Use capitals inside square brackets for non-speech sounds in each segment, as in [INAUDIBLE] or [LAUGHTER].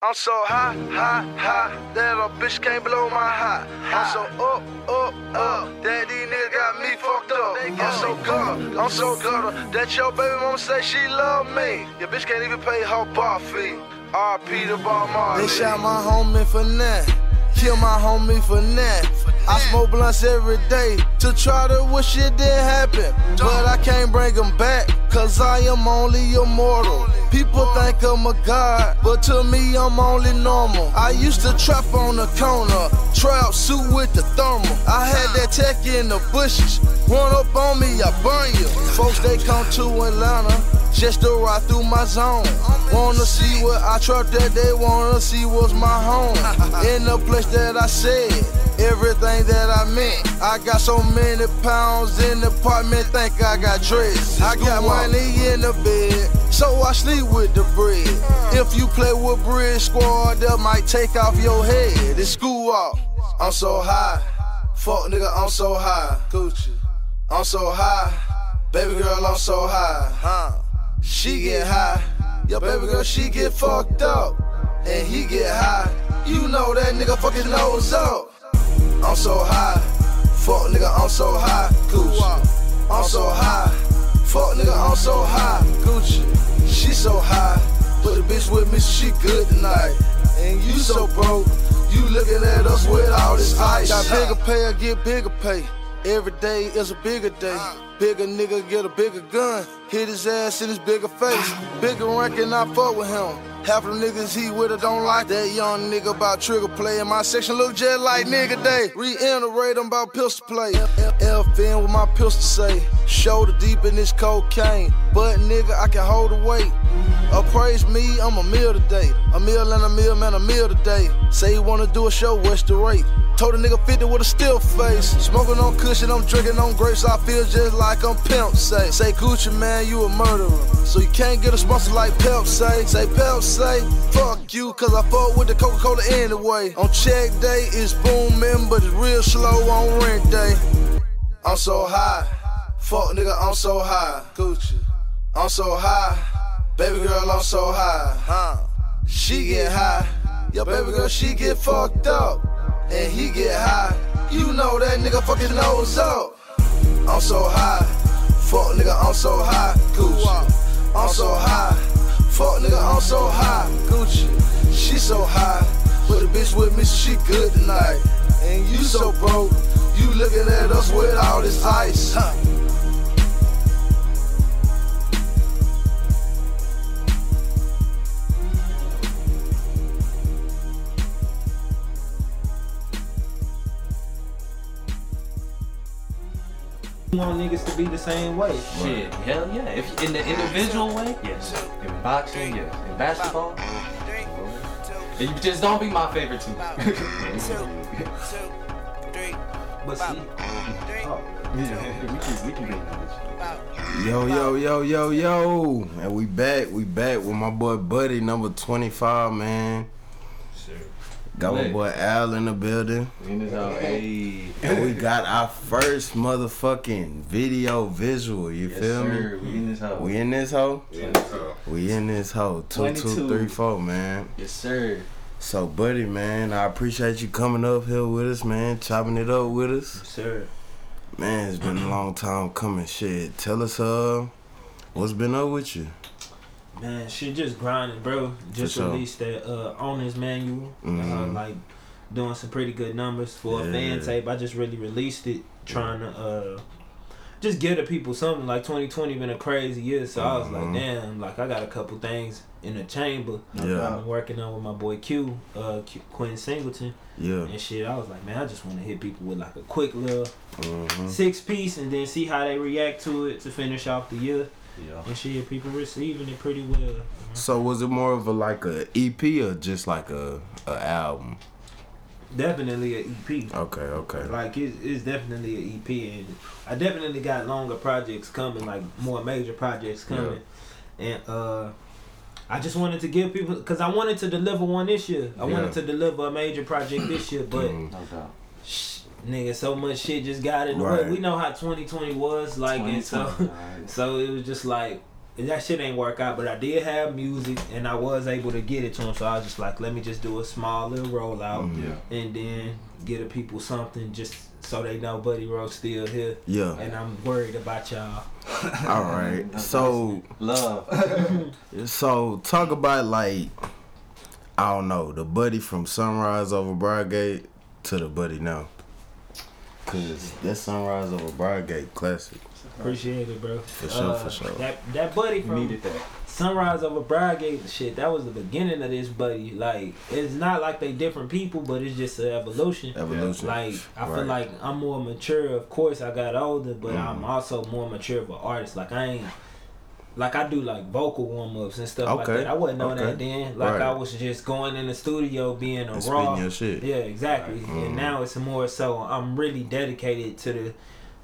I'm so high, high, high, that a bitch can't blow my high. I'm so up, up, up, that these niggas got me fucked up. I'm so good, I'm so good, that your baby mama say she love me. Your bitch can't even pay her bar fee. RP the bar Marley. They shot my homie for that, kill my homie for that. I smoke blunts every day to try to wish it didn't happen. But I can't bring them back, cause I am only immortal. People think I'm a god, but to me I'm only normal. I used to trap on the corner, trap suit with the thermal. I had that tech in the bushes, run up on me, I burn you. Folks they come to Atlanta just to ride through my zone. Wanna see what I trap that they wanna see what's my home. [LAUGHS] In the place that I said everything that I meant. I got so many pounds in the apartment, think I got dreads. I got money in the bed, so I sleep with the bread. If you play with Brick Squad, they might take off your head. It's school off. I'm so high. Fuck nigga, I'm so high. Gucci. I'm so high. Baby girl, I'm so high. Huh? She get high. Your baby girl, she get fucked up. And he get high. You know that nigga fuck his nose up. I'm so high. Fuck nigga, I'm so high. Gucci. I'm so high. Fuck nigga, I'm so high. Gucci. She so high. Put the bitch with me she good tonight. And you so broke. You looking at us with all this ice. Got bigger pay, I get bigger pay. Every day is a bigger day. Uh. Bigger nigga get a bigger gun. Hit his ass in his bigger face. Bigger rank and I fuck with him. Half of the niggas he with her don't like that young nigga about trigger play. And my section look just like nigga day. Reiterate them about pistol play. FN with my pistol say. Shoulder deep in this cocaine. But nigga, I can hold the weight. Appraise me, I'm a meal today. A meal and a meal, man, a meal today. Say you wanna do a show, what's the rate? Told a nigga 50 with a still face. Smoking on cushion, I'm drinking on grapes. I feel just like I'm pimp. Say, say Gucci Mane, you a murderer. So you can't get a sponsor like Pepsi. Say Pepsi, fuck you, cause I fuck with the Coca Cola anyway. On check day, it's booming, but it's real slow on rent day. I'm so high. Fuck nigga, I'm so high. Gucci. I'm so high. Baby girl, I'm so high. Huh? She get high. Your baby girl, she get fucked up and he get high. You know that nigga fuck his nose up. I'm so high. Fuck nigga, I'm so high. Gucci. I'm so high. Fuck nigga, I'm so high. Gucci. She so high. Put a bitch with me she good tonight. And you so broke. You looking at us with all this ice. Huh. You want niggas to be the same way. Shit, hell yeah. If in the individual way, yes. In boxing, yes. In basketball, you just don't be my favorite team. [LAUGHS] But see, oh, yeah, we can, we can be that. Yo, yo, yo, yo, yo. And we back. We back with my boy Buddy, number 25, man. Got my boy Al in the building. We in this house, hey. And we got our first motherfucking video visual. You Yes, feel sir. me? We in this house. We in this hoe? in this house. We in this hoe. Two, two, 22. three, four, man. Yes, sir. So, buddy, man, I appreciate you coming up here with us, man, chopping it up with us. Yes, sir. Man, it's been a long time coming. Shit, tell us, uh, what's been up with you? Man, shit just grinding, bro. Just sure. released that uh owner's manual. Uh, Mhm. like doing some pretty good numbers for a fan tape. I just really released it, trying to uh just give the people something. Like 2020 been a crazy year, so I was like, damn, like I got a couple things in the chamber. Yeah. I've been working on with my boy Q, uh, Q, Quinn Singleton Yeah. and shit. I was like, man, I just want to hit people with like a quick little hmm six piece and then see how they react to it to finish off the year. Yeah. And shit, people receiving it pretty well. you know? So, was it more of a like a EP or just like a, a album? Definitely a EP. Okay, okay. Like it's, it's definitely a EP, and I definitely got longer projects coming, like more major projects coming, and uh, I just wanted to give people because I wanted to deliver one this year. I Yeah. wanted to deliver a major project this year, but. No sh- nigga, so much shit just got in the Right. way. We know how 2020 was like, and so 2020, alright. [LAUGHS] so it was just like that shit ain't work out. But I did have music, and I was able to get it to him. So I was just like, let me just do a small little rollout, Mhm. Yeah. and then get the people something just so they know Buddy Rose still here. Yeah. And I'm worried about y'all. [LAUGHS] All right. So Love. [LAUGHS] so talk about like I don't know the buddy from Sunrise over Broadgate to the buddy now. Cause that Sunrise over Broadgate classic. Appreciate it, bro. For sure, for sure. That that buddy from Needed that. Sunrise over Broadgate shit, that was the beginning of this buddy. Like, it's not like they different people, but it's just an evolution. Evolution. Like, I feel like I'm more mature. Of course, I got older, but I'm Mhm. also more mature of an artist. Like, I ain't. Like I do like vocal warm ups and stuff like that. I wasn't on that then. Like Right. I was just going in the studio being a And raw. your shit. Yeah, exactly. Mhm. And now it's more so I'm really dedicated to the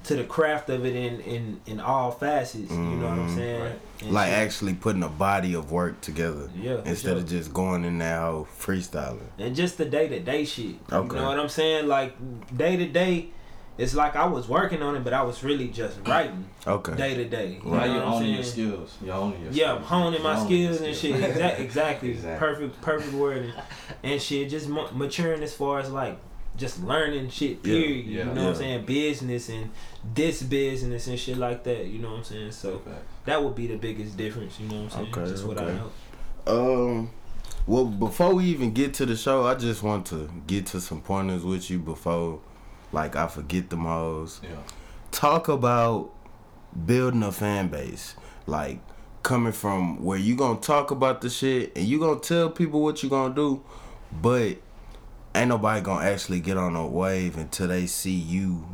to the craft of it in in in all facets. You know what I'm Mhm. saying? Right. Like shit. actually putting a body of work together. Yeah, Instead sure. of just going in there whole freestyling. and just the day to day shit. Okay. You know what I'm saying? Like day to day, it's like I was working on it, but I was really just writing Okay. day to day. You Now know you're what your skills. You're owning your Yeah, skills. I'm honing my You're owning your skills and shit. Exactly, [LAUGHS] exactly. Exactly. Perfect, perfect wording and shit. Just maturing as far as like just learning shit. Period. yeah. you know what I'm saying? Business and this business and shit like that. You know what I'm saying? So that would be the biggest difference. You know what I'm saying? Okay, Just what I know. Um well before we even get to the show, I just want to get to some pointers with you before like I forget the hoes. Yeah. talk about building a fan base like coming from where you gonna talk about the shit and you gonna tell people what you gonna do but ain't nobody gonna actually get on a wave until they see you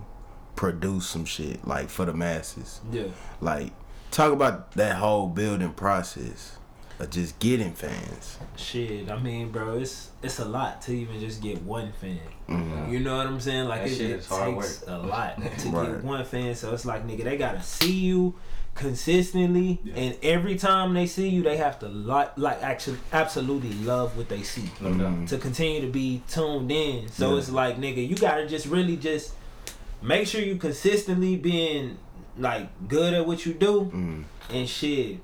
produce some shit like for the masses Yeah. like talk about that whole building process of just getting fans Shit, I mean, bro, it's it's a lot to even just get one fan. Mhm. You know what I'm saying? Like That it, shit it is hard takes a lot to Right. get one fan. So it's like, nigga, they gotta see you consistently, Yeah. and every time they see you, they have to like, like actually, absolutely love what they see No doubt. Mhm. to continue to be tuned in. So Yeah. it's like, nigga, you gotta just really just make sure you consistently being like good at what you do Mhm. and shit.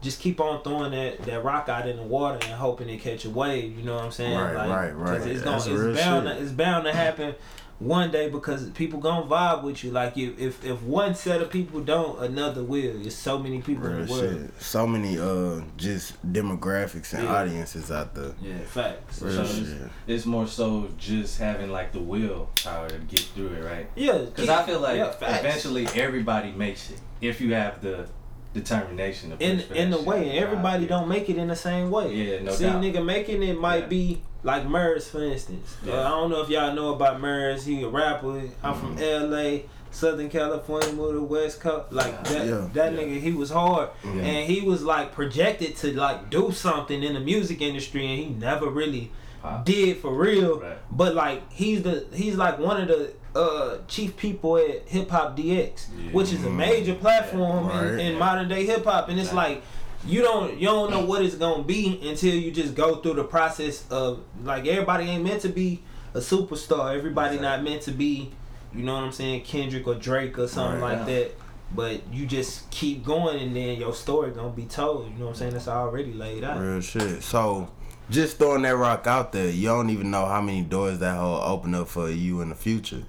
Just keep on throwing that, that rock out in the water and hoping it catch a wave. You know what I'm saying? Right, like, right, 'cause right. It's, gonna, That's it's bound. shit. To, it's bound to happen one day because people gonna vibe with you. Like if if, if one set of people don't, another will. There's so many people in the world. shit. So many uh just demographics and Yeah. audiences out there. Yeah, facts. Real So So, shit. It's more so just having like the will power to get through it, right? yeah, Because I feel like yeah, eventually everybody makes it if you have the determination to push in for in that the way, and everybody Yeah. don't make it in the same way. Yeah, no See, doubt. nigga, making it might Yeah. be like Murs, for instance. Uh, Yeah. I don't know if y'all know about Murs. He a rapper. I'm from Mm-hmm. L.A., Southern California, moved to West Coast. Like that, Yeah. that Yeah. nigga, he was hard, Yeah. and he was like projected to like do something in the music industry, and he never really Pop. did for real. Right. But like he's the he's like one of the uh chief people at Hip Hop DX, Yeah. which is a major platform Right. in, in modern day hip hop, and it's like you don't you don't know what it's gonna be until you just go through the process of like everybody ain't meant to be a superstar. Everybody Exactly. not meant to be, you know what I'm saying, Kendrick or Drake or something Right. like that. But you just keep going and then your story gonna be told. You know what I'm saying? It's already laid out. Real shit. So, just throwing that rock out there, you don't even know how many doors that will open up for you in the future.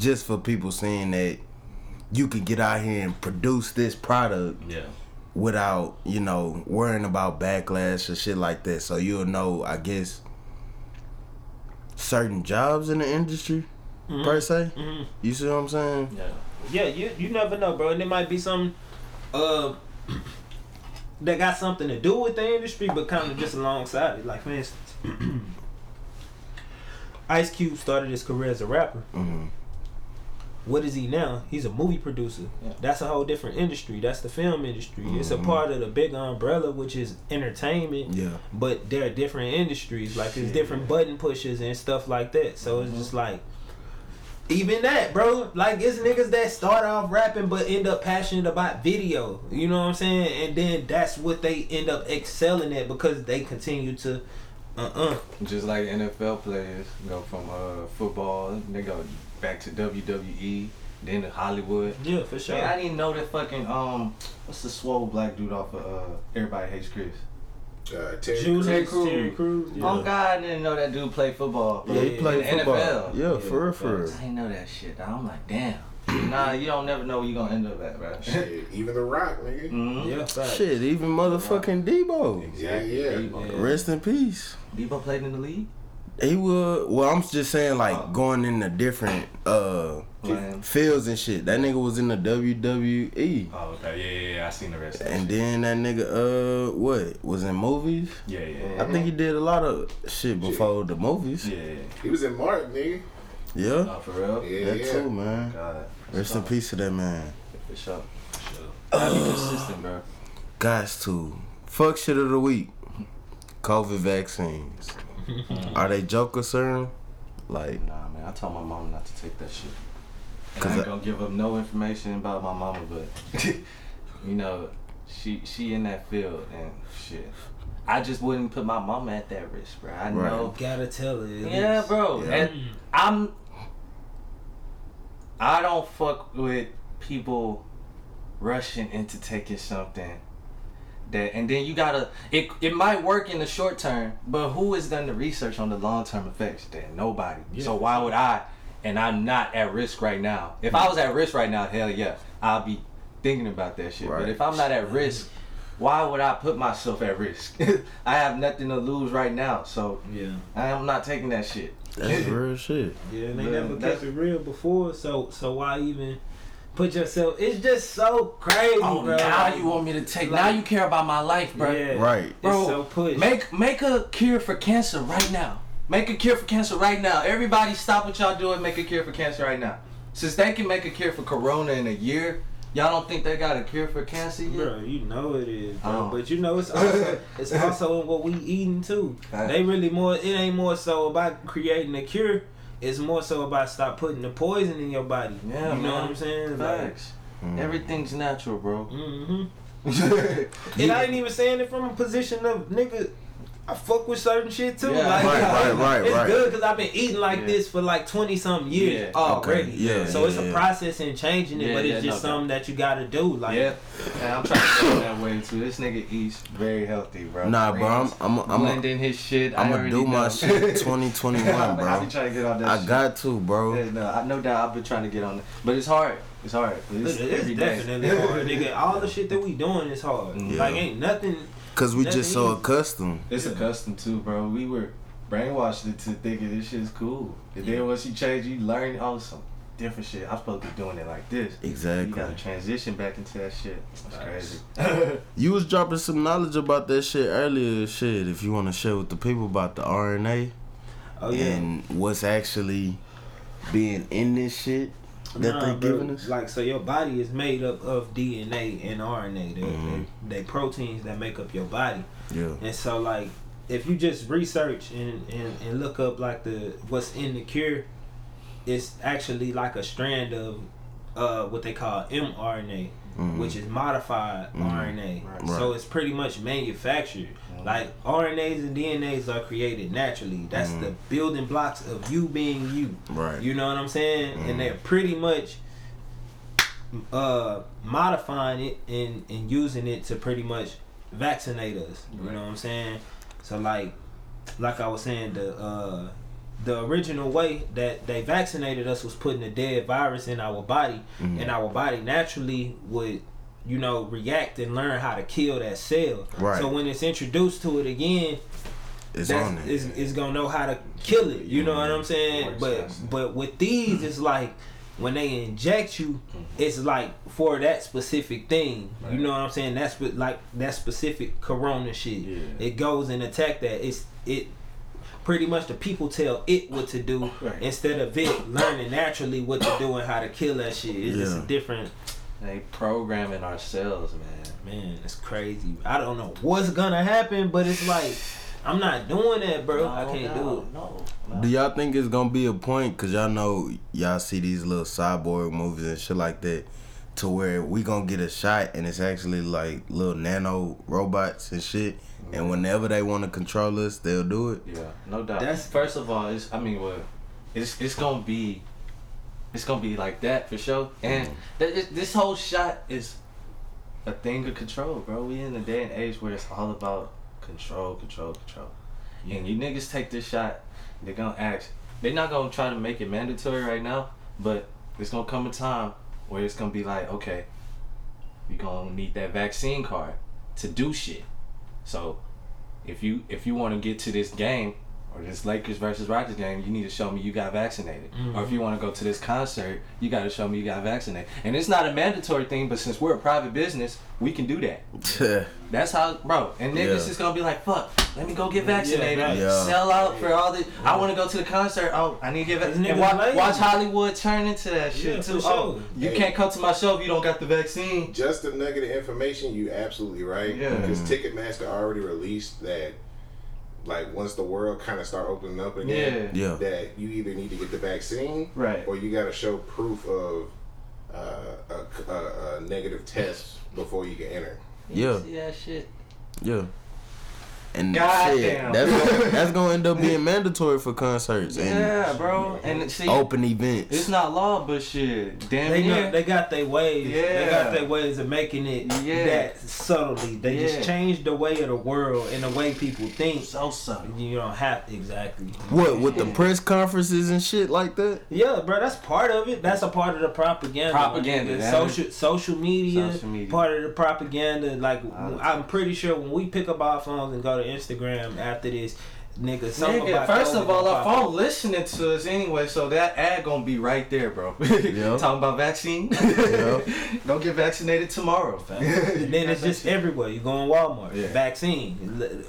Just for people saying that you can get out here and produce this product Yeah. without, you know, worrying about backlash or shit like that. So you'll know, I guess, certain jobs in the industry Mhm. per se. Mhm. You see what I'm saying? Yeah. Yeah, you you never know, bro. And it might be some uh [CLEARS THROAT] that got something to do with the industry, but kind of just alongside it. Like for instance, [CLEARS THROAT] Ice Cube started his career as a rapper. hmm What is he now? He's a movie producer. Yeah. That's a whole different industry. That's the film industry. It's a Mhm. part of the big umbrella, which is entertainment. Yeah. But there are different industries, like there's different button pushes and stuff like that. So it's Mhm. just like, even that, bro. Like it's niggas that start off rapping but end up passionate about video. You know what I'm saying? And then that's what they end up excelling at because they continue to, uh, uh Just like NFL players go from uh, football, they go back to WWE, then to Hollywood. Yeah, for sure. Man, I didn't know that fucking um, what's the swole black dude off of uh, Everybody Hates Chris. Uh, Terry Julius, Terry Crews. Terry Crews. Yeah. Oh God, I didn't know that dude played football. Yeah, he played in football. NFL. Yeah, Yeah, for real, for real. I didn't know that shit. I'm like, damn. nah, you don't never know where you gonna end up at, bro. Shit, even The Rock, nigga. mm-hmm. Yeah, facts. Shit, even motherfucking Deebo. Yeah, yeah. Yeah. Rest in peace. Deebo played in the league. He would. Well, I'm just saying, like Oh. going in the different uh Man. fields and shit. That nigga was in the WWE, Oh, okay. Yeah, yeah, yeah. I seen the rest. and then that nigga uh what was in movies. yeah, yeah, I think he did a lot of shit before the movies. yeah, yeah. He was in Martin, nigga. Yeah, Oh, for real? Yeah, that yeah. too, man. God. Rest in peace to that man. For sure. For sure. Gotta be consistent, bro. Guys, to fuck shit of the week. COVID vaccines. Are they joker serum? Like, Nah, man. I told my mom not to take that shit. And 'Cause I ain't I- gonna give up no information about my mama, but [LAUGHS] you know, she she in that field and shit. I just wouldn't put my mama at that risk, bro. I Right. know. Gotta tell it. at Yeah, least. bro. Yeah. And I'm. I don't fuck with people rushing into taking something that, and then you gotta. It it might work in the short term, but who has done the research on the long term effects? Then nobody. Yeah. So why would I? And I'm not at risk right now. If I was at risk right now, hell yeah, I'll be thinking about that shit. Right. But if I'm not at risk, why would I put myself at risk? [LAUGHS] I have nothing to lose right now, so Yeah. I'm not taking that shit. that's [LAUGHS] real shit. Yeah, and they Yeah, never kept it real before, so so why even put yourself? It's just so crazy, Oh, bro. now you want me to take? now you care about my life, bro. Yeah, Right. Bro, It's so pushed. Make make a cure for cancer right now. Make a cure for cancer right now. Everybody, stop what y'all doing. Make a cure for cancer right now. Since they can make a cure for corona in a year, y'all don't think they got a cure for cancer yet? Bro, you know it is, bro. Oh. But you know it's also [LAUGHS] it's also what we eating too. Facts. They really more. It ain't more so about creating a cure. It's more so about stop putting the poison in your body. Yeah, you know man. what I'm saying? Facts. Everything's natural, bro. hmm [LAUGHS] And I ain't even saying it from a position of nigga. I fuck with certain shit too. Yeah. Like, Right, right, right, It's right. good because I've been eating like Yeah. this for like twenty something years Yeah. already. Okay. Yeah, So it's yeah, a process in changing it, Yeah, but it's yeah, just no doubt. something that you gotta do. Like, yeah, and I'm trying to go that way too. This nigga eats very healthy, bro. Nah, bro, I'm I'm I'm blending his shit. [LAUGHS] I I'm gonna already do my shit 2021, bro. I bro. be trying to get on that. I shit. got to, bro. Yeah, no, I no doubt I've been trying to get on it, but it's hard. It's hard. It's, It's, it's every day. definitely hard, nigga. All the shit that we doing is hard. Mm. Yeah. Like, ain't nothing. Cause we just so accustomed. It's a custom too, bro. We were brainwashed into thinking this shit is cool. And then once you change, you learn oh some different shit. I'm supposed to be doing it like this. Exactly. You gotta transition back into that shit. That's crazy. [LAUGHS] You was dropping some knowledge about that shit earlier. Shit, if you want to share with the people about the RNA Oh yeah. and what's actually being in this shit that Nah, they giving us. Like, so your body is made up of DNA and RNA. They, Mhm. they, they proteins that make up your body. Yeah. And so, like, if you just research and, and, and look up like the what's in the cure, it's actually like a strand of uh what they call mRNA, Mhm. which is modified Mhm. RNA. Right. So it's pretty much manufactured. Mhm. Like RNAs and DNAs are created naturally. That's the building blocks of you being you. Right. You know what I'm saying? And they're pretty much uh modifying it and, and using it to pretty much vaccinate us. You Right. know what I'm saying? So like like I was saying, the uh the original way that they vaccinated us was putting a dead virus in our body Mhm. and our body naturally would you know react and learn how to kill that cell. Right. So when it's introduced to it again, it's that's on it. is is gonna know how to kill it. You know what I'm saying? But but with these, it's like when they inject you, it's like for that specific thing. Right. You know what I'm saying? That's what like that specific corona shit. Yeah. It goes and attack that. It's it. Pretty much the people tell it what to do Right. instead of it learning naturally what to do and how to kill that shit. It's just a different They programming ourselves, man. man. It's crazy. I don't know what's gonna happen, but it's like I'm not doing that, bro. I can't no, do it. No. no. Do y'all think it's gonna be a point? Cause y'all know y'all see these little cyborg movies and shit like that, to where we gonna get a shot and it's actually like little nano robots and shit, and whenever they want to control us, they'll do it. Yeah, no doubt. That's- first of all, it's I mean, well, it's it's gonna be It's gonna be like that for sure. And mm. th- this whole shot is a thing of control, bro. We in the day and age where it's all about control, control, control. And you niggas take this shot, they're gonna ask. They're not gonna try to make it mandatory right now, but it's gonna come a time where it's gonna be like, okay, you gonna need that vaccine card to do shit. So if you if you want to get to this game or this Lakers versus Rockets game, you need to show me you got vaccinated. Or if you want to go to this concert, you got to show me you got vaccinated. And it's not a mandatory thing, but since we're a private business, we can do that. [LAUGHS] That's how, bro. And niggas Yeah. is gonna be like, fuck, let me go get vaccinated. right. Yeah. Sell out for all the. I want to go to the concert. Oh, I need to get Cause vaccinated. And watch, watch Hollywood turn into that shit Yeah, too. for Oh, you Hey. can't come to my show if you don't got the vaccine. Just the nugget of information, you absolutely right. Yeah. Because Ticketmaster already released that, like once the world kind of start opening up again, Yeah. Yeah. that you either need to get the vaccine, Right. or you got to show proof of uh, a, a, a negative test before you can enter. Yeah. See that shit. Yeah. And God shit, damn. that's gonna, that's gonna end up being mandatory for concerts and Yeah, bro. And mm-hmm. see, open events. it's not law, but shit. Damn They near. know, they got their ways. Yeah. They got their ways of making it Yeah. that subtly. They Yeah. just changed the way of the world and the way people think. so subtle. You don't have exactly. what with the press conferences and shit like that? Yeah, bro, that's part of it. That's a part of the propaganda. Propaganda, The that social social media, Social media. part of the propaganda. Like I'm pretty sure when we pick up our phones and go to Instagram after this, nigga, Nigga, first COVID of all, gonna our phone listening to us anyway, so that ad gonna be right there, bro. [LAUGHS] Yeah. Talking about vaccine. [LAUGHS] Yeah. Don't get vaccinated tomorrow. [LAUGHS] And then it's just everywhere. You go in Walmart, Yeah. vaccine,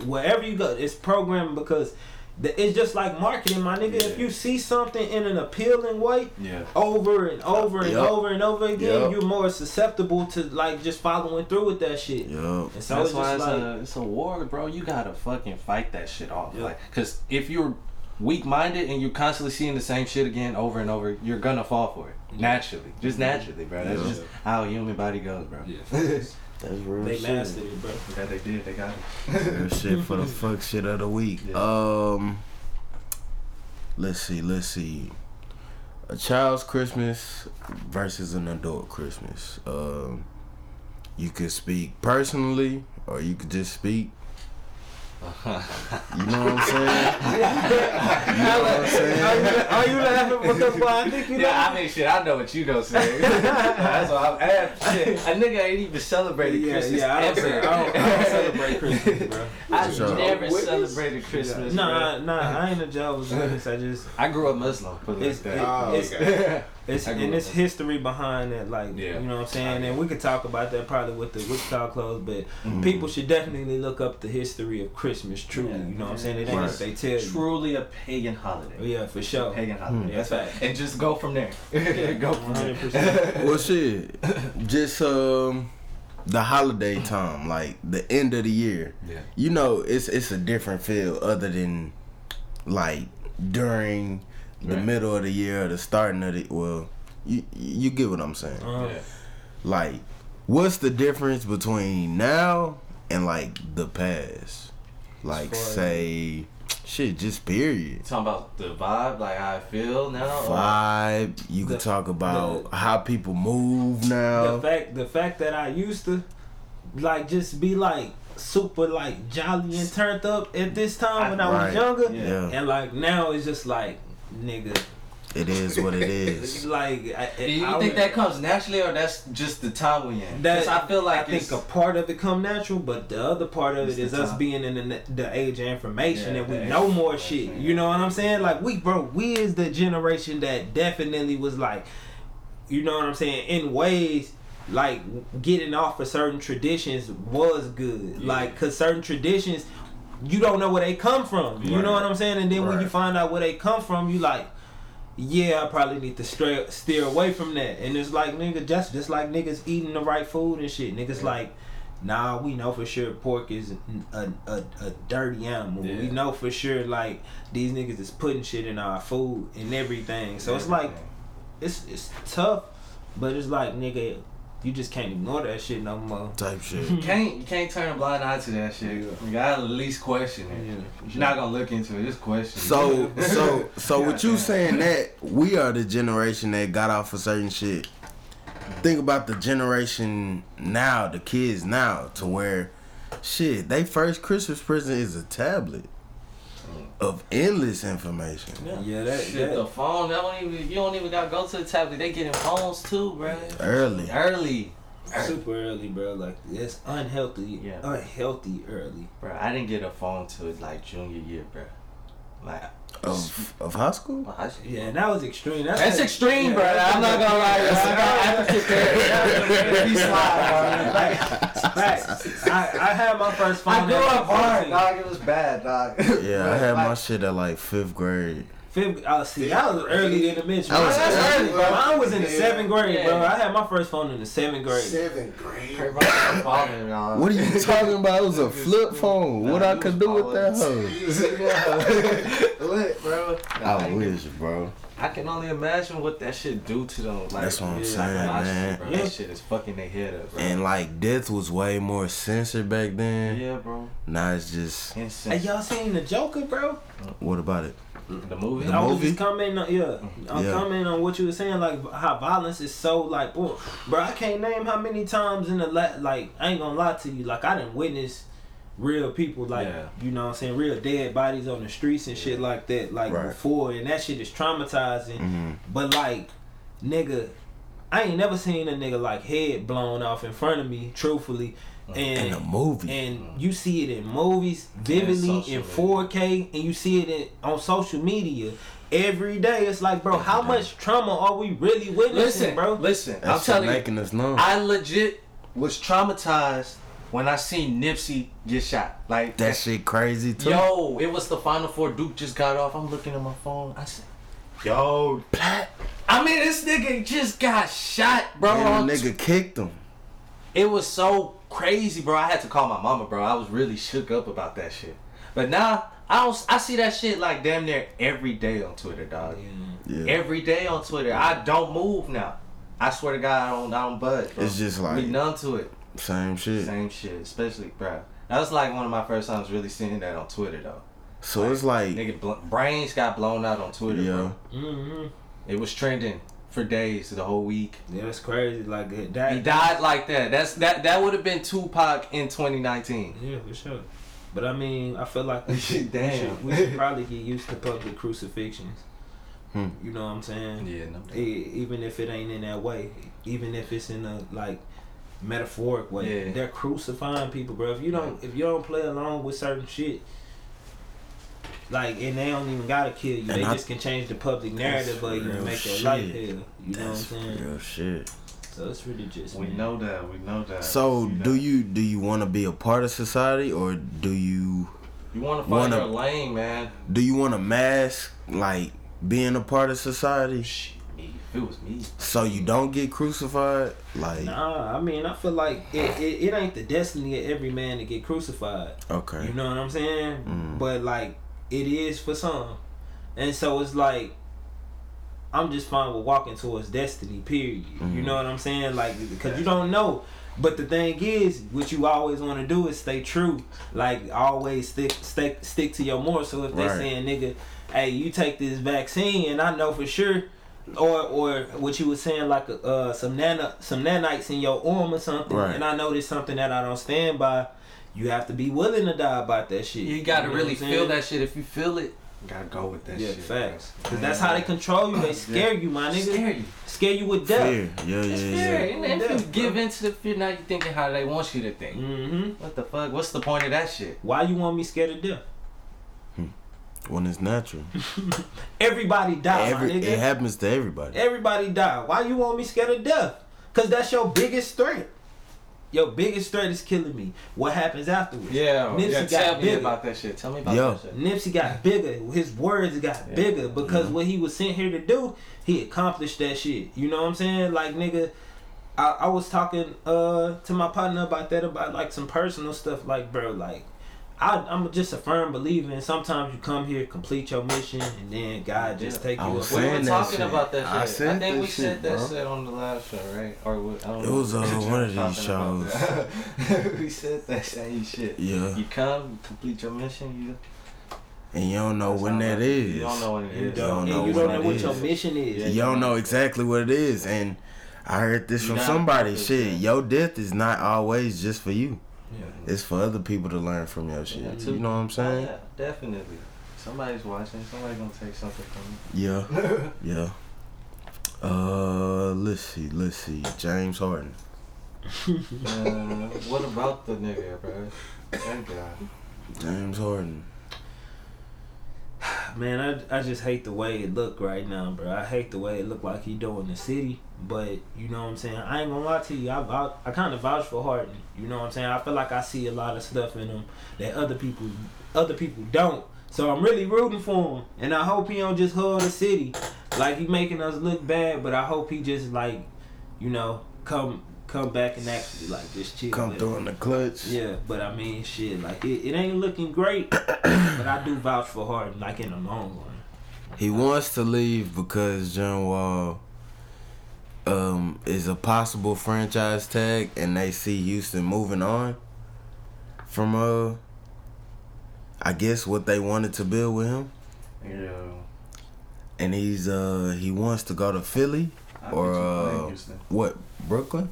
wherever you go, it's programmed because the, it's just like marketing, my nigga. If you see something in an appealing way, yeah. over and over and Yup. over and over again, Yup. you're more susceptible to like just following through with that shit. Yeah. And so That's it's why it's, like, a, it's a war, bro. You gotta fucking fight that shit off. Yeah. Like, cause if you're weak minded and you're constantly seeing the same shit again over and over, you're gonna fall for it. Naturally. Just naturally, bro. That's Yeah. just how human body goes, bro. That's real they shit. mastered it, bro. Yeah, they did. They got it. Real shit for the fuck shit of the week. [LAUGHS] Yeah. Um, let's see, let's see. A child's Christmas versus an adult Christmas. Um, you could speak personally, or you could just speak. You know what I'm saying? You know what I'm Are saying? you, are you laughing because well, I think you know? Yeah, I mean, shit, I know what you gonna say. [LAUGHS] That's why I'm at. Shit, a nigga ain't even celebrated yeah, Christmas yeah, I don't, ever. I don't, I don't celebrate [LAUGHS] Christmas, bro. I Sure. never Witness? celebrated Christmas. Nah, bro. nah, I ain't a Jehovah's Witness. I just I grew up Muslim. Put it It's- like it- that. Oh, it's- okay. It's and it's history behind that, like Yeah. you know what I'm saying. And we could talk about that probably with the Wichita clothes, but Mm-hmm. people should definitely look up the history of Christmas. Truly, Yeah. you know what I'm saying. It ain't what they tell you. Truly a pagan holiday. Yeah, for sure. Pagan holiday. Mm, That's that's right. And just go from there. [LAUGHS] go from there. 100%. [LAUGHS] Well, shit. Just um, the holiday time, like the end of the year. Yeah. You know, it's it's a different feel other than like during the Right. middle of the year or the starting of the well. You you get what I'm saying? Uh, Yeah. Like, what's the difference between now and like the past? Like, As say, shit, just period. Talking about the vibe, like how I feel now. or- Vibe. You could The- talk about the- how people move now. the now. fact, the fact that I used to like just be like super like jolly and turned up at this time when I was Right. younger, Yeah. Yeah, and like now it's just like nigga, it is what it's [LAUGHS] like I, Do you I think would- that comes naturally, or that's just the time we in? That 'Cause I feel like I think a part of it come natural, but the other part of It's it is the us time. being in the, the age of information Yeah, and we know more shit. You know what I'm saying? Like we, bro, we is the generation that definitely was like, you know what I'm saying? In ways, like getting off of certain traditions was good. Yeah. Like, cause certain traditions, you don't know where they come from. You Right. know what I'm saying? And then when you find out where they come from, you like. Yeah, I probably need to stray, steer away from that. And it's like nigga, just just like niggas eating the right food and shit. Niggas Yeah. like, nah, we know for sure pork is a, a, a dirty animal. We know for sure like these niggas is putting shit in our food and everything. So it's like it's it's tough, but it's like nigga, you just can't ignore that shit no more. Type shit. You can't you can't turn a blind eye to that shit. You gotta at least question it. Yeah. You're not gonna look into it. Just question. it. So [LAUGHS] so so with you saying that we are the generation that got off of certain shit. Think about the generation now, the kids now, to where shit, they first Christmas present is a tablet of endless information. Yeah, yeah that, Shit, the phone. That don't even. You don't even gotta go to the tablet. They getting phones too, bro. Early. Early, super early, bro. Like it's unhealthy. Yeah. Unhealthy early. bro. I didn't get a phone till like junior year, bro. Like, Of of high school? I should- Yeah, and that was extreme. That's, That's extreme, bro. I'm not gonna lie. That's- I got- I have to sit there. Be slide, Like, facts. I, I had my first phone. I grew up hard, dog. It was bad, dog. Yeah, I had my shit at like fifth grade. Fifth, uh, see, that was early in the mention. That was That's early, bro. Mine was in the Yeah. seventh grade, bro. I had my first phone in the seventh grade. Seventh grade. What are you talking about? It was a flip phone. What I could do with that hoe? Lit, [LAUGHS] bro. I wish, bro. I can only imagine what that shit do to them. Like, That's what I'm yeah, saying, man. Shit, bro. Yeah. That shit is fucking their head up, bro. And like death was way more censored back then. yeah, bro. Now it's just Hey, y'all seen the Joker, bro? what about it? The movie. The I was movie? just commenting on, yeah, I'm Yeah. commenting on what you were saying, like how violence is so like, bro, bro, I can't name how many times in the la- like, I ain't gonna lie to you, like I didn't witness real people, like Yeah. you know what I'm saying, real dead bodies on the streets and shit like that, like Right. before, and that shit is traumatizing. Mhm. But like, nigga, I ain't never seen a nigga like head blown off in front of me, truthfully. And In a movie. and you see it in movies vividly in 4K, and you see it in, on social media every day. It's like, bro, how much trauma are we really witnessing, Listen, bro? Listen, That I'm shit telling you, us numb. I legit was traumatized when I seen Nipsey get shot. Like that shit crazy too. Yo, it was the final four. Duke just got off. I'm looking at my phone. I said, Yo, I mean, this nigga just got shot, bro. And on the nigga kicked him. It was so crazy, bro. I had to call my mama, bro. I was really shook up about that shit. But now I don't. I see that shit like damn near every day on Twitter, dog. Yeah. Every day on Twitter. I don't move now. I swear to God, I don't. I don't budge. Bro. It's just we like numb to it. same shit. Same shit, especially, bro. That was like one of my first times really seeing that on Twitter, though. So it's like Nigga, bl- brains got blown out on Twitter, yeah. bro. Mm-hmm. It was trending for days, the whole week. Yeah, it's crazy. Like that. He died like that. That's that. That would have been Tupac in 2019. Yeah, for sure. But I mean, I feel like we [LAUGHS] should, Damn. we should, we should probably get used to public crucifixions. Hmm. You know what I'm saying? Yeah, no. E- even if it ain't in that way, even if it's in a like metaphoric way, Yeah. they're crucifying people, bro. If you don't, if you don't play along with certain shit, like, and they don't even gotta kill you, And they I- just can change the public narrative of you real and make their shit. life hell. You know what I'm That's saying? real shit. So it's really just We man. know that. We know that. So See do you do you want to be a part of society or do you You want to find wanna- your lane, man. do you want to mask like being a part of society Shit, me. It was me. so you don't get crucified? Like Nah, I mean, I feel like it, it, it ain't the destiny of every man to get crucified. okay, You know what I'm saying? Mm. But like it is for some. And so it's like I'm just fine with walking towards destiny, period. You Mhm. know what I'm saying? Like because you don't know. But the thing is, what you always want to do is stay true. Like always stick stick stick to your morals. So if they Right. saying nigga, hey, you take this vaccine and I know for sure or or what you were saying like uh some nano some nanites in your arm or something Right. and I know there's something that I don't stand by you have to be willing to die about that shit. You gotta know really feel that shit. If you feel it, you gotta go with that Yeah, shit. facts. Cause that's how they control you. They scare you, my nigga. Scare you. Scare you with death. fear, yeah, It's yeah, fear. yeah. And if Yeah, you bro. give into the fear, now you thinking how they want you to think. Mm-hmm. What the fuck? What's the point of that shit? Why you want me scared of death? When it's natural, [LAUGHS] Everybody die, Every, my nigga. it happens to everybody. Everybody die. Why you want me scared of death? Cause that's your biggest threat. Your biggest threat is killing me. What happens afterwards? Yeah, Nipsey yeah. got Tell me bigger. about that shit. Tell me about Yo. that shit. Nipsey got bigger. His words got Yeah. bigger because Mhm. what he was sent here to do, he accomplished that shit. You know what I'm saying? Like nigga, I, I was talking uh to my partner about that about like some personal stuff. Like bro, like I, I'm just a firm believer in sometimes you come here, complete your mission, and then God just Yeah. take I you. was up. We were talking shit. about that shit. I I, think we said shit, that bro. shit on the last show, right? Or we, I don't know. It was, uh, one of [LAUGHS] these shows. [LAUGHS] we said that same shit. Yeah. You come, complete your mission, you. And you don't know That's when that is. You don't know when it You don't, don't know you what don't know what is. your mission is. Yeah. You don't know exactly what it is. And I heard this You from somebody. Shit, your death is not always just for you. Yeah. It's for other people to learn from your shit. Yeah, you know what I'm saying? Oh, Yeah, definitely. Somebody's watching. Somebody's gonna take something from you. Yeah. [LAUGHS] Yeah. Uh, let's see, let's see. James Harden. Uh, what about the nigga, bro? That guy. James Harden. Man, I, I just hate the way it look right now, bro. I hate the way it look like he doing the city. But you know what I'm saying. I ain't gonna lie to you. I vouch, I kind of vouch for Harden. You know what I'm saying. I feel like I see a lot of stuff in him that other people other people don't. So I'm really rooting for him, and I hope he don't just hug the city like he making us look bad. But I hope he just like, you know, come come back and actually like just chill. Come through in the clutch. Yeah, but I mean, shit, like it, it ain't looking great, [COUGHS] but I do vouch for Harden, like in the long run. He wants to leave because John Wall um, is a possible franchise tag, and they see Houston moving on from uh, I guess what they wanted to build with him, Yeah. and he's uh he wants to go to Philly I or bet you play uh Houston. what Brooklyn,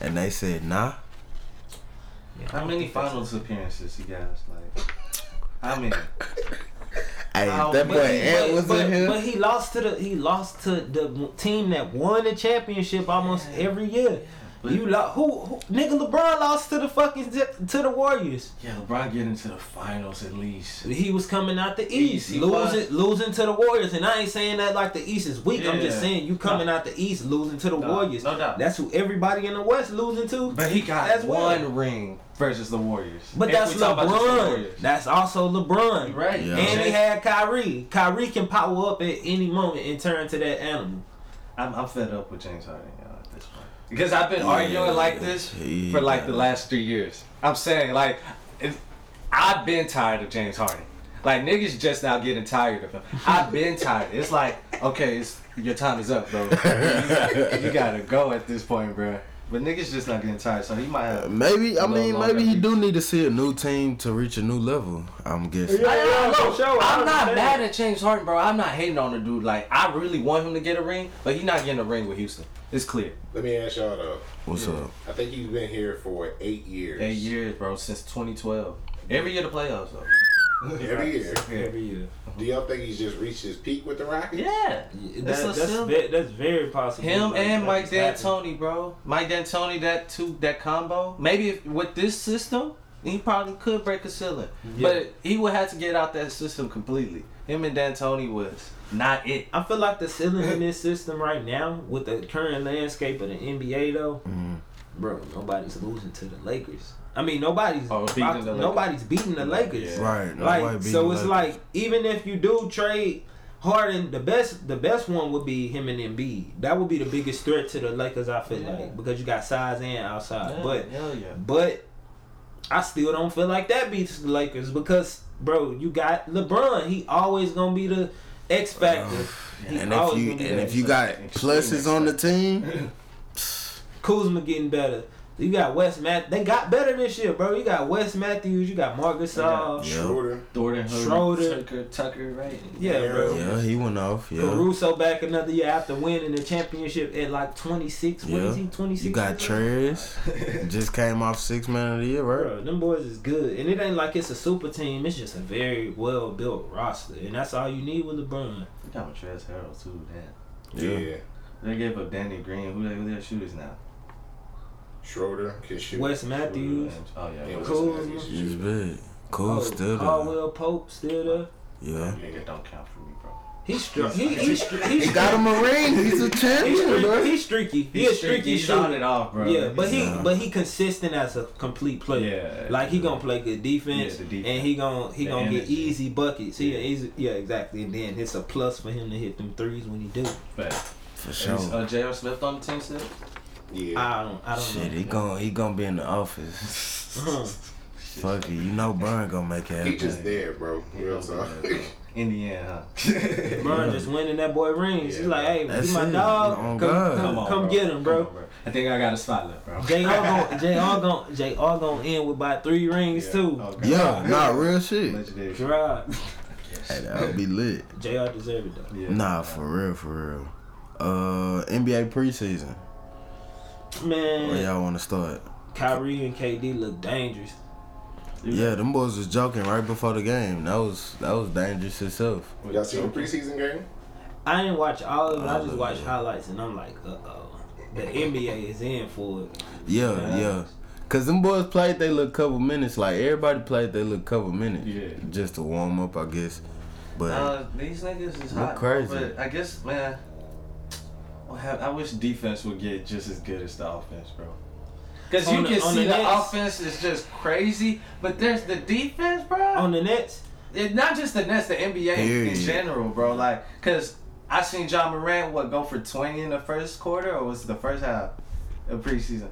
and they said nah. Yeah, How many finals appearances he guys like? How many? [LAUGHS] Hey, if that but boy he- Ant was but, in here. but he lost to the he lost to the team that won the championship almost every year. But- you lo- who, who nigga LeBron lost to the fucking to the Warriors. Yeah, LeBron get into the finals at least. He was coming out the East, East, he losing was. losing to the Warriors, and I ain't saying that like the East is weak. I'm just saying you coming out the East, losing to the No, Warriors. no doubt. That's who everybody in the West losing to. But he got As well. one ring versus the Warriors. But If that's we talk about just the LeBron. Warriors. That's also LeBron. You right. Yeah. And he had Kyrie. Kyrie can power up at any moment and turn to that animal. I'm, I'm fed up with James Harden y'all, at this point because I've been Yeah. arguing like this He- for like the last three years. I'm saying like it, I've been tired of James Harden. Like niggas just now getting tired of him. I've been tired. It's like okay, it's, your time is up, bro. You, [LAUGHS] got- you gotta go at this point, bro. But niggas just not getting tired, so he might have. Maybe I mean maybe he do need to see a new team to reach a new level. I'm guessing. Yeah, I, I, yeah, look, for sure. I I'm not mad at James Harden, bro. I'm not hating on the dude. Like, I really want him to get a ring, but he's not getting a ring with Houston. It's clear. Let me ask y'all though. What's up? I think he's been here for eight years. Eight years, bro, since 2012. Every year the playoffs, though. [LAUGHS] Every year. [LAUGHS] Every year. Do y'all think he's just reached his peak with the Rockets? Yeah. That, That's that's, ve- that's very possible. Him Like, and Mike just happened. D'Antoni, bro. Mike D'Antoni, that two, that combo. Maybe if, with this system, he probably could break a ceiling. Yeah. But he would have to get out that system completely. Him and D'Antoni was not it. I feel like the ceiling in this system right now, with the current landscape of the NBA, though, Mhm. bro, nobody's losing to the Lakers. I mean, nobody's Oh, beating about- the Lakers. nobody's beating the Lakers. Yeah. Right. Like so, it's Lakers. like even if you do trade Harden, the best the best one would be him and Embiid. That would be the biggest threat to the Lakers. I feel Yeah. like because you got size and outside, Yeah, but hell yeah. but I still don't feel like that beats the Lakers because bro, you got LeBron. He always gonna be the X factor. He and if you and if you got pluses on the team, Kuzma getting better. You got Wes Matt. They got better this year, bro. You got Wes Matthews. You got Marcus Gasol. Yeah. Schroeder. Thornton Schroeder. Tucker, Tucker, right? Yeah, bro. yeah, he went off. Yeah. Caruso back another year after winning the championship at like 26. What Yeah. is he? 26. You got Trez. [LAUGHS] Just came off six man of the year, right? Bro, them boys is good, and it ain't like it's a super team. It's just a very well built roster, and that's all you need with LeBron. You got Montrezl Harrell too. Damn. Yeah. Yeah. They gave up Danny Green. Who they who their shooters now? Schroeder can shoot. Wes Matthews, Oh yeah. Yeah, Wes Cool. Matthews He's big. Cool, oh, still there. Caldwell Pope still there. Yeah. Nigga don't count for me, bro. He's str- he, he, stri- he, He got him a ring. He's a He's champion, streaky. bro. He's streaky. He a streaky He shot shooter. it off, bro. Yeah, but he Yeah. but he consistent as a complete player. Yeah. Like he gonna play good defense, Yeah, the defense. and he gonna he The gonna get easy buckets. He easy, yeah, exactly. And then it's a plus for him to hit them threes when he do. But For is sure. uh, J.R. Smith on the team still? Yeah. I don't I don't Shit, know. he gon' he gonna be in the office. Uh-huh. [LAUGHS] Fuck it, you know Burn gonna make it He happen. just there, bro. Real talk. Indiana, [LAUGHS] huh? LeBron just winning that boy rings. He's like, hey, That's you my it. dog. Come, come, Come on, come get him, bro. Come on, I think I got a spot left, bro. JR gon' [LAUGHS] JR gon' JR gon' end with about three rings too. Okay. Yeah, not real shit. Legendary. Right. Hey, that would be lit. JR deserve it though. Yeah. Nah, for real, for real. Uh, NBA preseason. Where Man, y'all want to start? Kyrie and KD look dangerous. Yeah, them boys was joking right before the game. That was that was dangerous itself. Y'all seen the preseason game? I didn't watch all of it. I All just watched it. highlights, and I'm like, uh oh. The NBA is in for it. Yeah, Yeah. yeah. Cause them boys played they little couple minutes. Like everybody played they little couple minutes. Yeah. Just to warm up, I guess. But Uh, these niggas is hot, crazy. But I guess, man, I have- I wish defense would get just as good as the offense, bro. Because you On the- can see the the, offense is just crazy, but there's the defense, bro. On the Nets, It, not just the Nets, the NBA in general, bro. Like, cause I seen Ja Morant what go for twenty in the first quarter, or was it the first half of preseason?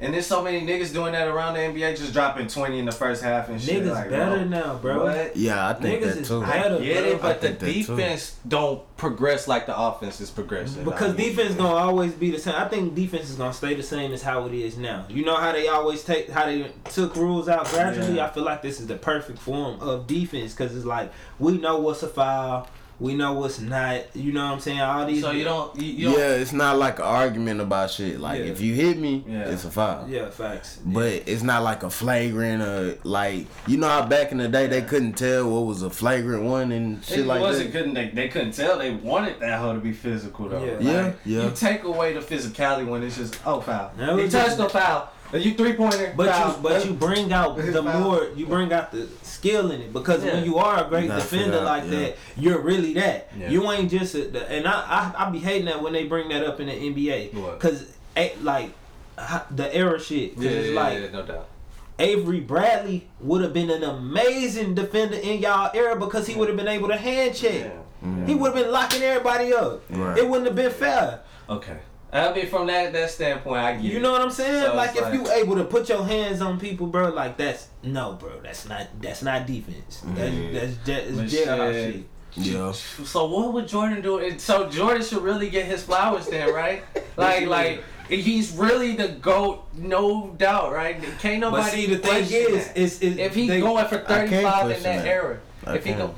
And there's so many niggas doing that around the NBA, just dropping twenty in the first half and shit. niggas like, better bro, now, bro. What? yeah, I think Niggas that is too. bad. I get bro. it, but the think too. defense don't progress like the offense is progressing. Because Like, defense gonna always be the same. I think defense is gonna stay the same as how it is now. You know how they always take how they took rules out gradually. Yeah. I feel like this is the perfect form of defense because it's like we know what's a foul, we know what's not. You know what I'm saying? All these. So you don't, you, you don't yeah, it's not like an argument about shit. Like Yeah. if you hit me, Yeah. it's a foul. Yeah, facts. But it's not like a flagrant or like you know how back in the day they couldn't tell what was a flagrant one and shit It like wasn't that. couldn't they, they couldn't tell they wanted that hoe to be physical though. Yeah. Like, Yeah, yeah. You take away the physicality when it's just oh foul. He touched just- the foul. You three pointer. But foul. you but you bring out the Foul. more you bring out the skill in it because Yeah. when you are a great defender figure out, like yeah. that, you're really that. Yeah. You ain't just a, and I, I I be hating that when they bring that up in the NBA because eh, like the era shit. 'Cause yeah, it's yeah, like yeah, no doubt. Avery Bradley would have been an amazing defender in y'all era because he would have been able to hand check. Yeah. He would have been locking everybody up. Right. It wouldn't have been fair. Okay. I mean, from that that standpoint, I get. You know what I'm saying? So like if like- you able to put your hands on people, bro, like that's no, bro. That's not that's not defense. That's mm-hmm. that's just But jailhouse shit. shit. Yeah. So what would Jordan do? So Jordan should really get his flowers then, right? [LAUGHS] like, like he's really the goat, no doubt, right? Can't nobody. But see, the thing question is, that. is, is if he's they- going for 35 in that, that. era, I if he can't. go,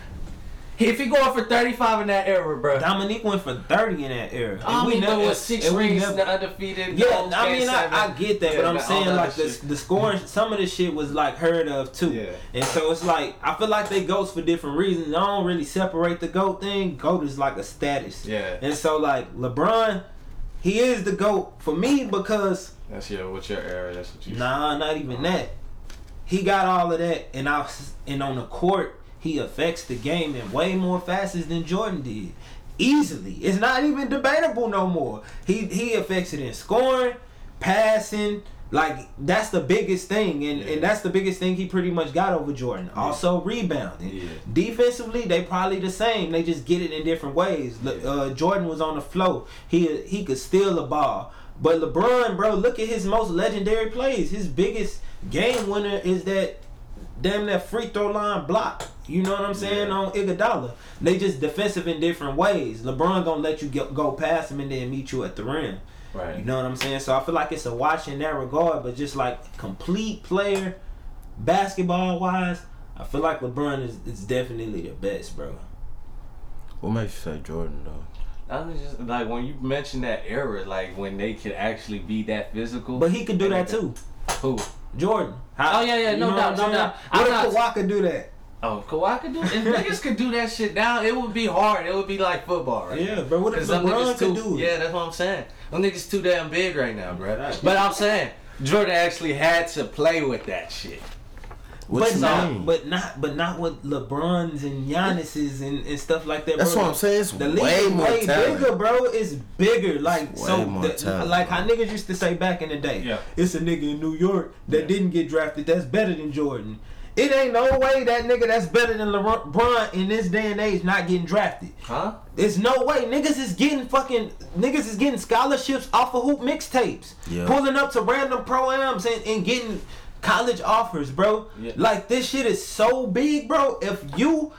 if he going for 35 in that era, bro. Dominique went for thirty in that era. I And we mean, there never- was six and we rings, never- the undefeated. Yeah, I mean, I. I get that, Yeah, but I'm saying like the shit. the scoring, some of the shit was like heard of too, Yeah. and so it's like I feel like they goats for different reasons. I don't really separate the goat thing. Goat is like a status, Yeah. and so like LeBron, he is the goat for me because That's your what's your era? That's what you. Nah, not even that. He got all of that, and I was, and on the court, he affects the game in way more facets than Jordan did. Easily, it's not even debatable no more. He he affects it in scoring, passing. Like that's the biggest thing, and, Yeah. and that's the biggest thing he pretty much got over Jordan. Also rebounding. Yeah. Defensively, they probably the same. They just get it in different ways. Yeah. Uh, Jordan was on the flow. He he could steal a ball. But LeBron, bro, look at his most legendary plays. His biggest game winner is that damn that free throw line block. You know what I'm saying Yeah. on Iguodala. They just defensive in different ways. LeBron gonna let you get, go past him and then meet you at the rim. Right. You know what I'm saying? So I feel like it's a watch in that regard, but just like complete player, basketball wise, I feel like LeBron is, is definitely the best, bro. What makes you say Jordan though? I was just like when you mentioned that era, like when they could actually be that physical. But he could do that too. Who? Jordan. Oh, yeah, yeah, no doubt, no doubt. saying? I'm What not- if Kawhi could do that? Oh, if Kawhi could do. If niggas could do that shit now, it would be hard. It would be like football, right? Yeah, bro. What if LeBron could too, do it? Yeah, that's what I'm saying. Them niggas too damn big right now, bro. But I'm saying Jordan actually had to play with that shit. What but you not, mean? but not, but not with LeBrons and Giannis's and, and stuff like that. Bro. That's bro. what I'm saying. It's The league way is more way talent. bigger, bro. It's bigger. Like It's so, way more the- talent, like bro. how niggas used to say back in the day. Yeah. It's a nigga in New York that Yeah. didn't get drafted. That's better than Jordan. It ain't no way that nigga that's better than LeBron in this day and age not getting drafted. Huh? There's no way niggas is getting fucking niggas is getting scholarships off of hoop mixtapes, Yeah. pulling up to random pro ams and, and getting college offers, bro. Yeah. Like this shit is so big, bro. If you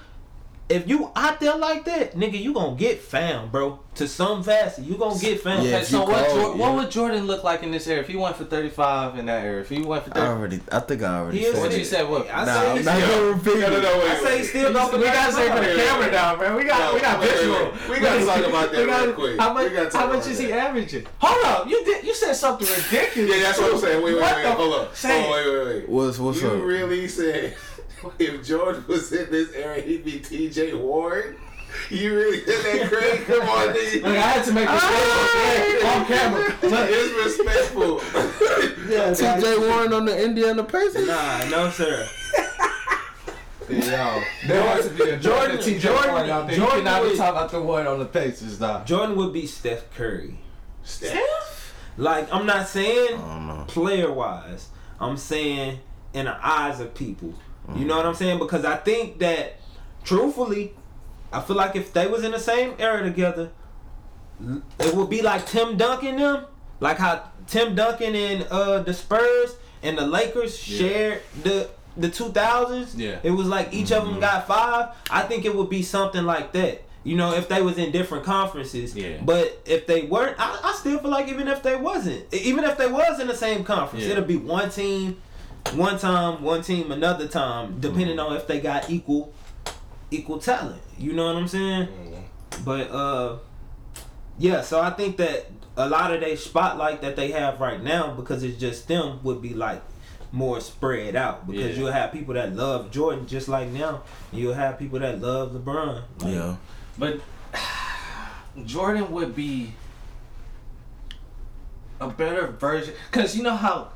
if you out there like that, nigga, you gonna get found, bro. To some facet, you gonna get found. Yeah, Okay, so what, call, Jor- what would Jordan look like in this era if he went for 35 in that era? If he went for I already, I think I already He said what it. you said? What? I Nah, say I'm not gonna repeat No, no, it. no, wait, I say he's still gonna we gotta say for the Wait, wait, camera wait. down, man. We got No, we got wait, visual. wait, wait. We gotta talk about that gotta- real quick. How much? We gotta talk how much is that. he averaging? Hold up, you did you said something ridiculous. Yeah, that's what I'm saying. Wait, wait, wait. Hold up. Say oh, wait, wait, wait. What's what's up? you really said [LAUGHS] if Jordan was in this era, he'd be T.J. Warren? You really did that, Craig? Come on, nigga. Look, I had to make this Ah! on camera. Look, It's respectful. [LAUGHS] Yeah, T.J. Warren on the Indiana Pacers. Nah, no sir. [LAUGHS] Yo, there wants to be a Jordan, Jordan- TJ Jordan- Warren out there. Jordan you cannot be would- talking about the one on the Pacers, dog. Jordan would be Steph Curry. Steph? Like I'm not saying I don't know. player wise. I'm saying in the eyes of people. You know what I'm saying? Because I think that truthfully, I feel like if they was in the same era together, it would be like Tim Duncan them. Like how Tim Duncan and uh the Spurs and the Lakers Yeah. shared the the 2000s. Yeah. It was like each of them got five. I think it would be something like that. You know, if they was in different conferences. Yeah. But if they weren't, I, I still feel like even if they wasn't, even if they was in the same conference, Yeah. it'll be one team, one time, one team another time, depending on if they got equal, equal talent. You know what I'm saying? But uh, yeah. So I think that a lot of they spotlight that they have right now because it's just them would be like more spread out because Yeah. you'll have people that love Jordan just like now. and You'll have people that love LeBron. Like, Yeah. But Jordan would be a better version, cause you know how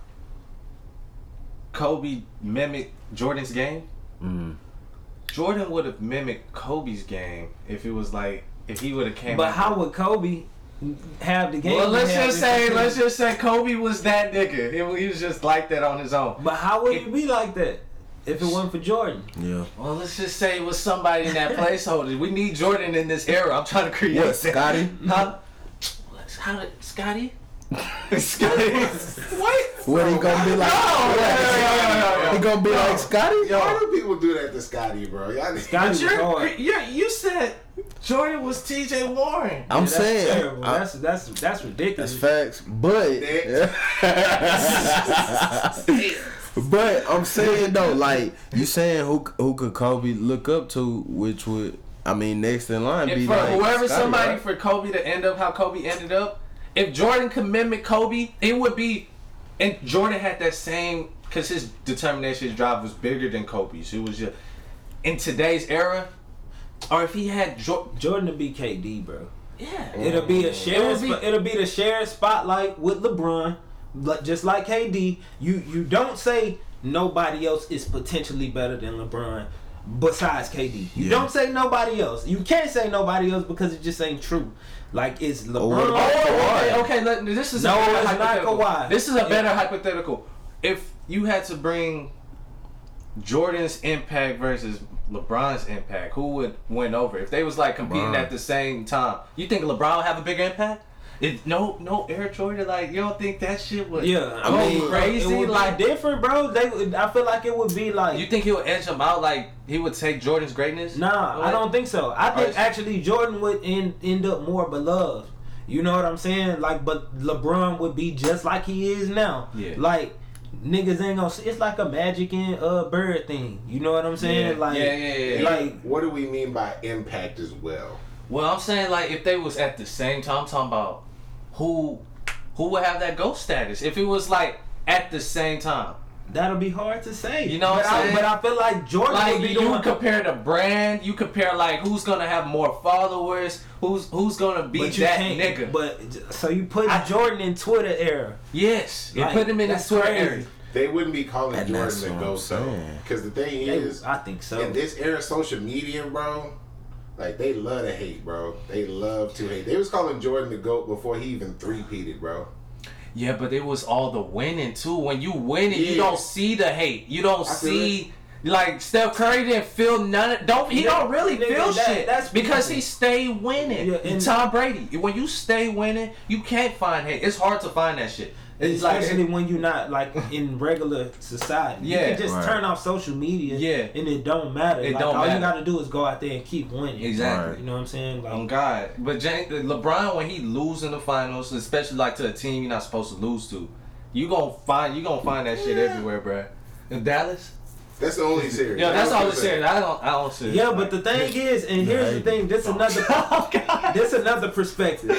Kobe mimicked Jordan's game. Mm. Jordan would have mimicked Kobe's game if it was like if he would have came. But out- how would Kobe have the game? Well, let's just say, season? let's just say Kobe was that nigga. He, he was just like that on his own. But how would he be like that if it wasn't for Jordan? Yeah. Well, let's just say it was somebody in that [LAUGHS] placeholder. We need Jordan in this era. I'm trying to create. What. Scotty? Huh? How did Scotty? Scotty? [LAUGHS] what? What he gonna be like? No, no, no, no, no, He gonna be like Scotty? Why do people do that to Scotty, bro? Y'all Scotty You're, you're, said Jordan was T.J. Warren. I'm That's saying. terrible. I- that's that's that's ridiculous. That's facts, but [LAUGHS] but I'm saying though, like you saying who who could Kobe look up to, which would I mean next in line And be for like whoever Scotty, somebody right? for Kobe to end up how Kobe ended up, if Jordan could mimic Kobe, it would be. And Jordan had that same because his determination, his drive was bigger than Kobe's. It was just in today's era, or if he had jo- Jordan to be KD, bro. yeah, It'll be a shared. It would be- sp- it'll be the shared spotlight with LeBron, but just like KD. You you don't say nobody else is potentially better than LeBron besides KD. You Yeah. don't say nobody else. You can't say nobody else because it just ain't true. Like it's LeBron. what Oh, okay, Kawhi. okay. Let, this is No, a better it's not hypothetical. Kawhi. This is a Yeah. better hypothetical. If you had to bring Jordan's impact versus LeBron's impact, who would win over? If they was like competing LeBron. at the same time, you think LeBron would have a bigger impact? It, no, no, Air Jordan. Like you don't think that shit would? Yeah, I mean, crazy. it would like- be different, bro. They, I feel like it would be like. You think he would edge him out? Like he would take Jordan's greatness? Nah, What? I don't think so. I think Alright. actually Jordan would end end up more beloved. You know what I'm saying? Like, but LeBron would be just like he is now. Yeah. Like, niggas ain't gonna. See it's like a Magic and uh Bird thing. You know what I'm saying? Yeah. Like, Yeah, yeah, yeah, yeah. Like, What do we mean by impact as well? Well, I'm saying like if they was at the same time, I'm talking about who who would have that ghost status if it was like at the same time. that'll be hard to say. You know what but I'm I, saying? But I feel like Jordan Like would be you the one. compare the brand, you compare like who's gonna have more followers, who's who's gonna be but you that can't. nigga. But so you put I- Jordan in Twitter era. yes, you Like, put him in the that's Twitter crazy. area. They wouldn't be calling And Jordan that's the what I'm ghost though. Because the thing They- is, I think so. in this era of social media, bro, like they love to hate, bro. They love to hate. They was calling Jordan the GOAT before he even three-peated, bro. Yeah, but it was all the winning too. When you win it, you don't see the hate. You don't I see like Steph Curry didn't feel none. Of, don't he? Yeah, don't really nigga, feel that- shit. that's because he stayed winning. Yeah, and and- Tom Brady, when you stay winning, you can't find hate. It's hard to find that shit. It's like Especially when you're not like in regular society. Yeah. you can just Right. turn off social media. Yeah. and it don't matter. It like, don't all matter. you gotta do is go out there and keep winning. Exactly. Right. You know what I'm saying? Like, On God, but James, LeBron when he lose in the finals, especially like to a team you're not supposed to lose to, you gonna find you gonna find that shit everywhere, bruh. In Dallas, That's the only series. yeah, that's I all the gonna series. I don't, I don't see. yeah, but the thing is, and here's the thing. This [LAUGHS] oh, another. [LAUGHS] oh God, this another perspective.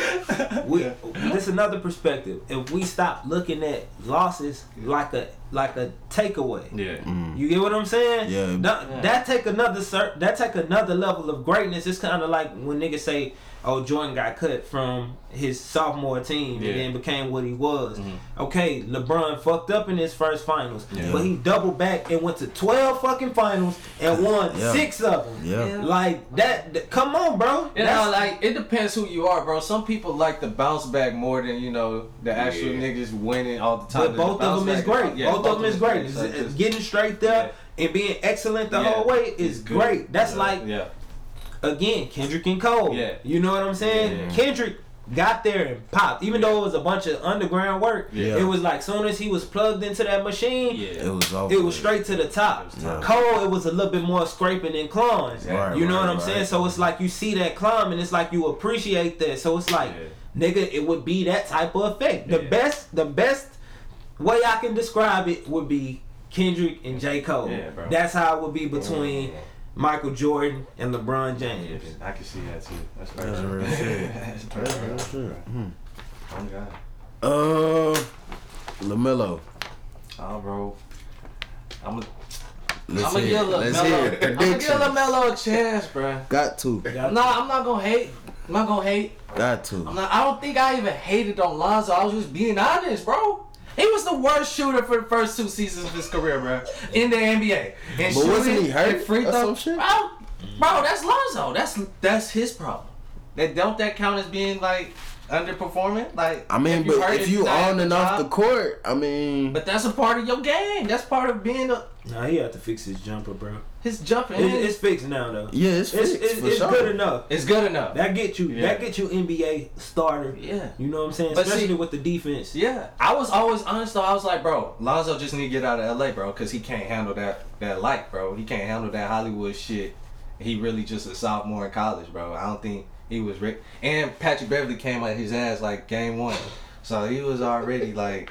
[LAUGHS] We this another perspective. If we stop looking at losses like a like a takeaway. yeah, mm. You get what I'm saying? Yeah. That, Yeah. that take another cer- that take another level of greatness. It's kind of like when niggas say, "Oh, Jordan got cut from his sophomore team Yeah. and then became what he was." Mhm. Okay, LeBron fucked up in his first finals, Yeah. but he doubled back and went to 12 fucking finals and won Yeah. six of them. Yeah. Like that, th- come on, bro. You That's- know, like it depends who you are, bro. Some people like to bounce back more than you know the actual Yeah. niggas winning all the time. But both of them is great. both, of them is great. So It's- getting straight there and being excellent the Yeah. whole way is It's great. That's Yeah. like yeah, again Kendrick and Cole. Yeah. You know what I'm saying? Yeah. Kendrick got there and popped. Even though it was a bunch of underground work, Yeah. it was like as soon as he was plugged into that machine, yeah. It was over. it was straight to the top. Yeah. Cole, it was a little bit more scraping and climbing. Right, you know right, what I'm right. saying? So it's like you see that climb and it's like you appreciate that. So it's like, nigga, it would be that type of effect. The Yeah. best, the best way I can describe it would be Kendrick and J. Cole. Yeah, bro. That's how it would be between Michael Jordan and LeBron James. Yeah, I can see that too. That's That's very real shit. [LAUGHS] That's That's very real shit. Hmm. Oh God. Uh, LaMelo. Oh, bro. I'm gonna Let's I'm gonna hear give. Let's hear LaMelo. it. I'm gonna give LaMelo a chance, bro. Got to. Got No, I'm not gonna hate. I'm not gonna hate. Got I'm to. not. I don't think I even hated on Lonzo. I was just being honest, bro. He was the worst shooter for the first two seasons of his career, bro, in the NBA. And But wasn't he hurt free or throw, some shit? Bro, bro, that's Lonzo. That's that's his problem. That don't that count as being like underperforming? Like I mean, you but if you on and off the court, I mean, But that's a part of your game. That's part of being a, Nah, he had to fix his jumper, bro. His jumping. It's, it's fixed now though. yeah, it's It's, fixed it's, for it's sure. good enough. It's good enough. That get you. Yeah. That get you NBA starter. yeah. You know what I'm saying? But Especially see- with the defense. Yeah, I was always honest though. I was like, bro, Lonzo just need to get out of LA, bro, because he can't handle that that light, bro. He can't handle that Hollywood shit. He really just a sophomore in college, bro. I don't think he was ready. And Patrick Beverley came at his ass like game one, so he was already like,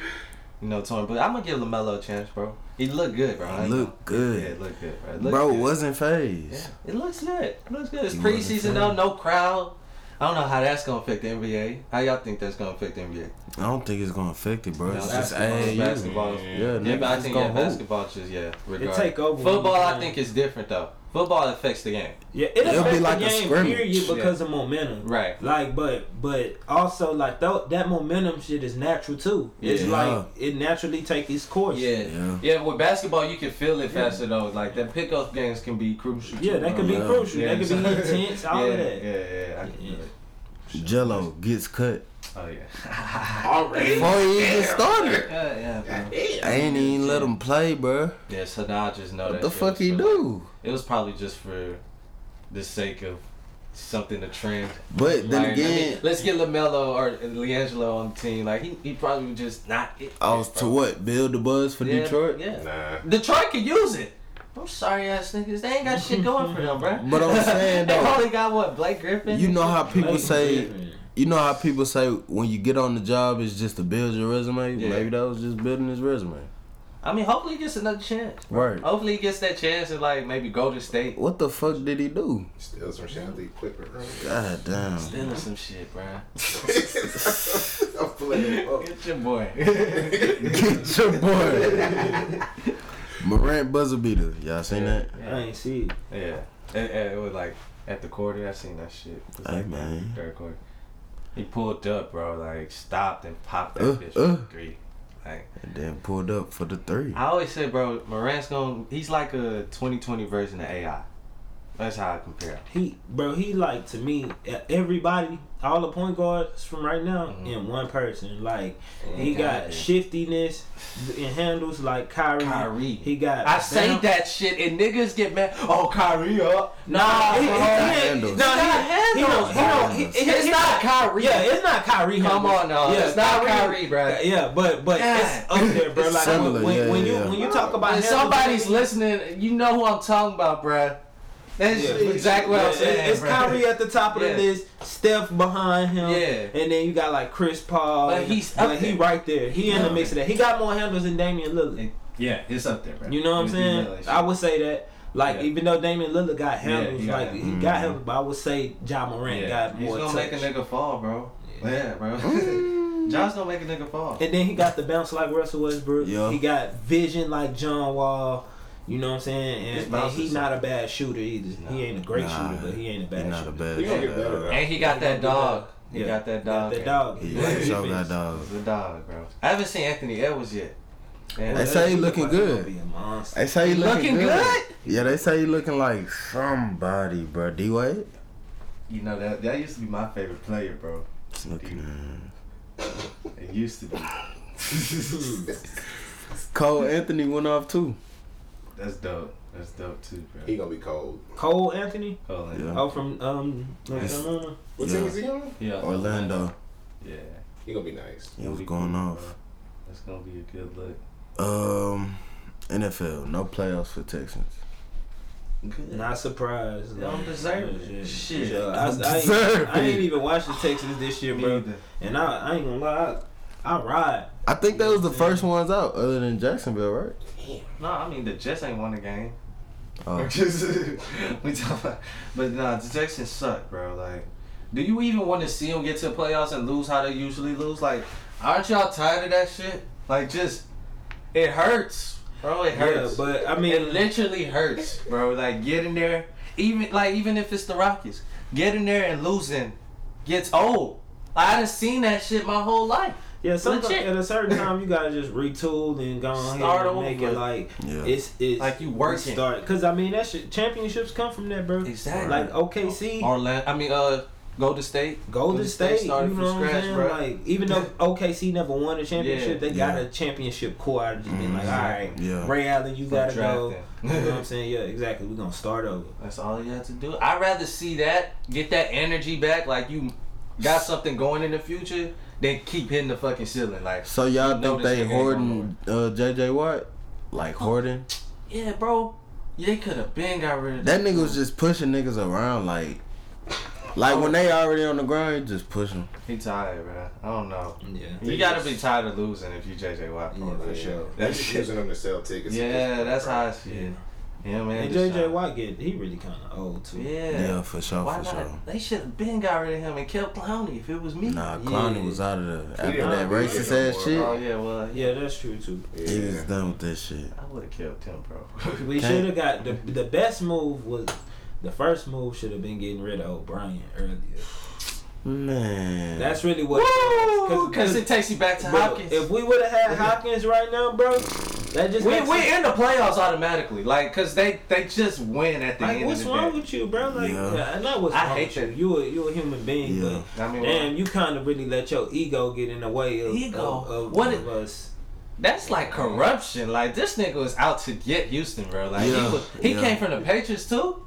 you know, torn. But I'm gonna give LaMelo a chance, bro. He looked good, bro. I ain't Look good. Yeah, it looked good, bro. It looked Bro, good. wasn't phased. Yeah, it looks good. It looks good. It's He preseason though, no crowd. I don't know how that's gonna affect the NBA. How y'all think that's gonna affect the NBA? I don't think it's gonna affect it, bro. No, It's just basketball is AAU. basketball. Yeah, Yeah, niggas but I think yeah, gonna basketball just yeah. regardless. take over Football, I think is different though. Football affects the game. Yeah, it It'll affects be like the game scrimmage. period because of momentum. Right. Like, but but also like th- that momentum shit is natural too. It's Yeah. like it naturally take its course. Yeah. Yeah. yeah. With basketball, you can feel it faster though. Like that pickup games can be crucial. Yeah, too, that bro. could be Yeah. crucial. Yeah. That could be [LAUGHS] intense. All yeah, of that. Yeah, yeah, I can. Gelo gets cut Oh yeah. [LAUGHS] Already? before he even started. yeah, yeah, bro. Damn. I ain't even let him play, bro. Yeah, so now I just know that. What that the fuck he for- do? It was probably just for the sake of something to trend. But then Like, I again, mean, let's get LaMelo or LiAngelo on the team. Like he, he probably would just not. It, oh, I was to what? Build the buzz for Yeah, Detroit. Yeah. Nah. Detroit could use it. I'm sorry ass niggas. They ain't got shit going for them, bro. But I'm saying, though, [LAUGHS] they though, only got what Blake Griffin. You know how people Blake say, Griffin. You know how people say when you get on the job it's just to build your resume. Yeah. Maybe that was just building his resume. I mean, hopefully he gets another chance. Right. Hopefully he gets that chance to like maybe go to state. What the fuck did he do? Still some shit out the equipment, bro. God damn. Stealing some shit, bro. [LAUGHS] [LAUGHS] I'm playing. Oh. Get your boy. [LAUGHS] Get your boy. Morant buzzer beater. Y'all seen that? I ain't see it. Yeah. It, it, it was like at the quarter. I seen that shit. It was Hey, like man. Third quarter. He pulled up, bro. Like stopped and popped that Uh, bitch uh. three. Like And then pulled up for the three. I always say, bro, Morant's gonna. He's like a 2020 version of AI. That's how I compare. He, bro, he like to me, e- everybody, all the point guards from right now Mhm. in one person. Like he Yeah. got shiftiness and handles like Kyrie. Kyrie. He got. I say bounce. that shit and niggas get mad. Oh, Kyrie up. Nah, he, he, he, got handles. nah, He got he, he don't, handles, he don't no, he, he- It's not Kyrie. Yeah, it's not Kyrie. Come Hamilton. on, no. It's not Kyrie, bro. Yeah, but but it's up there, bro. It's Like similar, when, yeah, when you when you talk about When handles, somebody's listening, you know who I'm talking about, bruh. That's Yeah, exactly what yeah, I'm saying. It's bruh. Kyrie at the top of Yeah. the list, Steph behind him, Yeah. and then you got like Chris Paul. But he's up but he right there. He in the mix of that. He got more handles than Damian Lillard. Yeah, it's up there, bro. You know what I'm saying? I would say that. Like Yeah. even though Damian Lillard got handles, he got like handles. he got mm-hmm. handles, but I would say Ja Morant yeah. got He's more gonna touch. make a nigga fall, bro. Yeah, bro. [LAUGHS] [LAUGHS] Ja's gonna make a nigga fall. And then he got the bounce like Russell Westbrook. Yeah. He got vision like John Wall. You know what I'm saying? His And, and he's not a bad shooter either. No. He ain't a great Nah, shooter, but he ain't a bad He not shooter. a bad. He gonna get better, though. And he got that dog. He Yeah. got that dog. That dog. He Yeah, show got fits. dog. The dog, bro. I haven't seen Anthony Edwards yet. Man, They say he looking like good. a. They say he looking, Looking good. good? Yeah, they say he looking like somebody, bro. D Wade. you know that that used to be my favorite player, bro. Looking. It used to be. [LAUGHS] Cole Anthony went off too. That's dope. That's dope too, bro. He gonna be cold. Cole Anthony. Hold on. Yeah. Oh, from um, North Yes. Carolina. What Yeah. team is he on? Yeah. Orlando. Yeah. He gonna be nice. He was It'll be going cool, off. bro. That's gonna be a good look. Um, NFL, no playoffs for Texans. Good. Not surprised. They don't deserve it. Yeah, Shit. yeah. I, I, ain't, Deserve I ain't even watched the Texans this year, bro. And I, I ain't gonna lie, I, I ride. I think that was the first ones out, other than Jacksonville, right? No, I mean the Jets ain't won the game. Oh. [LAUGHS] we talking about, but nah, the Texans suck, bro. Like, do you even want to see them get to the playoffs and lose how they usually lose? Like, aren't y'all tired of that shit? Like, just it hurts, bro. It hurts. Yeah, but I mean, it literally hurts, bro. Like getting there, even like even if it's the Rockies, getting there and losing gets old. Like, I done seen that shit my whole life. Yeah, sometimes Legit. at a certain time you gotta just retool and go ahead Start and make over. it like Yeah. it's it's Like you working. Start because I mean that shit championships come from that, bro. Exactly. Like OKC, Orlando, I mean, uh, Golden State. Golden State, you know started what from I'm scratch, saying? bro. Like even though OKC never won a championship, Yeah. they got Yeah. a championship core out of just being like, Mhm. all right, Yeah. Ray Allen, you gotta go. You know what I'm [LAUGHS] saying? Yeah, exactly. We're gonna start over. That's all you have to do. I'd rather see that, get that energy back, like you got something going in the future, than keep hitting the fucking ceiling. Like, So y'all think they hoarding uh, JJ Watt? Like hoarding? yeah, bro, they could have been got rid of That nigga was just pushing niggas around like like when they already on the ground, he just push them. He tired, bro. I don't know. Yeah. You gotta be tired of losing if you JJ Watt, bro. Yeah, for sure. That's just shit. using them to sell tickets. Yeah, that's how I see Yeah. it. Yeah, man. And just JJ trying- Watt get he really kind of old too. Yeah. Yeah, for sure, Why for not? sure. They should have been got rid of him and kept Clowney if it was me. Nah, Yeah. Clowney was out of the after didn't that racist ass more. shit. Oh yeah, well yeah. Yeah, that's true too. Yeah. He was done with that shit. I would have killed him, bro. [LAUGHS] We should have got the the best move was the first move should have been getting rid of O'Brien earlier. Man, That's really what. Woo! Because it takes you back to bro, Hopkins. If we would have had Hopkins right now, bro, that just we we in the playoffs automatically, like, cause they they just win at the Like, end what's of the wrong day. with you, bro? Like, Yeah. yeah. not what's I wrong hate with that. you. You a you a human being, Yeah. I mean, but damn, you kind of really let your ego get in the way of Ego? of, of, What of it- us. That's like corruption. Like this nigga was out to get Houston, bro. Like Yeah, he was, he yeah. came from the Patriots too.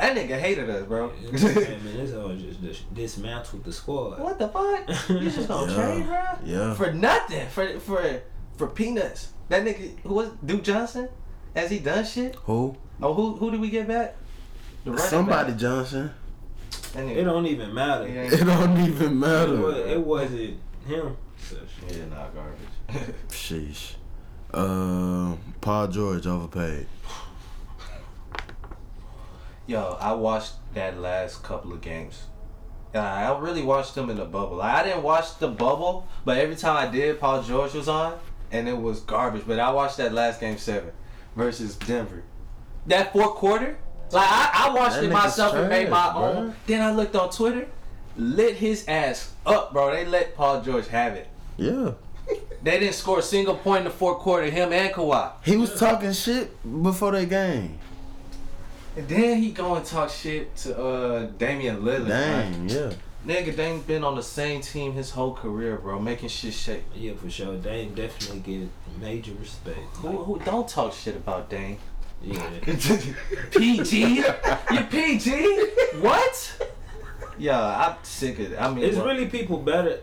That nigga hated us, bro. Yeah, man, this all just dis- dismantled the squad. what the fuck? You just gonna [LAUGHS] Yeah. trade, bro? Yeah. For nothing. For for for peanuts. That nigga who was Duke Johnson? Has he done shit? Who? Oh, who who did we get back? The Somebody back. Johnson. That It don't even matter. He It don't even It, matter. was, it wasn't him. So, shit. Yeah, nah, garbage. [LAUGHS] Sheesh. Um, Paul George overpaid. [LAUGHS] Yo, I watched that last couple of games. Uh, I really watched them in the bubble. I didn't watch the bubble, but every time I did, Paul George was on, and it was garbage. But I watched that last game seven versus Denver. That fourth quarter, like I, I watched That it myself and made my trash, bruh. own. Then I looked on Twitter, lit his ass up, bro. They let Paul George have it. Yeah. [LAUGHS] They didn't score a single point in the fourth quarter. Him and Kawhi. He was talking shit before that game. And then he go and talk shit to uh Damian Lillard. Dang, Like, yeah. Nigga, they ain't been on the same team his whole career, bro. Making shit shake. Yeah, for sure. Dame definitely get major respect. Who, who don't talk shit about Dame? Yeah. [LAUGHS] PG? You PG? What? Yeah, I'm sick of it. I mean, It's well, really people better.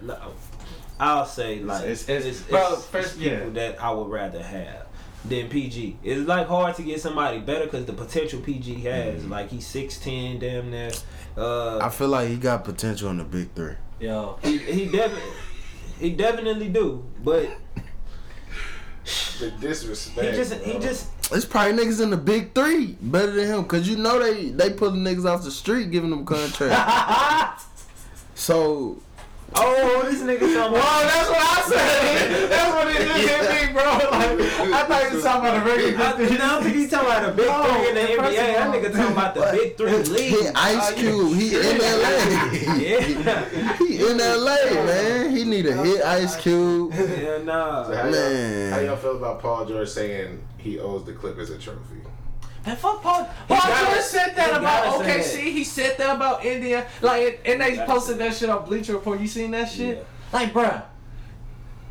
I'll say like It's- it's it's- it's, bro, it's first- people yeah. that I would rather have than PG. It's like hard to get somebody better because the potential PG has. Mm-hmm. Like he's six ten, damn near. Uh, I feel like he got potential in the big three. yo, he he definitely he definitely do, but The disrespect. he just he just It's probably niggas in the big three better than him, cause you know they they pulling niggas off the street giving them contracts. [LAUGHS] so oh this nigga talking Oh, about. that's what I said. [LAUGHS] That's what it just hit me, bro. Like, I thought you were talking about a regular. I, I don't think he's talking about the big No, three in the [LAUGHS] NBA. That all- nigga talking about the big three he league. Ice uh, Cube, he in LA. [LAUGHS] Yeah, he in LA, man. He need a hit Ice Cube. yeah, nah. So how, Man. Y'all, how y'all feel about Paul George saying he owes the Clippers a trophy? And fuck Paul. Paul gotta- George said that about gotta say OKC. He said that about India. Like, and they gotta posted say that shit on Bleacher Report. You seen that shit? Yeah. Like, bruh.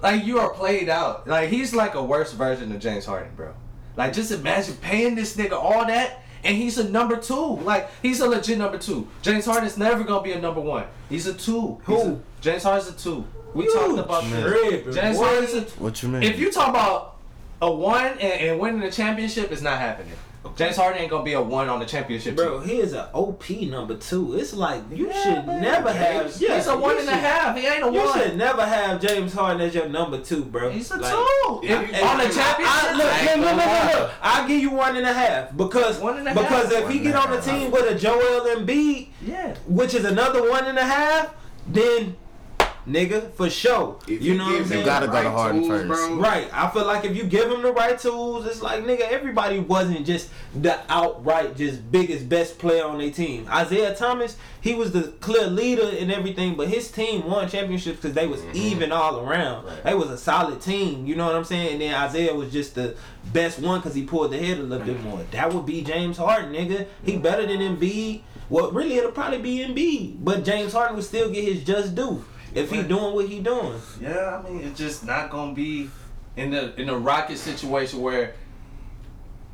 Like, you are played out. Like, he's like a worse version of James Harden, bro. Like, just imagine paying this nigga all that, and he's a number two. Like, he's a legit number two. James Harden's never gonna be a number one. He's a two. Who? a- James Harden's a two. We You talked about this. James boy. Harden's a What you mean? if you talk about a one and, and winning the championship, it's not happening. James Harden ain't gonna be a one on the championship Bro, team. he is an OP number two. It's like you Yeah, should man. never have. He's a one you and a half. He ain't a You one. should never have James Harden as your number two, bro. He's a Like, two. Yeah, If- if, on the championship. I, look, look, look, look, look, I'll give you one and a half because One and a because half. if he get on the team with a Joel Embiid, Yeah. which is another one and a half, then nigga for sure. If you know what I'm saying? You gotta the go to Harden tools, first. bro, Right. I feel like if you give him the right tools, it's like nigga, everybody wasn't just the outright just biggest best player on their team. Isiah Thomas, he was the clear leader and everything, but his team won championships because they was mm-hmm. even all around. Right. They was a solid team. You know what I'm saying? And then Isaiah was just the best one because he pulled the head a little bit mm-hmm. more. That would be James Harden, nigga. He better than Embiid. Well, really, it'll probably be Embiid, but James Harden would still get his just due if he doing what he doing. Yeah, I mean, it's just not gonna be in the in the rocket situation where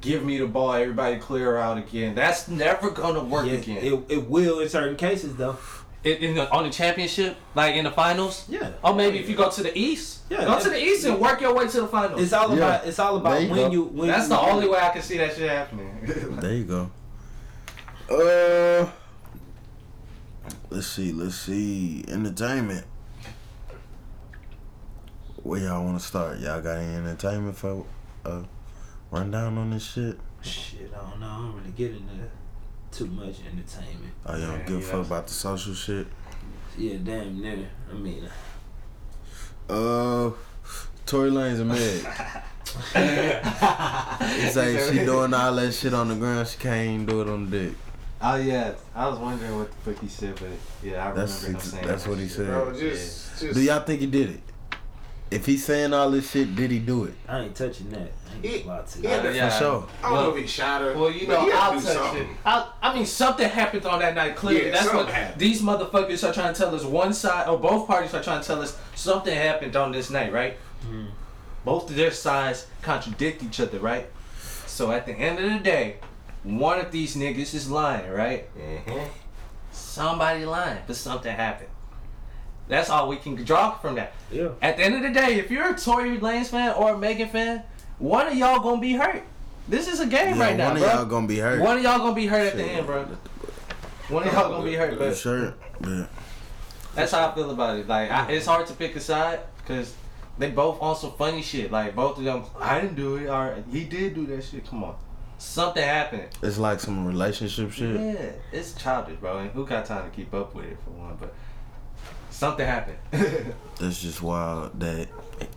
give me the ball, everybody clear out again. That's never gonna work Yeah, again. it, it will in certain cases though. in, in the, on the championship, like in the finals. Yeah. Or maybe if you go to the East. Yeah. Go to the East and work your way to the finals. It's all Yeah. about it's all about you when go. you when That's you, the only way I can see that shit happening. There you go. [LAUGHS] Uh, let's see, let's see. Entertainment. Where y'all want to start? Y'all got any entertainment for uh rundown on this shit? Shit, I don't know. I don't really get into too much entertainment. Oh, you don't Yeah, give a fuck about the social shit? Yeah, damn near. I mean, Uh, Tory Lanez and [LAUGHS] Meg. [LAUGHS] It's like she [LAUGHS] doing all that shit on the ground. She can't even do it on the dick. Oh yeah, I was wondering what the fuck he said, but yeah, I That's remember him saying that's that what he shit. said. Bro, just, just Do y'all think he did it? If he's saying all this shit, did he do it? I ain't touching that. I ain't He- gonna lie he had to- oh, Yeah. For sure. I don't know Well- if he shot her. Well, you know, he had to I'll touch it. I, I mean, something happened on that night. Clearly, Yeah, that's what happened. these motherfuckers are trying to tell us. One side or both parties are trying to tell us something happened on this night, right? Mm-hmm. Both of their sides contradict each other, right? So at the end of the day, one of these niggas is lying, right? Mm-hmm. Somebody lying, but something happened. That's all we can draw from that. Yeah. At the end of the day, if you're a Tory Lanez fan or a Megan fan, one of y'all gonna be hurt. This is a game Yeah, right now, bro. one of y'all gonna be hurt. One of y'all gonna be hurt at the end, bro. One of y'all gonna be hurt, but sure. Yeah. that's how I feel about it. Like, I, it's hard to pick a side because they both on some funny shit. Like, both of them, I didn't do it. Or he did do that shit. Come on, something happened. It's like some relationship shit. Yeah, it's childish, bro. And who got time to keep up with it for one? But something happened. [LAUGHS] That's just wild that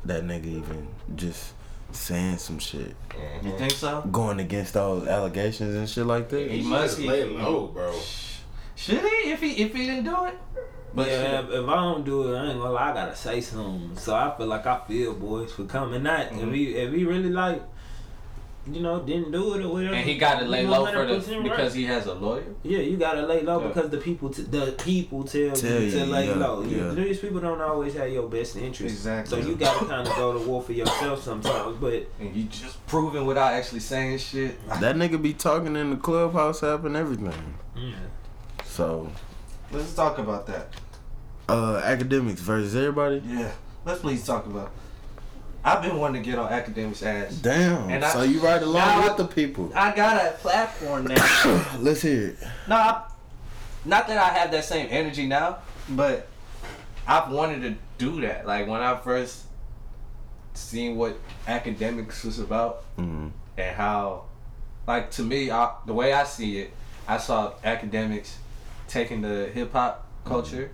that nigga even just saying some shit. you think so? Going against those allegations and shit like that. He He must must be- lay low, bro. Should he? If he if he didn't do it? But yeah, if, if I don't do it, I ain't gonna lie. I gotta say something. So I feel like I feel boys for coming. Not Mhm. if he if he really like, you know, didn't do it or whatever. And he got to lay low for the 100% right. because he has a lawyer. Yeah, you gotta lay low Yeah. because the people t- the people tell, Tell you you, to lay yeah, low. You- yeah. These people don't always have your best interest. Exactly. So you gotta kind of go to war for yourself sometimes. But And you just proving without actually saying shit. That nigga be talking in the clubhouse app and everything. yeah. So Let's talk about that. Uh, Akademiks versus everybody. Yeah. Let's please talk about. I've been wanting to get on Akademiks' ass. Damn. And I- so you ride along with I- the people. I got a platform now. [COUGHS] Let's hear it. no, I, not that I have that same energy now, but I've wanted to do that. Like when I first seen what Akademiks was about Mm. and how, like to me, I, the way I see it, I saw Akademiks taking the hip hop culture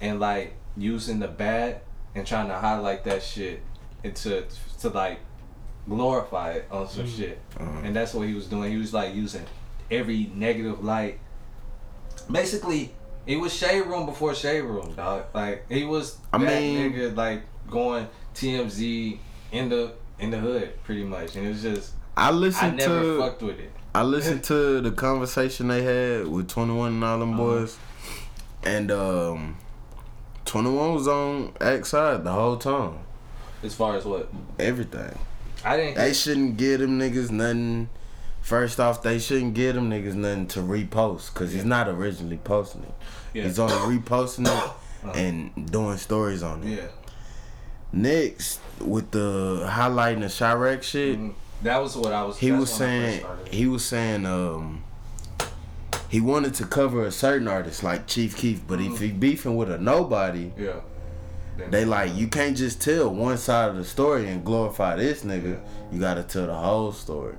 and like using the bad and trying to highlight that shit into to like glorify it on some shit. And that's what he was doing. He was like using every negative light. Basically, it was shade room before shade room, dog. Like he was I that mean- nigga like going TMZ in the in the hood pretty much, and it was just I I listened never to fucked with it. I listened to the conversation they had with 21 and all them Uh-huh. boys. And um 21 was on X side the whole time. As far as what Everything. I didn't. They shouldn't give them niggas nothing. First off, they shouldn't give them niggas nothing to repost because he's not originally posting it. Yeah. He's only reposting it [COUGHS] and doing stories on it. yeah, Next, with the highlighting the Chiraq shit, Mhm. that was what I was. he was when I first saying he was saying um he wanted to cover a certain artist like Chief Keef, but if he beefing with a nobody, yeah. They like you can't just tell one side of the story and glorify this nigga. You gotta tell the whole story.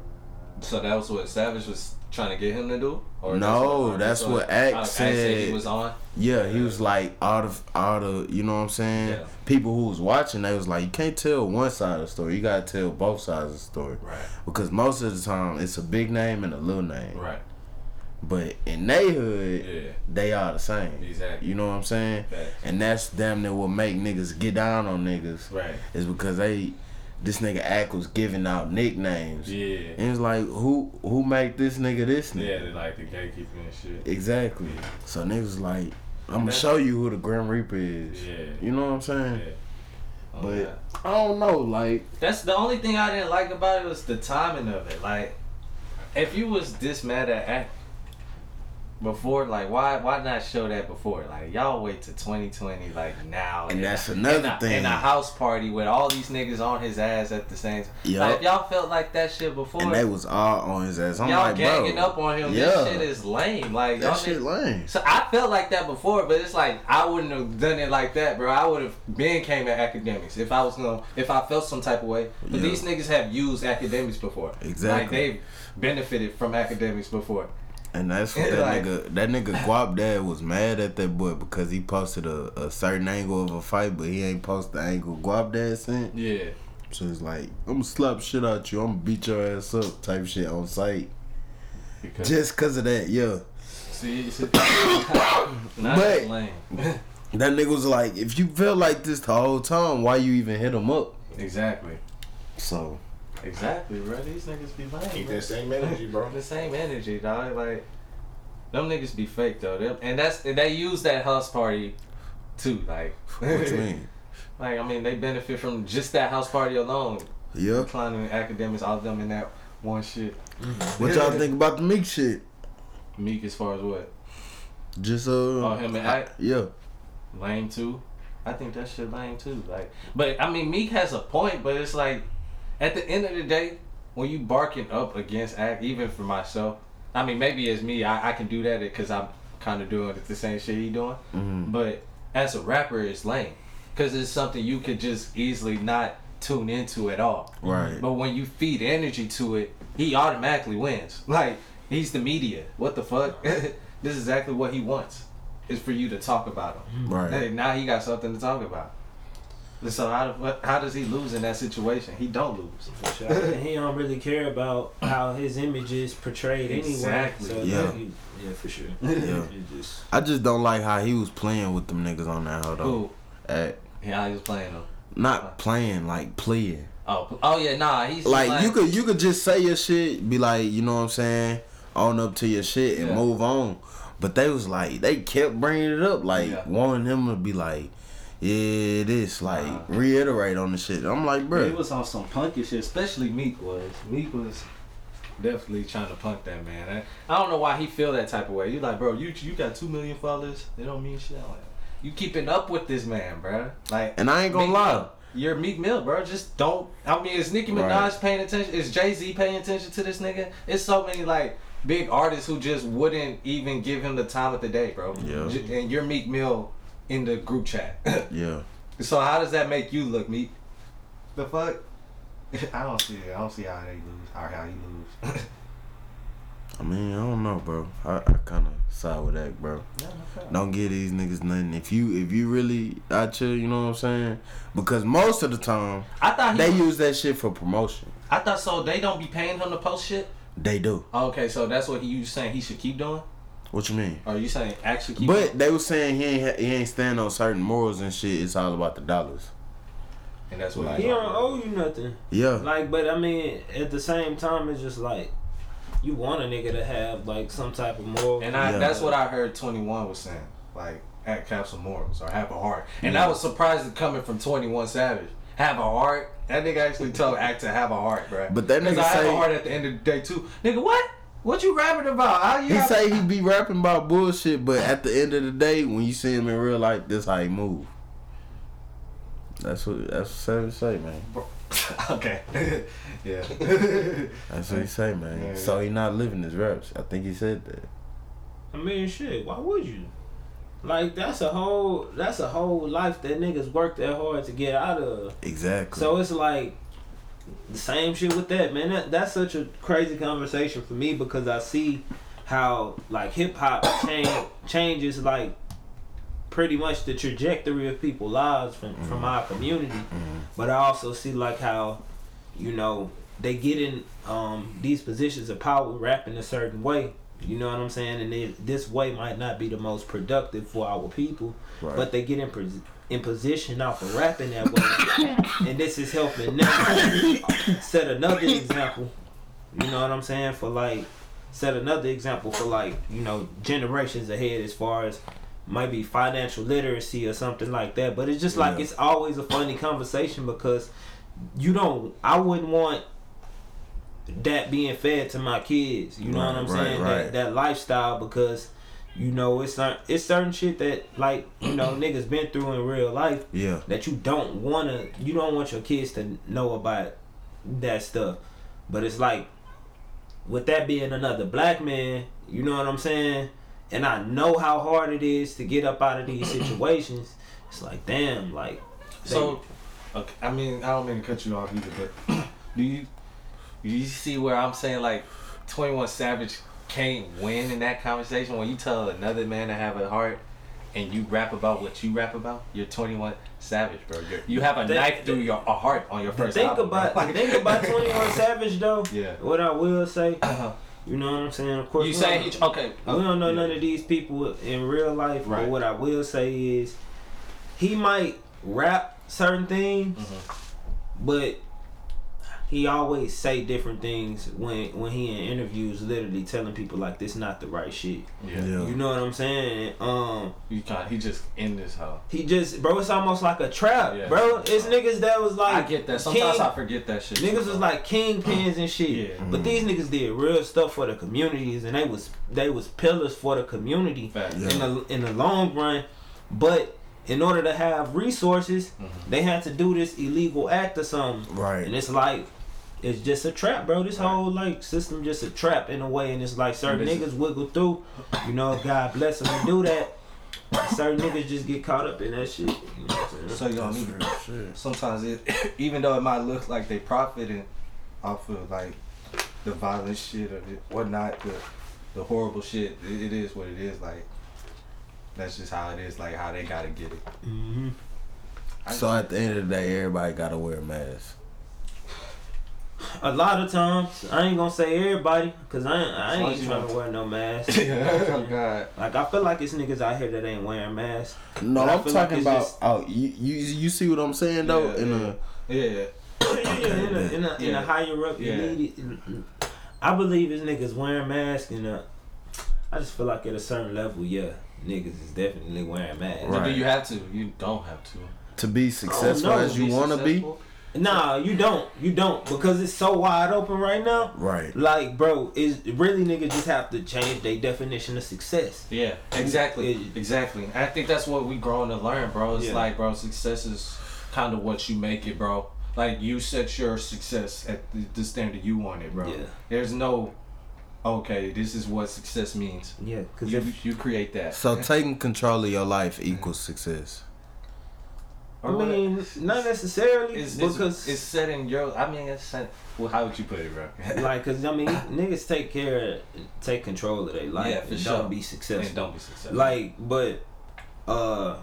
So that was what Savage was trying to get him to do. No, that's what Axe uh, said. he was on. Yeah, he was like all the all the you know what I'm saying. Yeah. People who was watching, they was like, you can't tell one side of the story. You gotta tell both sides of the story. Right. Because most of the time, it's a big name and a little name. Right. But in they hood, Yeah. they are the same. Exactly. You know what I'm saying? Facts. And that's damn near what make niggas get down on niggas. Right. Is because they, this nigga Ak was giving out nicknames. Yeah. And it's like, who who make this nigga this nigga? Yeah, they like the gatekeeping and shit. Exactly. So niggas like, I'm gonna show you who the Grim Reaper is. Yeah. You know what I'm saying? Yeah. Oh, But yeah. I don't know, like That's the only thing I didn't like about it was the timing of it. Like, if you was this mad at Ak before, like, why why not show that before? Like, y'all wait to 2020, like now. And in that's a- another thing. In a house party with all these niggas on his ass at the same time. Yup. Like, y'all felt like that shit before, and they was all on his ass. I'm y'all like, ganging bro, up on him. yeah. This shit is lame. Like, y'all that shit niggas- lame. so I felt like that before, but it's like I wouldn't have done it like that, bro. I would have been came at Akademiks if I was gonna if I felt some type of way. But Yeah. these niggas have used Akademiks before. Exactly. Like they've benefited from Akademiks before. And that's what that Like- nigga that nigga Guap dad was mad at that boy because he posted a, a certain angle of a fight, but he ain't posted the angle Guap dad sent. Yeah. So it's like, I'm gonna slap shit out you, I'm gonna beat your ass up type shit on site. Because Just cause of that, yeah. see, see [COUGHS] But- lame. That nigga was like, if you felt like this the whole time, why you even hit him up? exactly. So Exactly, bro. These niggas be lame. Keep bro. that same energy, bro. The same energy, dog. Like them niggas be fake though. Them, and that's and they use that house party too. Like what you mean? [LAUGHS] Like I mean, they benefit from just that house party alone. Yeah. Declining Akademiks, all of them in that one shit. What y'all think about the Meek shit? Meek as far as what? Just uh Oh, him and Ak? Yeah. Lame too. I think that shit lame too. Like, but I mean, Meek has a point, but it's like, at the end of the day, when you barking up against Ak, even for myself, I mean, maybe as me, I, I can do that because I'm kind of doing the same shit he doing. Mhm. But as a rapper, it's lame because it's something you could just easily not tune into at all. Right. But when you feed energy to it, he automatically wins. [LAUGHS] Like he's the media. What the fuck? [LAUGHS] this is exactly what he wants. Is for you to talk about him. Right. Hey, now he got something to talk about. So how how does he lose in that situation? He don't lose. And he don't really care about how his image is portrayed Exactly. anyway. So Yeah. yeah, yeah, for sure. Yeah. Just [LAUGHS] I just don't like how he was playing with them niggas on that hold on. Who? Ak. Yeah, he was playing them. Not playing, like playing. Oh, oh yeah, nah. He's Like, you could you could just say your shit, be like, you know what I'm saying, own up to your shit and Yeah. move on. But they was like, they kept bringing it up, like Yeah. wanting him to be like, yeah, this, like reiterate on the shit. I'm like, bro, He was on some punky shit, especially Meek was. Meek was definitely trying to punk that man. I, I don't know why he feel that type of way. You like, bro, you you got two million followers. They don't mean shit. Like, you keeping up with this man, bro? Like, And I ain't gonna Meek lie. Mill. You're Meek Mill, bro. Just don't. I mean, is Nicki Minaj Right. paying attention? Is Jay Z paying attention to this nigga? It's so many like big artists who just wouldn't even give him the time of the day, bro. Yeah. And you're Meek Mill in the group chat. [LAUGHS] Yeah. so how does that make you look, me? The fuck? [LAUGHS] I don't see it. I don't see how they lose or how he lose. [LAUGHS] I mean, I don't know, bro. I, I kind of side with that, bro. Don't give these niggas nothing. If you if you really out here, you know what I'm saying? Because most of the time I thought he. they use that shit for promotion. I thought so. They don't be paying him to post shit. They do. Okay, so that's what he you saying he should keep doing, What you mean? Are you saying actually keep? But they were saying he ain't ha- he ain't stand on certain morals and shit. It's all about the dollars. and that's what I hear. He don't owe you nothing. Yeah. Like, but I mean, at the same time, it's just like you want a nigga to have like some type of moral. And I, Yeah. that's what I heard 21 was saying. Like, Ak have some morals or have a heart. And I was surprised it coming from 21 Savage. Have a heart? That nigga actually told Ak to have a heart, bro. But that Because nigga I have a heart at the end of the day, too. Nigga, what? What you rapping about? How you He have- say he be rapping about bullshit, but at the end of the day, when you see him in real life, this how he move. That's what that's what Savage say, man. [LAUGHS] okay. [LAUGHS] yeah. That's what he say, man. Yeah, So he not living his raps. I think he said that. I mean, shit. Why would you? Like that's a whole that's a whole life that niggas worked that hard to get out of. Exactly. So it's like the same shit with that, man. That, that's such a crazy conversation for me because I see how like hip hop change, [COUGHS] changes like pretty much the trajectory of people's lives from from our community. But I also see like how you know they get in um, these positions of power rapping a certain way. You know what I'm saying? And they, this way might not be the most productive for our people, Right. but they get in pos- in position off of rapping that way, [LAUGHS] and this is helping them set another example. You know what I'm saying? For like set another example for like you know generations ahead as far as maybe financial literacy or something like that. But it's just like Yeah. it's always a funny conversation because you don't. I wouldn't want that being fed to my kids. You know what I'm right, saying? right. That that lifestyle because you know it's certain it's certain shit that like you know [CLEARS THROAT] niggas been through in real life yeah. that you don't wanna you don't want your kids to know about that stuff. But it's like with that being another black man, you know what I'm saying? And I know how hard it is to get up out of these [CLEARS THROAT] situations. It's like damn, like So, okay, I mean, I don't mean to cut you off either, but [CLEARS THROAT] do you do you see where I'm saying like Twenty One Savage can't win in that conversation when you tell another man to have a heart and you rap about what you rap about? You're Twenty One Savage, bro. You're, you have a Think- knife through your a heart on your first think album, about bro. think [LAUGHS] about Twenty One Savage though. Yeah. What I will say, [CLEARS THROAT] Uh-huh. you know what I'm saying? Of course, You we saying okay? We don't know yeah. none of these people in real life, Right. but what I will say is he might rap certain things, Mm-hmm. but he always say different things when when he in interviews literally telling people like this not the right shit. Yeah. Yeah. You know what I'm saying? Um You kind he just in this hoe. he just bro it's almost like a trap, Yeah. bro. It's niggas that was like I get that. Sometimes king- I forget that shit. Niggas was like kingpins and shit. Yeah. But these niggas did real stuff for the communities and they was they was pillars for the community Facts. in the in the long run. But in order to have resources, Mm-hmm. they had to do this illegal act or something. Right. And it's like it's just a trap, bro. This whole like system just a trap in a way, and it's like certain This- niggas wiggle through. You know, God bless them to do that. Certain niggas just get caught up in that shit. You know what I'm? So you don't need real sometimes it [LAUGHS] even though it might look like they profiting off of like the violent shit or the, whatnot, the the horrible shit, it, it is what it is. Like that's just how it is. Like how they gotta get it. hmm So at the end of the day, everybody gotta wear a mask. A lot of times, I ain't gonna say everybody, cause I ain't, I As long ain't as you trying don't- to wear no mask. [LAUGHS] oh God. Like I feel like it's niggas out here that ain't wearing masks. No, I I'm feel like talking about. just- oh, you, you you see what I'm saying though? Yeah, in yeah. a [COUGHS] Yeah. in a in a, in a Yeah. higher up, you Yeah. need it. I believe it's niggas wearing masks, and uh, I just feel like at a certain level, yeah, niggas is definitely wearing masks. But do you have to? You don't have to. to be successful no, as you Be want to be. Successful. Nah, you don't. You don't because it's so wide open right now. Right. Like, bro, is really niggas just have to change their definition of success. Yeah, exactly, It- exactly. I think that's what we growing to learn, bro. It's Yeah. like, bro, success is kind of what you make it, bro. Like you set your success at the, the standard you want it, bro. Yeah. There's no, okay, this is what success means. Yeah, because You, if you create that. So taking control of your life equals success. I mean, not necessarily it's, because it's, it's setting your. I mean, it's set, well. How would you put it, bro? [LAUGHS] like, cause I mean, niggas take care, take control of their life Yeah, for and sure. don't be successful. and don't be successful. Like, but uh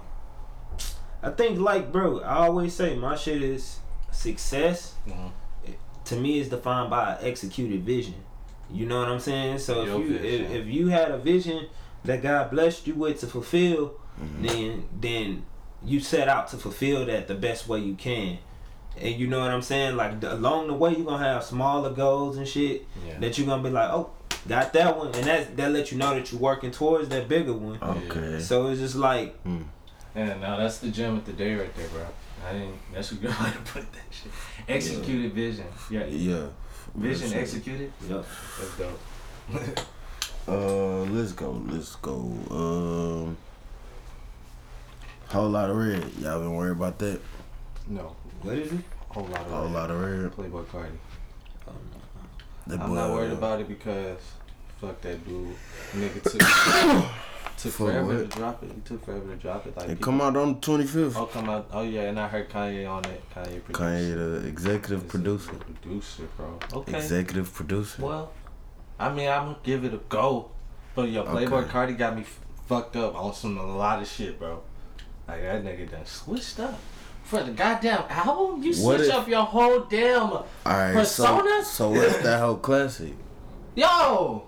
I think like bro, I always say my shit is success Mhm. to me is defined by executed vision. You know what I'm saying? So Your if you if, if you had a vision that God blessed you with to fulfill, Mm-hmm. then then you set out to fulfill that the best way you can. And you know what I'm saying? Like the, along the way, you're gonna have smaller goals and shit Yeah. that you're gonna be like, oh, got that one, and that that let you know that you're working towards that bigger one. Okay. So it's just like, Yeah, now that's the gem of the day right there, bro. I didn't. That's a good [LAUGHS] way to put that shit. Executed vision. Yeah. Yeah. Vision That's it. executed. yup. That's dope. [LAUGHS] Uh, let's go. Let's go. Um, whole lot of red. Y'all been worried about that? no, what is it? whole lot of Whole red. lot of red. Playboi Carti. That I'm boy, not worried uh, about it because fuck that dude. Nigga took [COUGHS] took Fuck forever what? to drop it. He took forever to drop it. Like It people- come out on the 25th. Oh, come out. Oh yeah, and I heard Kanye on it. Kanye produced. Kanye, the executive He's a producer. Producer, bro. Okay. Executive producer. Well, I mean, I'm gonna give it a go. But yo, Playboi Okay. Carti got me f- fucked up on some a lot of shit, bro. Like that nigga done switched up. For the goddamn album, you switch if- up your whole damn All right. So, Persona? so what's that whole classic? yo.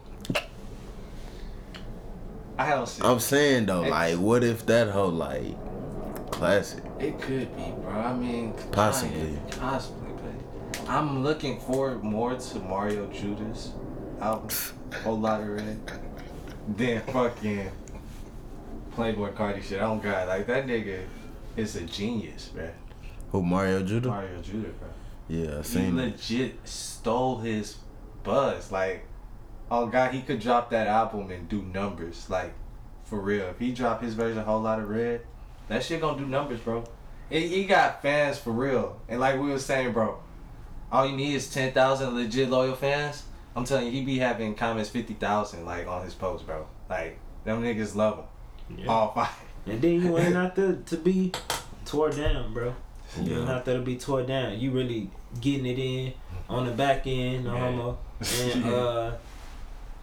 I don't see. I'm saying though, Ex- like, what if that whole like classic? It could be, bro. I mean, Possibly. Possibly, but I'm looking forward more to Mario Judah's album, whole lot of red, than fucking Playboi Carti shit. Oh God, like that nigga is a genius, bro. Who Mario Judah? Mario Judah, bro. Yeah, I He seen it. legit stole his buzz. Like, oh God, he could drop that album and do numbers. Like, for real. If he drop his version, a whole lot of red, that shit gonna do numbers, bro. He, he got fans for real. And like we was saying, bro, all you need is ten thousand legit loyal fans. I'm telling you, he be having comments fifty thousand like on his post, bro. Like them niggas love him. All five. And then you ain't out there to be tore down, bro. You ain't Yeah. out there to be tore down. You really getting it in on the back end, no Yeah. homo, and [LAUGHS] uh,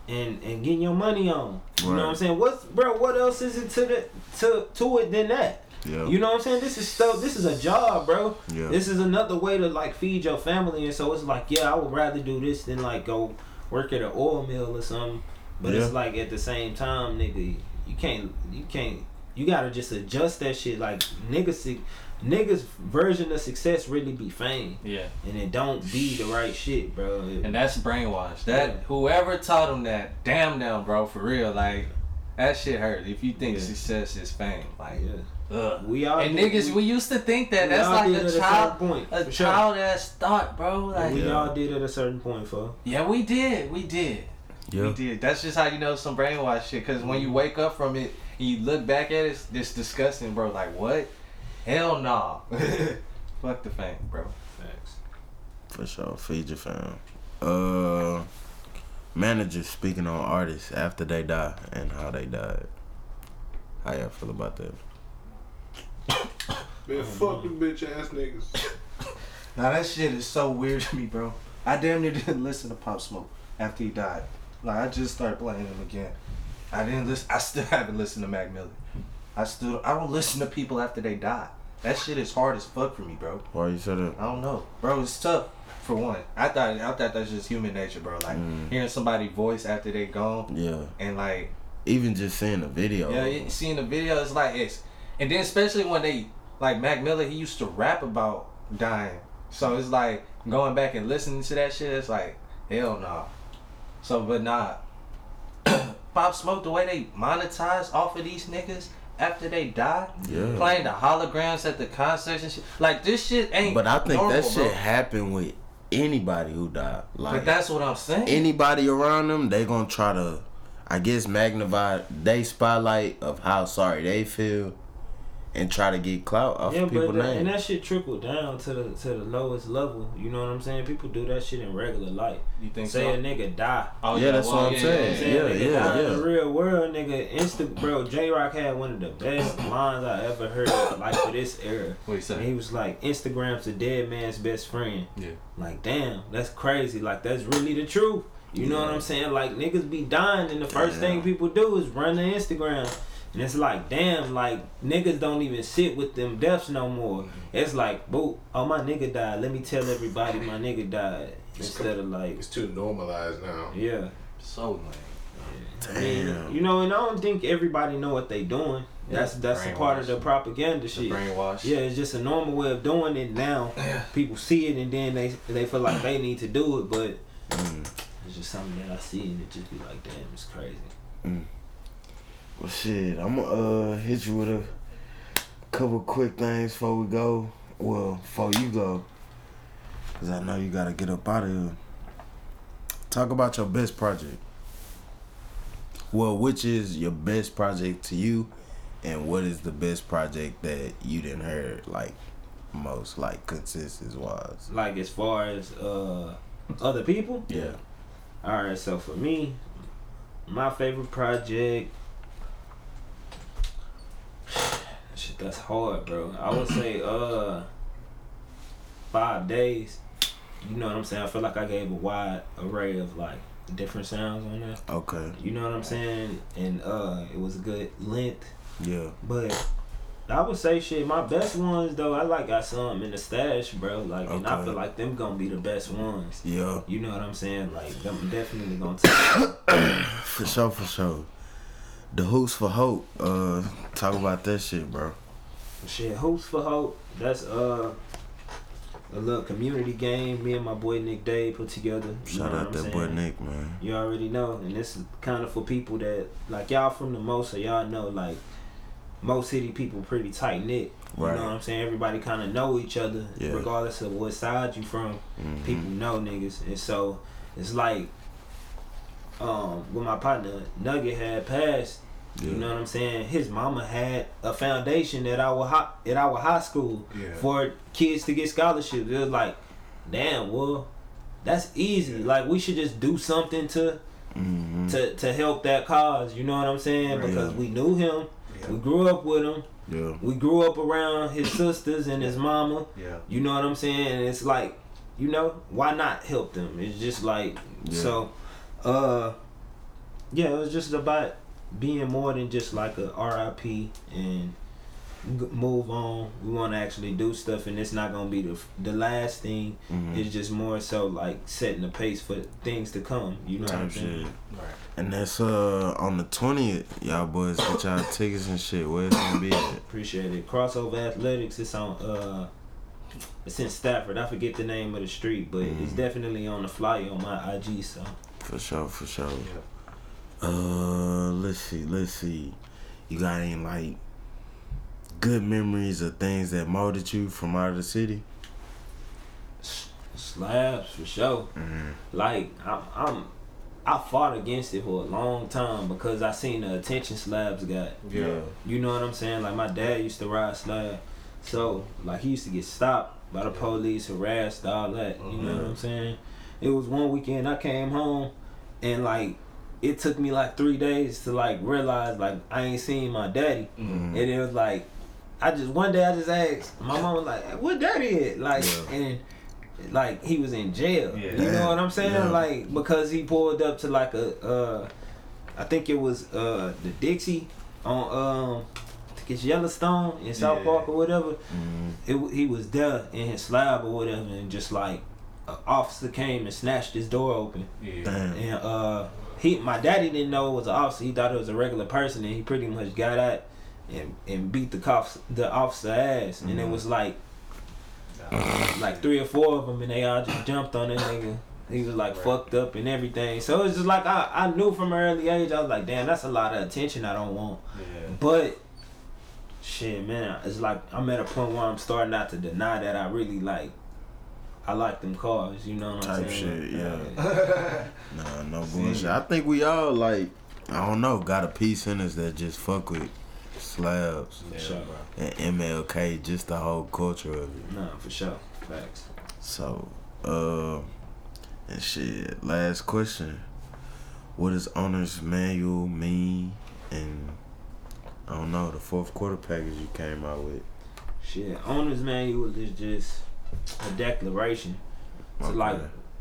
and and getting your money on. You know what I'm saying? What's bro? What else is it to the to to it than that? Yeah. You know what I'm saying? This is stuff. This is a job, bro. Yeah. This is another way to like feed your family, and so it's like, yeah, I would rather do this than like go work at an oil mill or something. But Yeah. it's like at the same time, nigga, you can't, you can't, you gotta just adjust that shit. Like niggas, niggas version of success really be fame, Yeah. and it don't be the right shit, bro. It- And that's brainwashed. That Yeah. whoever taught him that, damn them, bro, for real. Like that shit hurt. If you think Yeah. success is fame, like yeah. ugh. We all and did- niggas, we used to think that. we That's like a child, certain point, a for sure. child ass thought, bro. Like We Yeah. all did at a certain point, for yeah, we did, we did, we Yeah. did. That's just how you know some brainwash shit. Cause when you wake up from it, and you look back at it, it's, it's disgusting, bro. Like what? Hell no. [LAUGHS] Fuck the fame, bro. Facts. For sure. Feed your fam. Uh, managers speaking on artists after they die and how they died. How y'all feel about that? [COUGHS] Man, fuck them bitch ass niggas. [COUGHS] Now that shit is so weird to me, bro. I damn near didn't listen to Pop Smoke after he died. Like I just started playing him again. I didn't listen. I still [LAUGHS] haven't listened to Mac Miller. I still. I don't listen to people after they die. That shit is hard as fuck for me, bro. Why you said that? I don't know, bro. It's tough. For one, I thought I thought that's just human nature, bro. Like Mm. hearing somebody voice after they gone, Yeah. and like Even just seeing the video. yeah, seeing the video is like it's, and then especially when they like Mac Miller, he used to rap about dying, so it's like going back and listening to that shit. It's like hell no. So, but nah, [CLEARS THROAT] Pop Smoke the way they monetize off of these niggas after they die? Yeah. Playing the holograms at the concerts and shit. Like this shit ain't. But I think normal, that shit bro. happened with anybody who died. Like But that's what I'm saying. anybody around them, they gonna try to, I guess, magnify they spotlight of how sorry they feel, and try to get clout off Yeah, of people's but that, and that shit trickled down to the to the lowest level. You know what I'm saying? People do that shit in regular life. you think Say so? a nigga die. Oh, Yeah, that's what I'm You know what I'm saying. saying? Yeah, nigga yeah, die In the yeah. real world, nigga, Insta bro, Jay Rock had one of the best [COUGHS] lines I ever heard, like for this era. What you And say? he was like, Instagram's a dead man's best friend. Yeah. Like, damn, that's crazy. Like, that's really the truth. You know what I'm saying? Like, niggas be dying, and the first thing people do is run to Instagram. And it's like, damn, like, niggas don't even sit with them deaths no more. It's like, boo, oh, my nigga died. Let me tell everybody my nigga died. Instead of like, It's too normalized now. yeah. So lame. I mean, Damn. you know, and I don't think everybody know what they doing. That's Yeah. that's a part of the propaganda The shit. brainwash. Yeah, it's just a normal way of doing it now. Yeah. People see it and then they they feel like they need to do it, but Mm. it's just something that I see and it just be like, damn, it's crazy. Well, shit, I'm gonna uh, hit you with a couple quick things before we go. Well, before you go, cause I know you gotta get up out of here. Talk about your best project. Well, which is your best project to you, and what is the best project that you didn't hear like most, like consistency wise? Like as far as uh other people. Yeah. All right, so for me, my favorite project. Shit, that's hard, bro. I would say uh five days. You know what I'm saying? I feel like I gave a wide array of like different sounds on that. Okay. You know what I'm saying? And uh it was a good length. Yeah. But I would say shit, my best ones though, I like got some in the stash, bro. Like and I feel like them gonna be the best ones. Yeah. You know what I'm saying? Like I'm definitely gonna take [COUGHS] For sure. For sure. The Hoops for Hope. Uh, talk about that shit, bro. Shit, Hoops for Hope. That's uh a little community game me and my boy Nick Day put together. Shout out that I'm boy? Nick, man. You already know, and this is kind of for people that like y'all from the most, so y'all know like most city people pretty tight knit. Right. You know what I'm saying? Everybody kind of know each other, Yeah. regardless of what side you from. Mhm. People know niggas, and so it's like um with my partner Nugget had passed. Yeah. You know what I'm saying? His mama had a foundation at our high, at our high school Yeah. for kids to get scholarships. It was like, damn, well, that's easy. Like we should just do something to Mhm. to to help that cause. You know what I'm saying? Right. Because we knew him, Yeah. we grew up with him, Yeah. we grew up around his sisters and his mama. Yeah. You know what I'm saying? And it's like, you know, why not help them? It's just like Yeah. so uh yeah, it was just about being more than just like a RIP and move on. We want to actually do stuff, and it's not gonna be the the last thing. Mhm. It's just more so like setting the pace for things to come. You know what I'm saying? Right. And that's uh on the twentieth. Y'all boys get y'all [COUGHS] tickets and shit. Where it's gonna be at? Appreciate it. Crossover Athletics. It's on. uh It's in Stafford. I forget the name of the street, but it's Mhm. definitely on the flyer on my IG. So For sure, for sure. Yeah. Uh, let's see, let's see. You got any like good memories of things that molded you from out of the city? slabs for sure. Mm-hmm. Like I'm, I'm, I fought against it for a long time because I seen the attention slabs got. Yeah. You know what I'm saying? Like my dad used to ride slab, so like he used to get stopped by the police, harassed, all that. You know what I'm saying? It was one weekend I came home, and like it took me like three days to like realize like I ain't seen my daddy, Mm. and it was like I just one day I just asked my mom was like, "What daddy at?" Like Yeah. and. Like he was in jail, Yeah. you know what I'm saying? Yeah. Like because he pulled up to like a, uh, I think it was uh the Dixie on um, I think it's Yellowstone in South. Park or whatever. Mm-hmm. It he was there in his slab or whatever, and just like an officer came and snatched his door open, Yeah. Damn. and uh he my daddy didn't know it was an officer. He thought it was a regular person, and he pretty much got out and and beat the cops the officer ass, and it Mhm. was like like three or four of them, and they all just jumped on that nigga. He was like Right. fucked up and everything. So it's just like I, I knew from an early age, I was like, damn, that's a lot of attention I don't want. Yeah. But Shit, man, it's like I'm at a point where I'm starting not to deny that I really like. I like them cars, you know what I'm Type saying? shit, yeah. [LAUGHS] Nah, no bullshit. I think we all like, I don't know, got a piece in us that just fuck with slabs For sure. and MLK, just the whole culture of it. No, for sure. Facts. So, uh, and shit. Last question: What does owner's manual mean? And I don't know the fourth quarter package you came out with. Shit, owner's manual is just a declaration. to Okay. like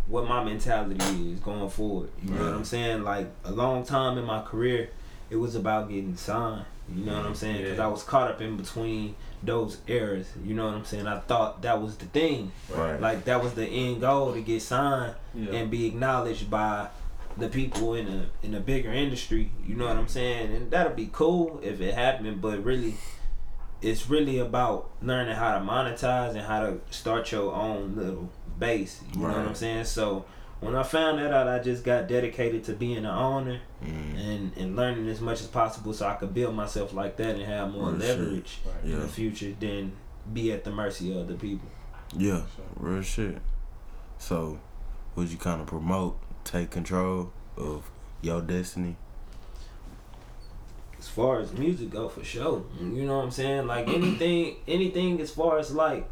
what my mentality is going forward. You know what I'm saying? Like a long time in my career, it was about getting signed. You know what I'm saying? Because I was caught up in between those eras. You know what I'm saying? I thought that was the thing. Right. Like that was the end goal to get signed Yeah. and be acknowledged by the people in a in a bigger industry. You know what I'm saying? And that'll be cool if it happened, but really it's really about learning how to monetize and how to start your own little base. You know what I'm saying? So when I found that out, I just got dedicated to being an owner Mm, and, and learning as much as possible so I could build myself like that and have more Real leverage in Yeah. the future than be at the mercy of other people. yeah, real shit. So, would you kind of promote, take control of your destiny? As far as music go for sure. You know what i'm saying? Like [CLEARS THROAT] anything anything as far as like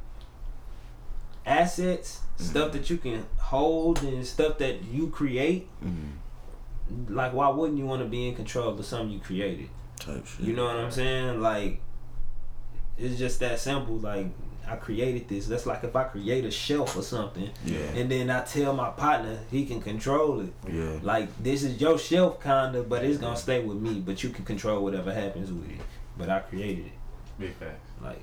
assets stuff that you can hold and stuff that you create Mm, like why wouldn't you want to be in control of something you created? Type shit. you know what i'm saying? Like it's just that simple. Like i created this that's like if i create a shelf or something Yeah. and then i tell my partner he can control it Yeah. like this is your shelf kinda, but it's gonna stay with me. But you can control whatever happens with it. But I created it. Big facts. Like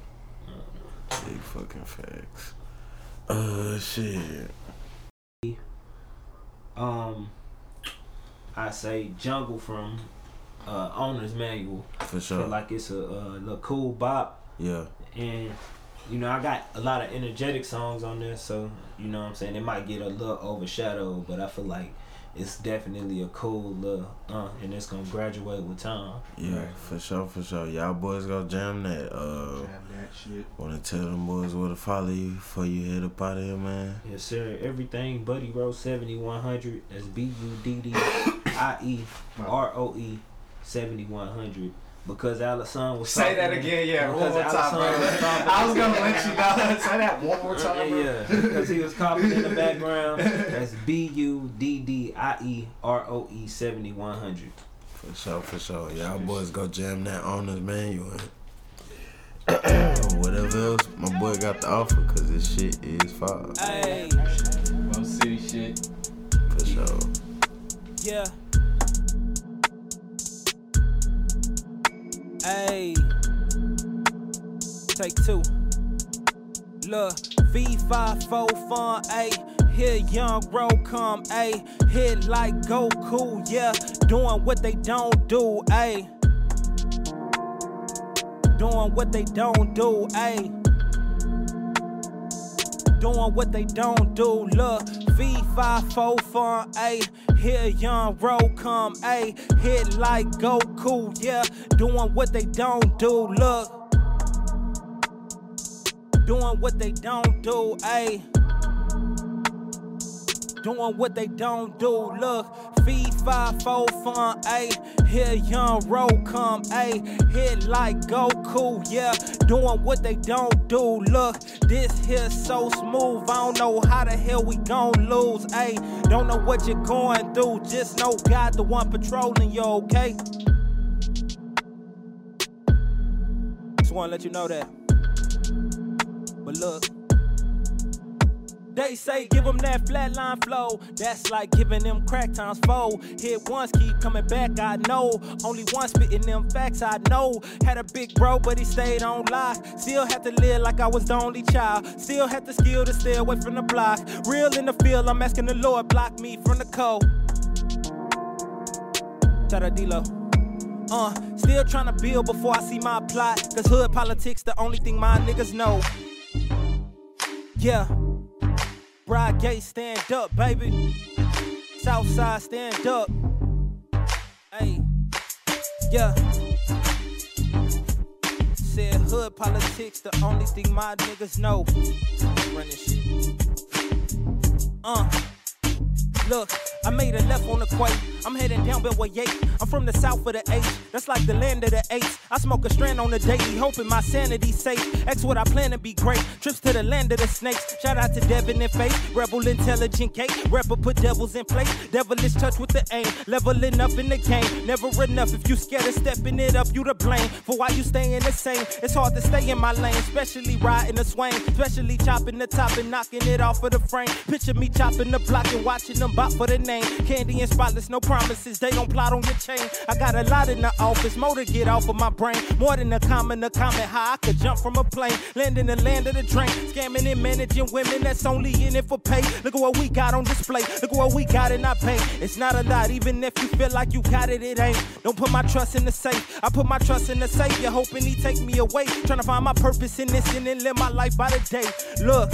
Big fucking facts. Uh, shit. um I say jungle from uh owner's manual. For Feel sure. like it's a, a little cool bop Yeah. and you know, I got a lot of energetic songs on there, so you know what I'm saying? It might get a little overshadowed, but I feel like it's definitely a cool little uh and it's gonna graduate with time. Yeah, for sure, for sure. Y'all boys go jam that. Uh, that shit. wanna tell them boys where to follow you before you head up out of here, man. Yes, sir. Everything Buddie Roe 7100. That's B U D D I E R O E 7100. Because Allison was Say that again, yeah. One because more time, bro. Was I was gonna let you know. [LAUGHS] Say that one more time. Yeah, yeah. Because he was coughing in the [LAUGHS] background. [LAUGHS] That's B U D D I E R O E 7100. For sure, for sure. Y'all boys go jam that on owner's manual. [COUGHS] Whatever else my boy got the offer, cause this shit is fire. Hey, Mo City shit. For sure. yeah. Hey. Take two. Look, V5 4 fun, ayy. Here young bro come, ayy. Hit like Goku, yeah. Doing what they don't do, ayy. Doing what they don't do, ayy. Doing what they don't do, look. V5 4 fun, ayy. Here young bro come, ayy. Hit like Goku, yeah. Doing what they don't do, look doing what they don't do, ayy. Doing what they don't do, look. Feed five four fun, ayy. Here young roll come, ayy. Hit like Goku, yeah. Doing what they don't do, look. This here so smooth, I don't know how the hell we gon' lose, ayy. Don't know what you're going through, just know God the one patrolling you, okay? Just wanna let you know that. But look, they say give them that flatline flow. That's like giving them crack times four. Hit once, keep coming back, I know. Only one spitting them facts, I know. Had a big bro, but he stayed on lock. Still had to live like I was the only child. Still had the skill to stay away from the block. Real in the field, I'm asking the Lord, block me from the cold. Shout. Uh, still trying to build before I see my plot. Cause hood politics, the only thing my niggas know. Yeah. Broad Gate, stand up, baby. Southside, stand up. Hey. Yeah. Said hood politics, the only thing my niggas know. Running shit. Uh. Look, I made a left on the quake. I'm heading down Beltway 8. I'm from the south of the H. That's like the land of the eights. I smoke a strand on the daily, hoping my sanity's safe. X what I plan to be great. Trips to the land of the snakes. Shout out to Devin and Faith. Rebel intelligent Kate. Rapper put devils in place. Devilish touch with the aim. Leveling up in the game. Never enough. If you scared of stepping it up, you to blame. For why you staying the same. It's hard to stay in my lane. Especially riding the swing. Especially chopping the top and knocking it off of the frame. Picture me chopping the block and watching them bop for the name. Candy and spotless, no promises. They don't plot on your chain. I got a lot in the office, more to get off of my brain. More than a common, a comment how I could jump from a plane. Land in the land of the drain. Scamming and managing women that's only in it for pay. Look at what we got on display. Look at what we got in our pay. It's not a lot, even if you feel like you got it, it ain't. Don't put my trust in the safe. I put my trust in the Savior, hoping he take me away. Trying to find my purpose in this and then live my life by the day. Look.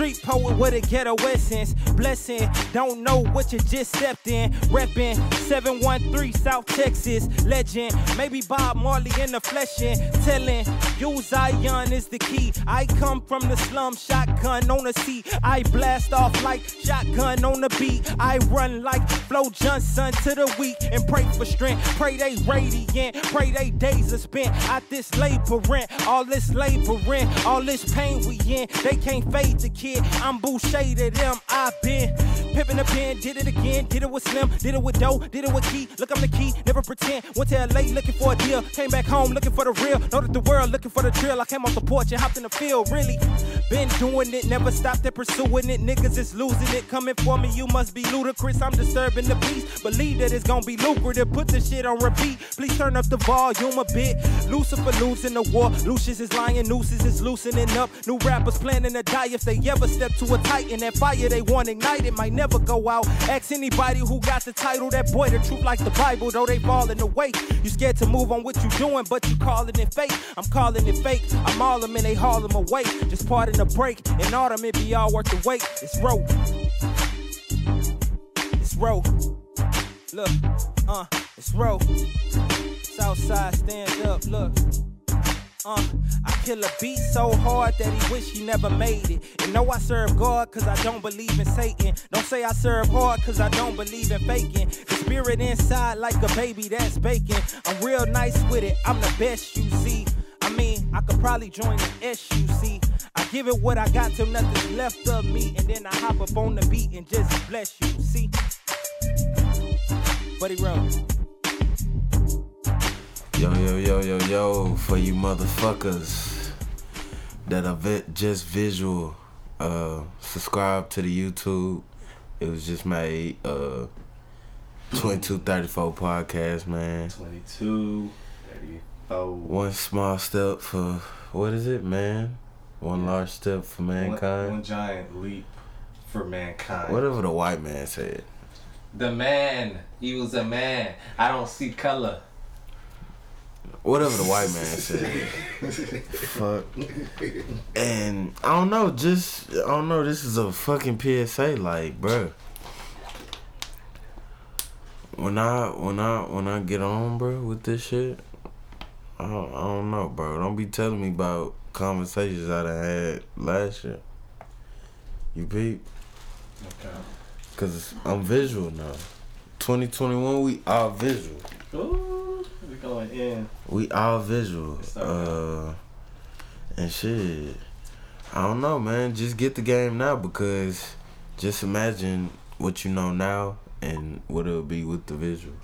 Street poet with a ghetto essence. Blessing, don't know what you just stepped in. Reppin' 713 South Texas. Legend, maybe Bob Marley in the flesh and telling you Zion is the key. I come from the slum, shotgun on the seat. I blast off like shotgun on the beat. I run like Flo Johnson to the weak and pray for strength. Pray they radiant, pray they days are spent out this laboring. All this laboring, all this pain we in. They can't fade the kid. I'm Boucher to them. I've been pimping the pen, did it again, did it with Slim, did it with Doe, did it with Key. Look, I'm the key, never pretend. Went to LA looking for a deal, came back home looking for the real. Know that the world looking for the drill. I came off the porch and hopped in the field. Really been doing it, never stopped at pursuing it. Niggas is losing it, coming for me. You must be ludicrous. I'm disturbing the peace. Believe that it's gonna be lucrative. Put the shit on repeat. Please turn up the volume a bit. Lucifer losing the war. Lucius is lying, nooses is loosening up. New rappers planning to die if they ever step to a titan. That fire they want ignited might never go out. Ask anybody who got the title. That boy, the truth like the Bible, though they falling away. You scared to move on what you doing, but you calling it fake. I'm calling it fake. I'm all them and they haul them away. Just pardon the break. In autumn, it be all worth the wait. It's rope. It's rope. Look, uh, it's rope. Southside, stand up, look. Uh, I kill a beat so hard that he wish he never made it. And know I serve God cause I don't believe in Satan. Don't say I serve hard cause I don't believe in faking. The spirit inside like a baby that's baking. I'm real nice with it, I'm the best you see. I mean, I could probably join the SUC. I give it what I got till nothing's left of me. And then I hop up on the beat and just bless you. See? Buddie Roe. Yo, yo, yo, yo, yo, for you motherfuckers that are vi- just visual, uh, subscribe to the YouTube. It was just made, uh, 2234 podcast, man. 22, 34. One small step for, what is it, man? One large step for One, mankind. one giant leap for mankind. Whatever the white man said. The man, he was a man. I don't see color. Whatever the white man said. Fuck. And I don't know, just I don't know. This is a fucking PSA, like, bro. When I when I when I get on, bro, with this shit, I don't, I don't know, bro. Don't be telling me about conversations I done had last year. You peep? Okay. Cause I'm visual now. 2021, we all visual. Ooh, we going in. We all visual. Uh, and shit. I don't know, man. Just get the game now because just imagine what you know now and what it'll be with the visual.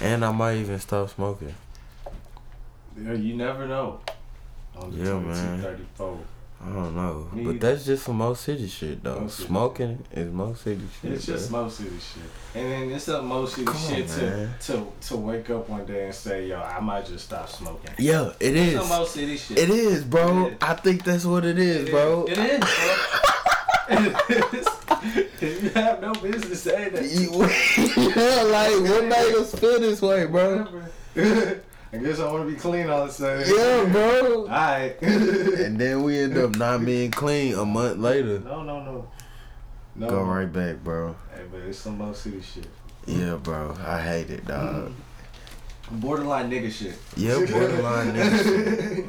And I might even stop smoking. Yeah, you never know. On the Yeah, man. 34. I don't know. But that's just for Mo City shit, though. City Smoking is Mo City shit. It's just bro. Mo City shit. And then it's some Mo City Come on, shit to, man. to to wake up one day and say, yo, I might just stop smoking. Yeah, it It's is. some Mo City shit. It is, bro. It is. I think that's what it is, bro. It is, bro. it is. [LAUGHS] you have no business saying that. You- yeah, [LAUGHS] like what made us feel this way, bro? [LAUGHS] I guess I want to be clean all of a sudden. Yeah, bro. Alright. [LAUGHS] And then we end up not being clean a month later. no, no, no. No. Go right back, bro. Hey, but it's some Mo City shit. Yeah, bro. I hate it, dog. Borderline nigga shit. Yeah, borderline nigga. shit.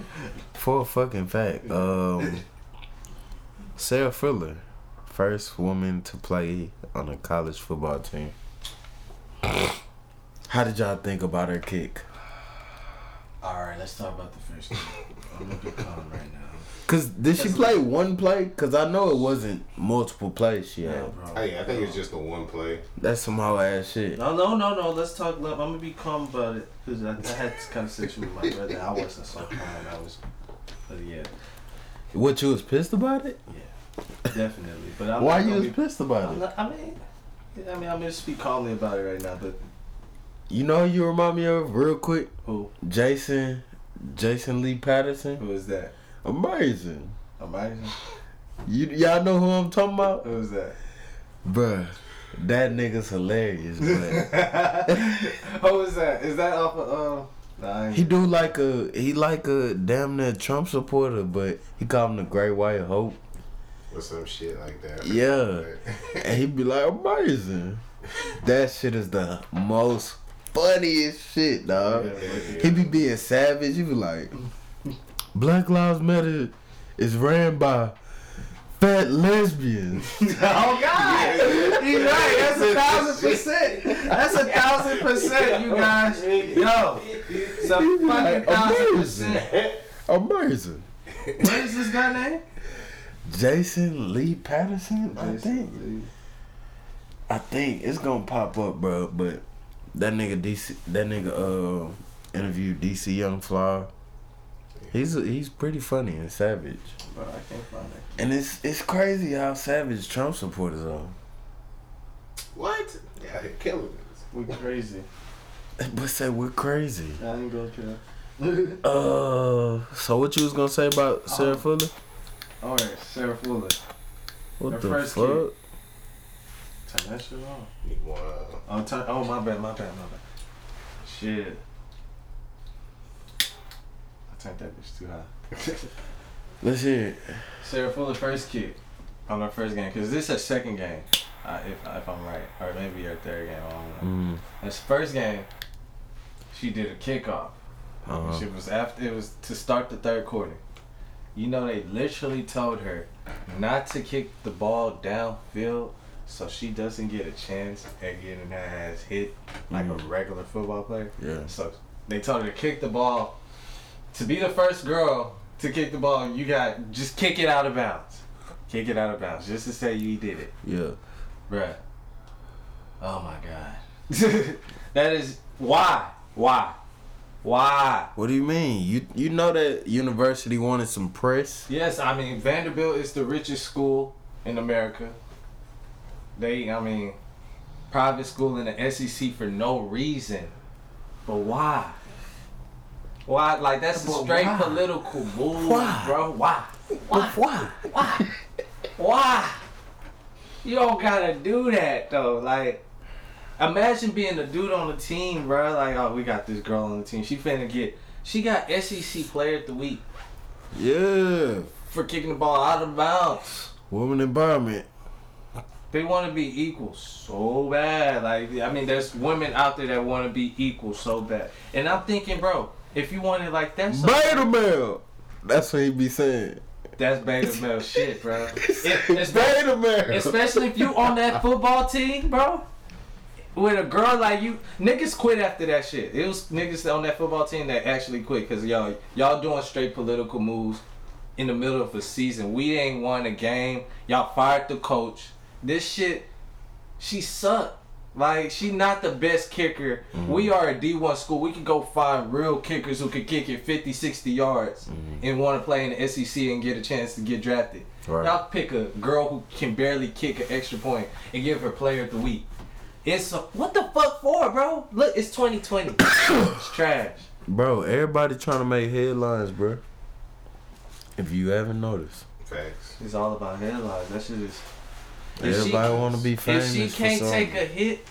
For a fucking fact. Um, Sarah Fuller, first woman to play on a college football team. How did y'all think about her kick? All right, let's talk about the first game. I'm gonna be calm right now. Cause did she play one play? Cause I know it wasn't multiple plays she Yeah, had. bro. Hey, I think it's just the one play. That's some hoe ass shit. No, no, no, no. Let's talk love. I'm gonna be calm about it because I, I had this conversation with my brother. I wasn't so calm. I was, but yeah, What you was pissed about it? Yeah, definitely. But I'm Why you was be, pissed about I'm it? not, I mean, yeah, I mean, I'm gonna speak calmly about it right now. But You know who you remind me of real quick? who? Jason, Jason Lee Patterson. Who is that? Amazing. Amazing. You y'all know who I'm talking about? Who is that? Bruh, that nigga's hilarious, [LAUGHS] who is that? Is that off of? Uh, nah, he do like a he like a damn near Trump supporter, but he call him the Great White Hope, Or some shit like that. Yeah. [LAUGHS] and he be like amazing. That shit is the most funniest shit, dog. He be being savage. He be like, Black Lives Matter is ran by fat lesbians. [LAUGHS] [LAUGHS] Oh God! He's right. That's a thousand [LAUGHS] percent. That's a thousand percent, you guys. Yo, it's a fucking thousand percent. Amazing. What is this guy name? Jason Lee Patterson, I think. I think it's gonna pop up, bro. But that nigga DC, that nigga uh interviewed DC Young Fly. He's he's pretty funny and savage, But I can't find it. and it's it's crazy how savage Trump supporters are. What? Yeah, they're killing us. We're crazy. But say we're crazy. I ain't gonna kill. [LAUGHS] Uh, so what you was gonna say about Sarah Um, Fuller? All right, Sarah Fuller. What her the first fuck? kid. Turn that shit. Need more. Uh, Oh, turn. Oh, my bad. My bad. My bad. Shit. I turned that bitch too high. [LAUGHS] Let's hear it. Sarah Fuller first kick on her first game because this is her second game, uh, if if I'm right, or maybe her third game. I don't know. Mm, This first game, she did a kickoff. uh-huh. She was after it was to start the third quarter. You know they literally told her not to kick the ball downfield so she doesn't get a chance at getting her ass hit like a Mhm. regular football player. Yeah. So they told her to kick the ball. To be the first girl to kick the ball, you got just kick it out of bounds. Kick it out of bounds, just to say you did it, Yeah. bruh. Oh my god, [LAUGHS] that is why, why, why. What do you mean? You you know that university wanted some press? Yes, I mean Vanderbilt is the richest school in America. They, I mean, private school in the SEC for no reason. But why? Why? Like that's a straight why? political move, Why? bro. Why? Why? Why? Why? Why? You don't gotta do that though. Like, imagine being a dude on the team, bro. Like, oh, we got this girl on the team. She finna get. She got SEC Player of the Week Yeah. for kicking the ball out of bounds. Woman environment. They want to be equal so bad. Like, I mean, there's women out there that want to be equal so bad. And I'm thinking, bro, if you want it like that, so Beta male. That's what he be saying. that's beta [LAUGHS] male shit, bro. If- especially, Beta male. especially if you on that football team, bro. With a girl like you, niggas quit after that shit. It was niggas on that football team that actually quit because y'all y'all doing straight political moves in the middle of a season. We ain't won a game. Y'all fired the coach. This shit, she sucked. Like she not the best kicker. Mm-hmm. We are a D1 school. We can go find real kickers who can kick it 50, 60 yards mm-hmm. and want to play in the SEC and get a chance to get drafted. Right. Y'all pick a girl who can barely kick an extra point and give her player of the week. It's a, what the fuck for, bro? Look, it's 2020. [COUGHS] it's trash. Bro, everybody trying to make headlines, bro. If you haven't noticed. facts. It's all about headlines. That shit is. If she- Everybody want to be If famous she can't something. take a hit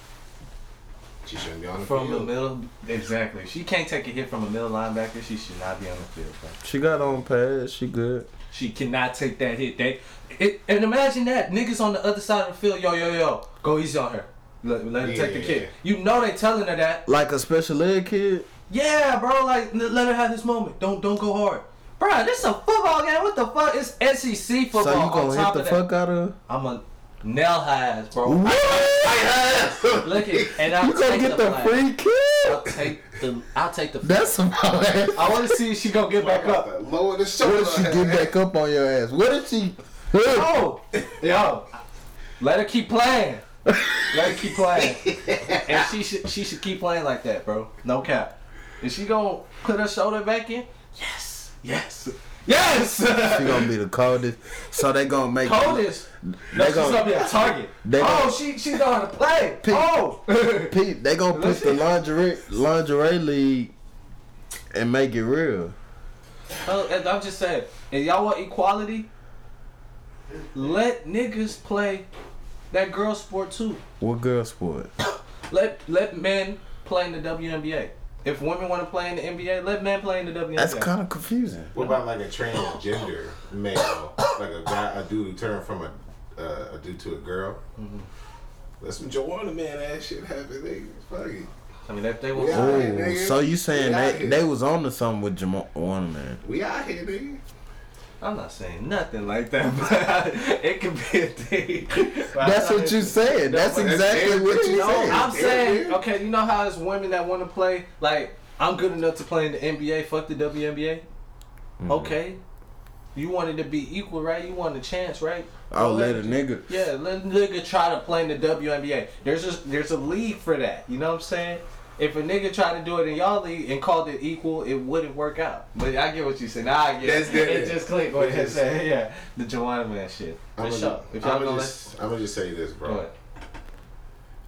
She shouldn't be on the from the field. middle, exactly. She can't take a hit from a middle linebacker. She should not be on the field, bro. She got on pads. She good. She cannot take that hit. They, it, and imagine that niggas on the other side of the field, yo, yo, yo, go easy on her. Let, let her take the Yeah. kick. You know they telling her that. Like a special ed kid. Yeah, bro. Like let her have this moment. Don't don't go hard, bro. This is a football game. What the fuck? It's SEC football. So you gonna top hit the fuck out of her? I'm a nail her ass, bro. What? Look at and I'll You gonna take get the, the flag. free I'll take the. I'll take the. That's about ass. I want to see if she gonna get back up. Lower the shoulder. What if she get back up on your ass? What if she? Oh, yo, let her keep playing. Let her keep playing, [LAUGHS] and she should she should keep playing like that, bro. No cap. Is she gonna put her shoulder back in? Yes, yes, yes. She gonna be the coldest. So they gonna make coldest. No, They she's gonna- gonna be a target. they oh, gonna- she she to play. Pete. Oh, [LAUGHS] Pete, they gonna put the lingerie lingerie league and make it real. Oh, I'm just saying, if y'all want equality, let niggas play that girl sport too. What girl sport? Let let men play in the WNBA. If women want to play in the NBA, let men play in the WNBA. That's kind of confusing. What about like a transgender male, like a guy, a dude who turned from a uh, a dude to a girl? Mm-hmm. Let some Joanna man ass shit happen, nigga. Fuck it. I mean, if they was Yeah. Oh, so you saying We out they they was on to something with Jamal one man? We out here, nigga. I'm not saying nothing like that, [LAUGHS] but it could be a thing. That's what you said. That's but that's exactly what you everything. No, said. I'm saying, okay, you know how it's women that want to play, like, I'm good enough to play in the NBA, fuck the WNBA? Mm-hmm. Okay. You wanted to be equal, right? You wanted a chance, right? I'll Go let a nigga. Yeah, let a nigga try to play in the WNBA. There's just there's a league for that. You know what I'm saying? If a nigga tried to do it in y'all league and called it equal, it wouldn't work out. But I get what you said. Now I get That's it. good. It just clicked what you Because- said. Yeah, the Joanna man shit. I'm sure. gonna, If y'all I'm gonna gonna let, just, I'm gonna just say this, bro. ahead.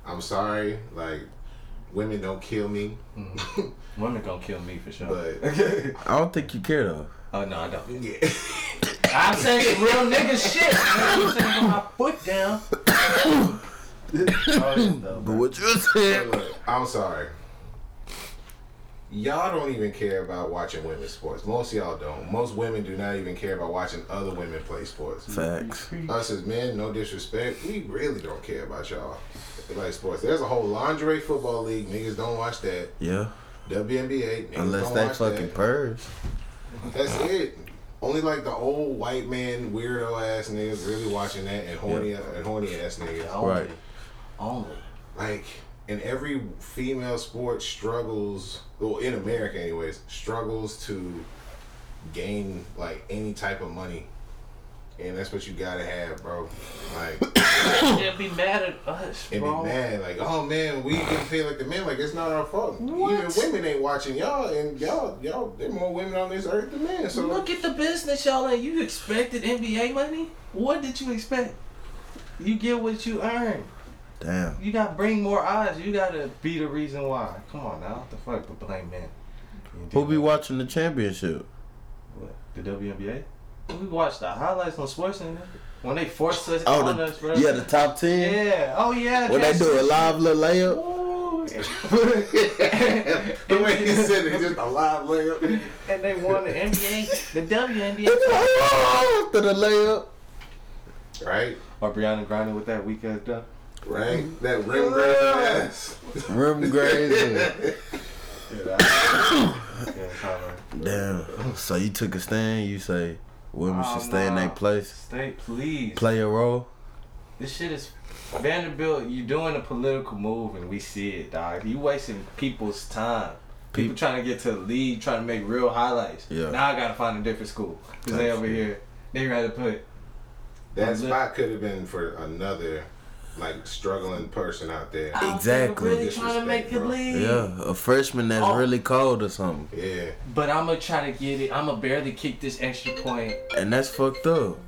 I'm sorry, like women don't kill me, mm-hmm. Women gonna kill me for sure. but [LAUGHS] I don't think you care though. oh no, I don't. yeah. I'm saying real nigga shit. [LAUGHS] I'm saying my foot down. [COUGHS] Oh, But what you said? I'm sorry. Y'all don't even care about watching women's sports. Most of y'all don't. Most women do not even care about watching other women play sports. Facts. Us as men, no disrespect, we really don't care about y'all. Like sports. There's a whole lingerie football league. Niggas don't watch that. Yeah, WNBA. Unless don't they watch fucking that. purrs. That's it. Only like the old white man weirdo ass niggas really watching that and horny and horny ass niggas. Only. Right. Only. Like in every female sport struggles well in America anyways, struggles to gain like any type of money. And that's what you gotta have, bro. Like [COUGHS] They'll be mad at us, and bro. be mad, like, oh man, we get paid like the men, like it's not our fault. What? Even women ain't watching y'all, and y'all, y'all, there more women on this earth than men. So Look at the business y'all And You expected NBA money? What did you expect? You get what you earn. Damn. You gotta bring more eyes. You gotta be the reason why. Come on now. What the fuck? But blame men. You Who did be watching the championship? What? The WNBA? We watched the highlights on SportsCenter when they forced us Oh, on us, bro. the, yeah, the top ten. Yeah. Oh yeah. When they do a live little layup. Ooh. [LAUGHS] the way he said it, just a live layup. and they won the NBA, the WNBA. [LAUGHS] After the layup. Right, Or Brittney Griner with that weak ass dunk. Right. Mm-hmm. That rim grabbing ass. Rim grazing. Damn. [LAUGHS] So you took a stand. You say women Oh, should stay in their place, Stay, please. play a role. This shit is Vanderbilt. You doing a political move, and we see it, dog. You wasting people's time. People Peop- trying to get to the league, trying to make real highlights. Yeah. Now I gotta find a different school because they over shit. here. They rather put. That spot could have been for another, like struggling person out there. Exactly. Really trying to make the Disrespect, bro. league. Yeah, a freshman that's Oh. really cold or something, Yeah, But I'm gonna try to get it. I'm gonna barely kick this extra point. and that's fucked up.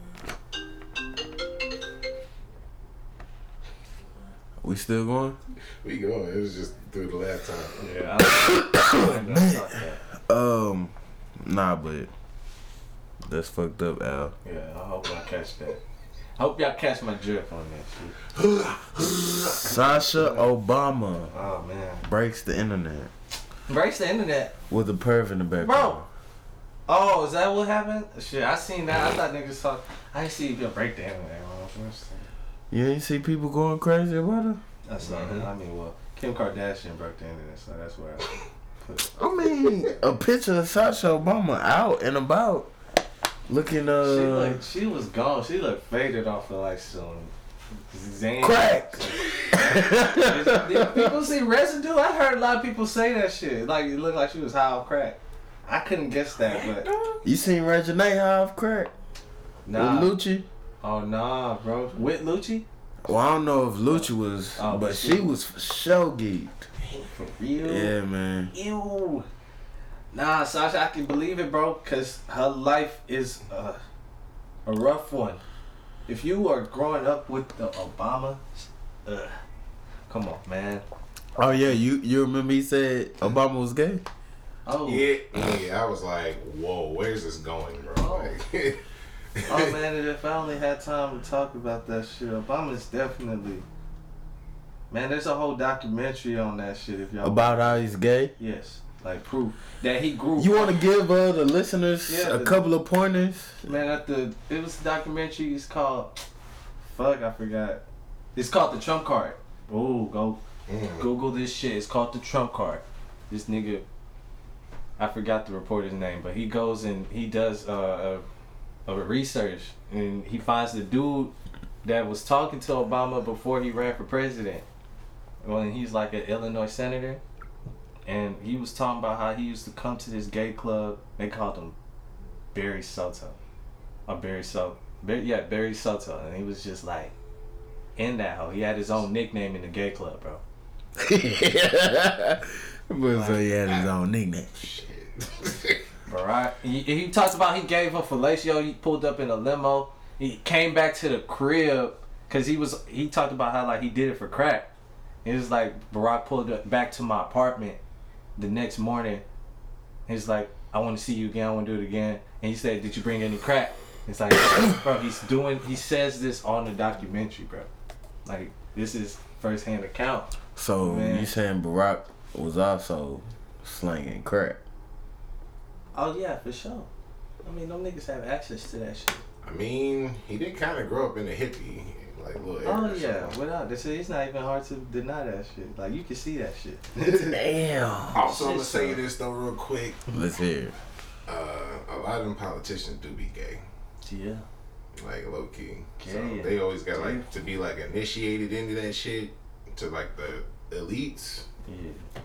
We still going? we going. It was just through the laptop. Yeah. I don't [COUGHS] know. Um, nah, but that's fucked up, Al. Yeah, I hope I catch that. I hope y'all catch my drift on that shit. Sasha Obama Oh man. breaks the internet Breaks the internet. with a perv in the background. Bro. Oh, is that what happened? Shit, I seen that. I thought niggas talk. I see you break the internet. You ain't see people going crazy about her? That's not. I mean, well, Kim Kardashian broke the internet, so that's where. I [LAUGHS] mean, a picture of Sasha Obama out and about, looking She uh like she was gone. She looked faded off of like some crack. [LAUGHS] People see residue? I heard a lot of people say that shit. Like it looked like she was high off crack. I couldn't guess that, but You seen Regina high off crack nah. with Lucci? Oh nah, bro. With Lucci? Well, I don't know if Lucci was, Oh, but she she- was sure geeked. For real? Yeah, man. Ew. Nah, Sasha, I can believe it, bro, because her life is uh, a rough one. If you are growing up with the Obama, uh, come on, man. Oh yeah, you you remember he said Obama was gay? Oh, Yeah, yeah. I was like, whoa, where's this going, bro? Oh. Like, [LAUGHS] oh man, if I only had time to talk about that shit, Obama's definitely. Man, there's a whole documentary on that shit. If y'all About how he's gay. yes, like proof that he grew. You want to give uh, the listeners Yeah, a the- couple of pointers? Man, at the it was a documentary. It's called fuck. I forgot. It's called the Trump card. Oh, go mm. Google this shit. It's called the Trump card. This nigga, I forgot the reporter's name, but he goes and he does uh, a, a research and he finds the dude that was talking to Obama before he ran for president. Well, and he's like an Illinois senator, and he was talking about how he used to come to this gay club. They called him Barry Soto, or Barry Soto. Barry, yeah, Barry Soto, and he was just like in that hoe. He had his own nickname in the gay club, bro. [LAUGHS] but so he had his own nickname. Shit. Barack. He, he talks about he gave her fellatio. He pulled up in a limo. He came back to the crib because he was. He talked about how like he did it for crack. It was like Barack pulled up back to my apartment the next morning. He's like, I want to see you again. I want to do it again. And he said, Did you bring any crack? It's like, [COUGHS] bro, he's doing. He says this on the documentary, bro. Like this is first hand account. So Man. you saying Barack was also slinging crack? Oh yeah, for sure. I mean, them niggas have access to that shit. I mean, he did kind of grow up in a hippie, like little. Oh area, yeah, so- without this, it's not even hard to deny that shit. Like you can see that shit. [LAUGHS] Damn. Also, I'm gonna say so- this though, real quick. Let's hear. it. Uh, a lot of them politicians do be gay, yeah. like low key. So they always got Gay. like to be like initiated into that shit to like the elites. Yeah.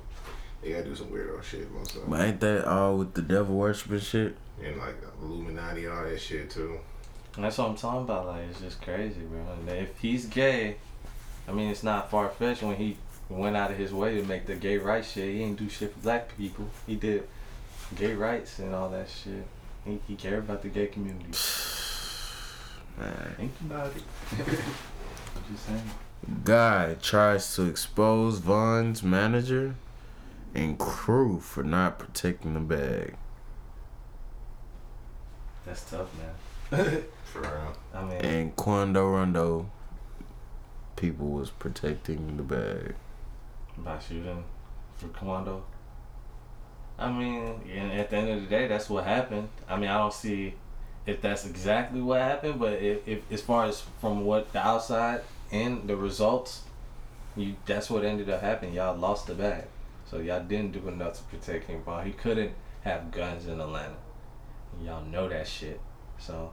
They gotta do some weirdo shit most of them, But ain't that all with the devil worshiping shit? and like Illuminati and all that shit too. And that's what I'm talking about. Like it's just crazy, bro. And if he's gay, I mean, it's not far fetched when he went out of his way to make the gay rights shit. He ain't do shit for black people. He did gay rights and all that shit. He, he cared about the gay community. [SIGHS] Man. Think about it. [LAUGHS] Just saying. Guy tries to expose Von's manager and crew for not protecting the bag. That's tough, man. [LAUGHS] For real. I mean, And Quando Rondo people was protecting the bag. by shooting for Commando. I mean, and at the end of the day, that's what happened. I mean, I don't see if that's exactly what happened, but if, if as far as from what the outside and the results, you that's what ended up happening. Y'all lost the bag, so y'all didn't do enough to protect him. But he couldn't have guns in Atlanta. Y'all know that shit. So,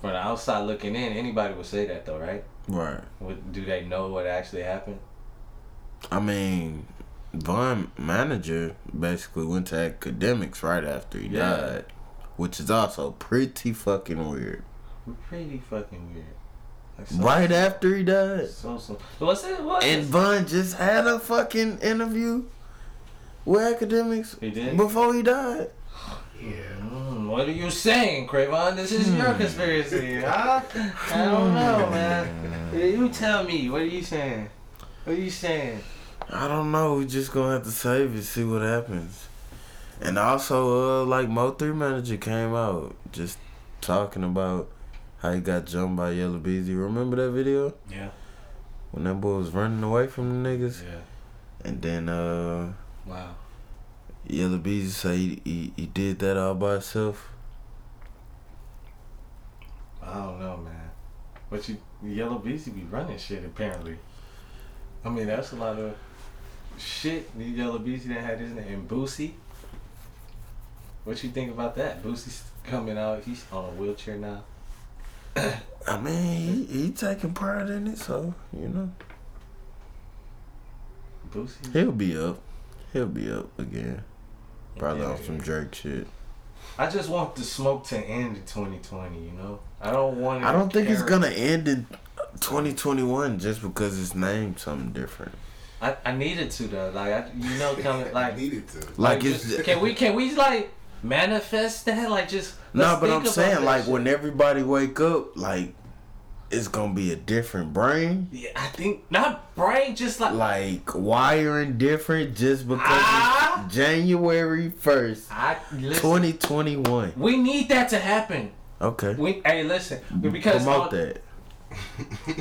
from the outside looking in, anybody would say that though, right? Right. Would, do they know what actually happened? I mean, Von manager basically went to Akademiks right after he Yeah. died, which is also pretty fucking weird. Pretty fucking weird. Like, so- Right after he died. So so. What's it? What? And Von just had a fucking interview with Akademiks He did? before he died. Yeah. What are you saying, Cravon? This is your conspiracy, huh? I don't know, man. You tell me. What are you saying? What are you saying? I don't know. We just gonna have to save it, see what happens. And also, uh, like Mo three manager came out just talking about how he got jumped by Yella Beezy. Remember that video Yeah. when that boy was running away from the niggas? Yeah. And then uh, Wow. Yella Beezy say he, he he did that all by himself. I don't know, man. But you, Yella Beezy be running shit apparently. I mean, that's a lot of. shit. Yella Beezy that had his name Boosie. What you think about that? Boosie's coming out. He's on a wheelchair now. [COUGHS] I mean, he, he taking pride in it, so you know Boosie. he'll be up. He'll be up again. Probably Yeah. on some jerk shit. I just want the smoke to end in 2020. You know, I don't want. I don't think it's gonna end in 2021 just because it's named something different. I, I needed to though. Like I, you know, [LAUGHS] coming like needed to. Like, just- it's can we can we like manifest that? Like just no, let's but I'm about saying like shit. when everybody wake up, like it's gonna be a different brain. Yeah, I think not brain, just like like wiring different just because Ah! it's January 1st, 2021. We need that to happen. Okay. We hey listen because Promote all- that. [LAUGHS]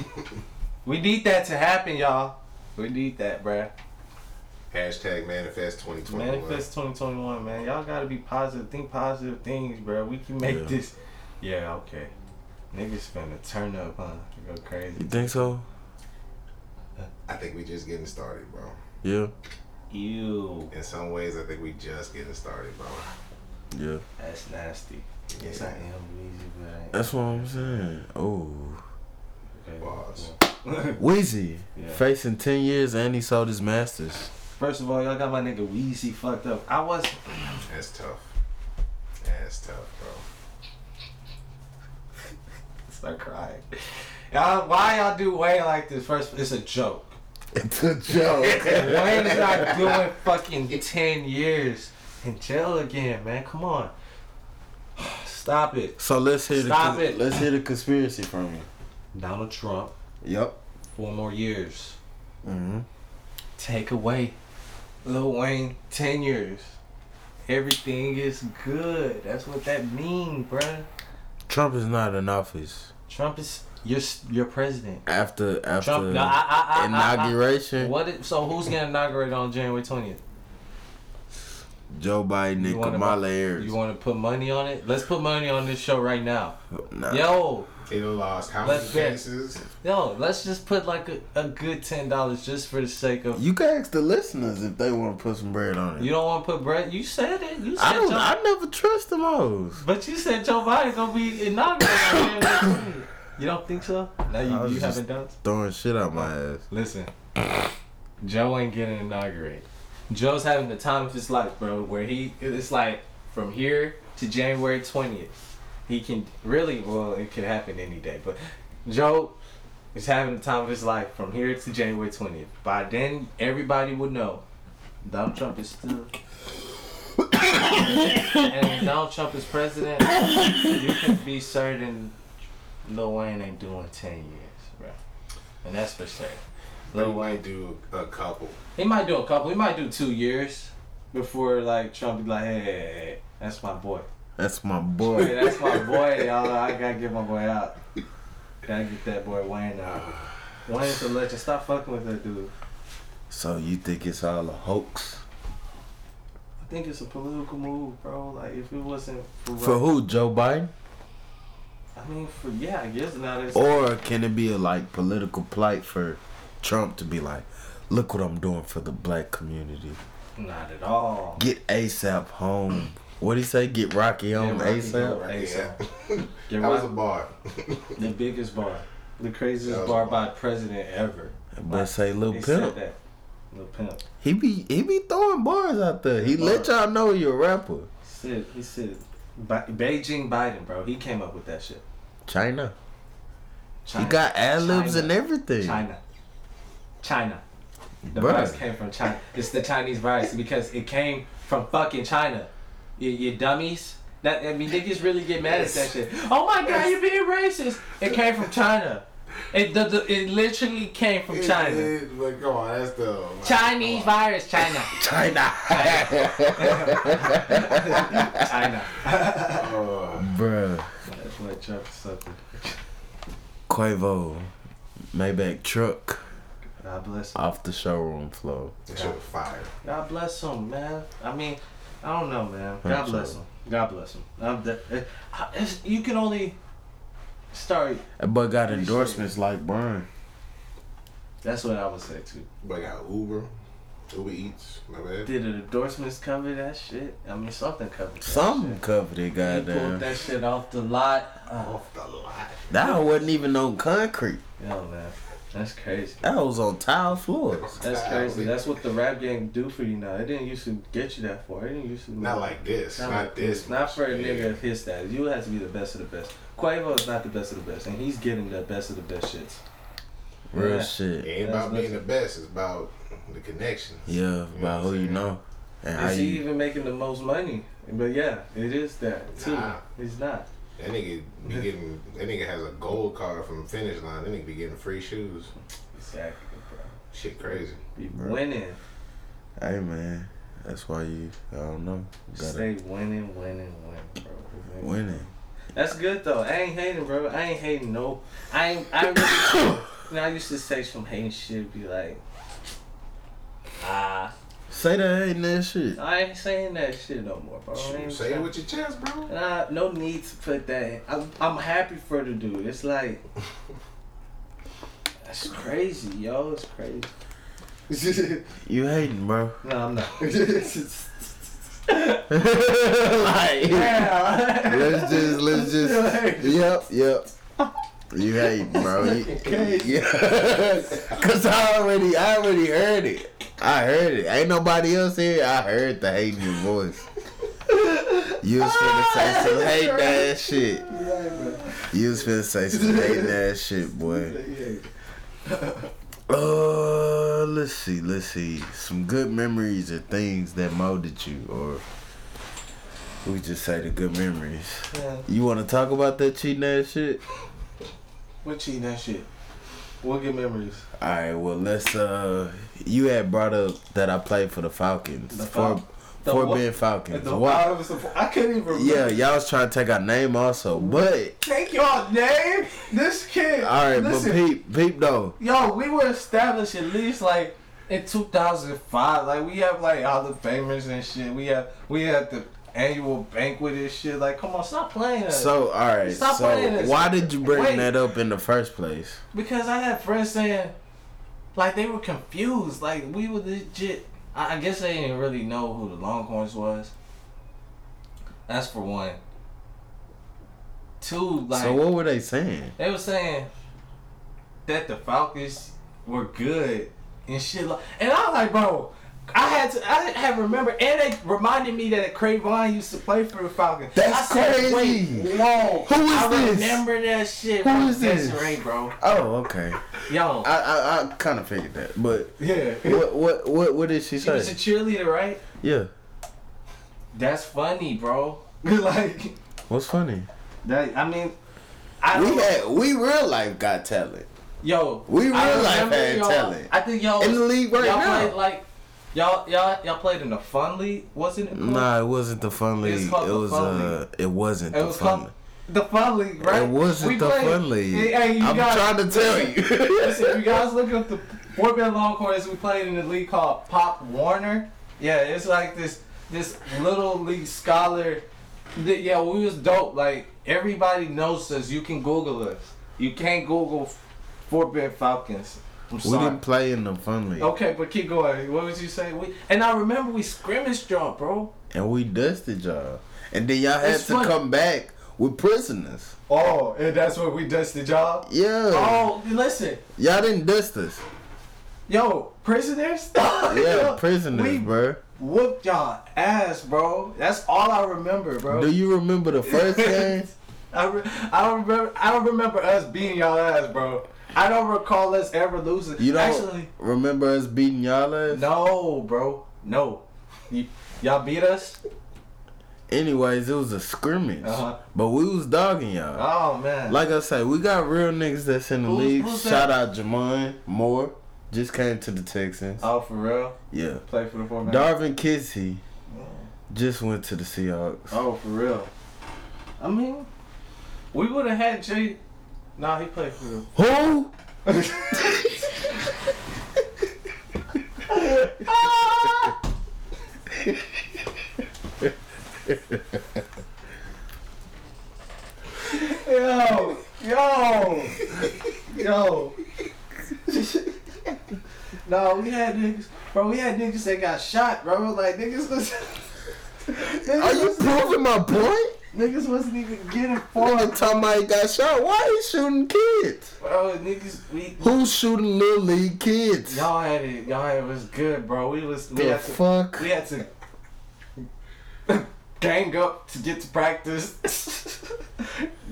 we need that to happen, y'all. We need that, bruh. Hashtag manifest 2021. Manifest 2021, man. Y'all gotta be positive. Think positive things, bruh. We can make Yeah. this. Yeah, okay. Niggas finna turn up, huh? Go crazy. You think so? I think we just getting started, bro. Yeah. Ew, In some ways, I think we just getting started, bro. Yeah. that's nasty. Yes, I am Weezy, but I ain't. That's what I'm saying. Oh. Okay. Boss. [LAUGHS] Weezy. Yeah. Facing 10 years and he sold his masters. First of all, y'all got my nigga Weezy fucked up. I was. That's tough. That's tough, bro. Start crying. Y'all, why y'all do Wayne like this? First, it's a joke. It's a joke. [LAUGHS] Wayne is not doing fucking 10 years in jail again, man. Come on. [SIGHS] Stop it. so let's hear Stop the it. let's hear the conspiracy from you. Donald Trump, Yep. four more years. Mm-hmm. Take away Lil Wayne, 10 years. Everything is good. That's what that mean, bruh. Trump is not in office Trump is your your president. after after Trump. No, I, I, I, inauguration. What? Is, so who's getting inaugurated on January 20th? Joe Biden and You wanna- Kamala Harris. You want to put money on it? Let's put money on this show right now. Nah. Yo, He lost how many Let's bet. cases? yo, let's just put like a, a good ten dollars just for the sake of. You can ask the listeners if they want to put some bread on it. You don't want to put bread. You said it. You said I don't. Joe, I never trust them hoes. But you said Joe Biden gonna be inaugurated. on January 20th. you don't think so? No, I you, was you just- haven't done. Throwing shit out my ass. Listen, Joe ain't getting inaugurated. Joe's having the time of his life, bro. Where he it's like from here to January twentieth, he can really well it could happen any day. But Joe is having the time of his life from here to January twentieth. By then, everybody would know Donald Trump is still. and Donald Trump is president, you can be certain Lil Wayne ain't doing ten years, bro. And that's for sure. Lil Wayne do a couple. he might do a couple. He might do two years before like Trump be like, hey, hey, hey, that's my boy. That's my boy. that's my [LAUGHS] boy, y'all. I gotta get my boy out. Gotta get that boy Wayne out. Wayne's a legend. Stop fucking with that dude. so you think it's all a hoax I think it's a political move, bro. Like if it wasn't for, for who? Joe Biden? I mean, for yeah, I guess not. Or can it be a like political plight for Trump to be like, look what I'm doing for the black community. not at all. Get ASAP home. What would he say? Get Rocky on Rocky ASAP. home. ASAP. Yeah. [LAUGHS] Get that was a bar. [LAUGHS] the biggest bar, the craziest was bar by president ever. But say Lil They said Pimp. that. Lil Pimp. He be he be throwing bars out there. He let y'all know he a rapper. He said, he said, Be- Beijing Biden, bro. He came up with that shit. China. China. He got ad libs and everything. China. China. The Bruh. virus came from China. It's the Chinese virus because it came from fucking China. You, you dummies. That I mean, niggas really get mad at that shit. Oh my god, you're being racist. It came from China. It the, the, it literally came from China. It- it- but come on, that's the Chinese virus, China. [LAUGHS] China. [LAUGHS] China. Uh, Bruh. That's why Trump is something. Quavo. Maybach truck God bless him. off the showroom floor. that shit was fire. God bless him, man. I mean, I don't know, man. God That's bless all. him. God bless him. I'm the, eh, it's- you can only start. But boy got endorsements like Burn. That's what I would say too. But I got Uber. Uber Eats. My bad. Did the endorsements cover that shit? I mean, something covered that Some shit. covered it, He pulled that shit off the lot. Oh, Off the lot. That wasn't even on concrete. yo, man. That's crazy. That was on tile floors. That's crazy. That's what the rap game do for you now. It didn't used to get you that far. It didn't used to. Not like this. Not, like this. Not for a nigga Yeah. of his status. You have to be the best of the best. Quavo is not the best of the best, and he's getting the best of the best shits. Real Yeah. shit. It ain't That's about being the best. It's about the connections. Yeah, know about who I'm you know. And how Is he you even making the most money? But yeah, it is that too. Nah. He's not. That nigga be getting. That nigga has a gold card from the finish line. That nigga be getting free shoes. Exactly, bro. Shit, crazy. Be Bro. winning. Hey man. That's why you I don't know. Gotta Stay winning, winning, winning, bro. winning. That's good though. I ain't hating, bro. I ain't hating. No, I ain't. I really. [COUGHS] you know, I used to say some hating shit. Be like, ah, Say that ain't that shit. I ain't saying that shit no more, bro. I Shoot, ain't say it trying- with your chest, bro. Nah, no need to put that. In. I'm, I'm happy for the dude. It's like [LAUGHS] that's crazy, yo. It's crazy. You hating, bro. no, I'm not. [LAUGHS] [LAUGHS] like, Yeah. let's just let's just Yep, yep. You hate, bro. You, [LAUGHS] [LAUGHS] yeah. Cause I already I already heard it. I heard it. Ain't nobody else here. I heard the hate in your voice. You was finna say some hate ass shit. You was finna say some hating ass shit, boy. [LAUGHS] Uh, let's see, let's see. Some good memories or things that molded you, or we just say the good memories. Yeah. You want to talk about that cheating ass shit? What cheating that shit? What good memories? All right, well let's. Uh, you had brought up that I played for the Falcons, The for Fal- the for what? being Falcons. The- What? I, was, I couldn't even remember. Yeah, y'all was trying to take our name also, but Take your name. This kid. all right, listen, but peep, peep though. Yo, we were established at least like in 2005. Like we have like all the famous and shit. We have we have the annual banquet and shit. Like, come on, stop playing us. So all right, Stop playing so this. why did you bring Wait. that up in the first place? because I had friends saying, like they were confused. Like we were legit. I, I guess they didn't really know who the Longhorns was. That's for one. Two, like so what were they saying? They were saying that the Falcons were good and shit. Like, and I was like, bro, I had to, I had to remember, and it reminded me that Cravon used to play for the Falcons. That's I said, crazy. Wait, whoa, Who is I this? remember that shit. Who from this? Desiree, bro. Oh, okay. Yo, I I, I kind of figured that, but yeah. what what what what did she She was a cheerleader, right? Yeah, That's funny, bro. [LAUGHS] like what's funny? that. I mean, I We had we real life got talent yo, we real life had talent. I think y'all in the league right y'all now. played like y'all y'all y'all played in the fun league, wasn't it? Nah, it wasn't the fun league. called It was Fun uh, it wasn't It the was fun. called the fun league, right? It wasn't We the played- fun league. Hey, I'm guys, trying to tell listen, you. [LAUGHS] listen, you guys [LAUGHS] look up the Fort Bend Longhorns. We played in the league called Pop Warner. Yeah, it's like this this little league scholar. th- Yeah, we was dope. Like everybody knows us. You can Google us. You can't Google Fort Bend Falcons. I'm we sorry. didn't play in the fun league, Okay, but keep going. What was you saying? We and I remember we scrimmaged y'all, bro. and we dusted y'all. And then y'all had It's to come back with prisoners. Oh, and that's what we dusted y'all. Yeah, Oh, listen, y'all didn't dust us. yo, prisoners. [LAUGHS] Yeah, prisoners, We bro. whooped y'all ass, bro. That's all I remember, bro. Do you remember the first [LAUGHS] game? I, re- I don't remember. I don't remember us beating y'all ass, bro. I don't recall us ever losing. You don't Actually, remember us beating y'all ass? no, bro, no. Y- y'all beat us. Anyways, it was a scrimmage, Uh-huh. but we was dogging y'all. Oh man. Like I say, we got real niggas that's in the Who's- league. who's Shout that? out Jamon Moore, just came to the Texans. oh, for real? Yeah, Play for the four man. Darvin Kissy just went to the Seahawks. Oh, for real. I mean, we would have had Jay. Nah, he played for them. Who? Yo, yo, yo. No, we had niggas, bro. We had niggas that got shot, bro. Like niggas was. niggas, Are you was- proving my point? Niggas wasn't even getting Nigga formed, talking about he got shot. Why he shooting kids? bro. Niggas, we. Who's shooting little league kids? Y'all had it. Y'all had it was good, bro. We was. We the had to. fuck? We had to gang up to get to practice. [LAUGHS]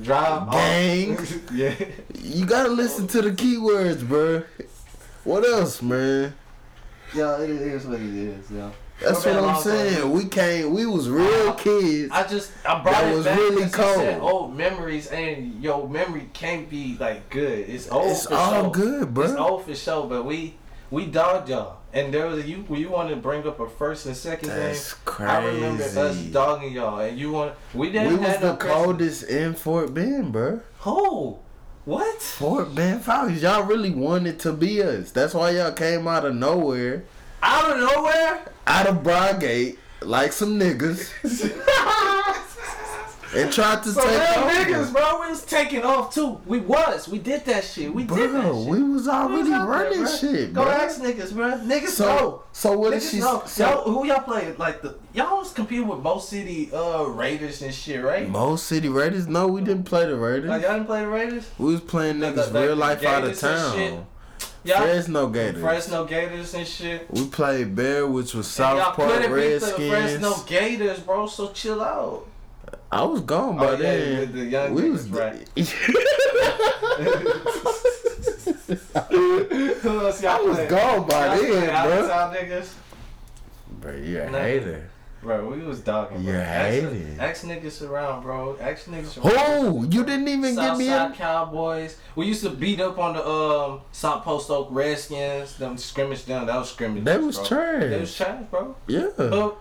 Drive. off. Gang? [LAUGHS] yeah. You gotta listen to the keywords, bro. What else, man? Yo, it is what it is, yo. That's what I'm saying. time. We came. We was real kids. I just I brought That it was back really you said cold. old memories and yo memory can't be like good. It's old. It's all sure. good, bro. It's old for sure, but we we dogged y'all. And there was a you you wanted to bring up a first and second That's game. I remember us dogging y'all, and you want we didn't We was the no coldest in Fort Bend, bruh. Who? What? Fort Bend Falcons. Y'all really wanted to be us. That's why y'all came out of nowhere, Out of nowhere? Out of Brogate, like some niggas, [LAUGHS] and tried to So take over. niggas, bro. We was taking off too. We was. We did that shit. We did that Bro, shit. we was already We was out there, running bruh. shit, Go ask niggas, bro. Niggas So, know. so what Niggas she? know. So, y'all, who y'all play? Like the y'all was competing with Mo City uh Raiders and shit, right? Mo City Raiders? No, we didn't play the Raiders. Like y'all didn't play the Raiders? we was playing niggas the- real life out of Gators and shit. town. Y'all Fresno Gators. Fresno Gators and shit. We played Bear, which was And South y'all Park couldn't beat the Redskins. Fresno Gators, bro. So chill out. I was gone by Oh, yeah, then. the- the young we was right. [LAUGHS] I was [LAUGHS] gone by then, bro. Bro, you're a hater. Bro, we was dogging. Bro. You're hating. Ask niggas around, bro. Ask niggas around. Who? You didn't even get me Southside in. Cowboys. We used to beat up on the um South Post Oak Redskins. Them scrimmage down. That was scrimmage. That was bro. trash. They was trash, bro. Yeah. But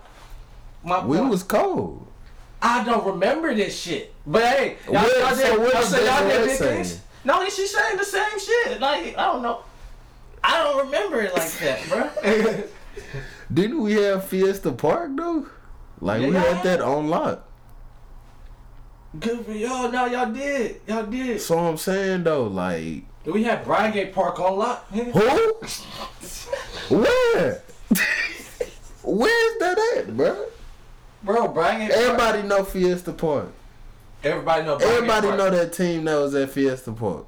my We point- was cold. I don't remember this shit. But hey, y'all, What- y'all so did, what y'all is y'all did big saying? things. No, she's saying the same shit. Like I don't know. I don't remember it like that, bro. [LAUGHS] [LAUGHS] Didn't we have Fiesta Park though? Like we had that on lock. Good for y'all. No, y'all did. Y'all did. So I'm saying though, like Do We had Briargate Park on lock. who? [LAUGHS] Where? Where's that at, bro? Bro, Park. Everybody know Fiesta Park. Everybody know. Everybody Park. know that team that was at Fiesta Park.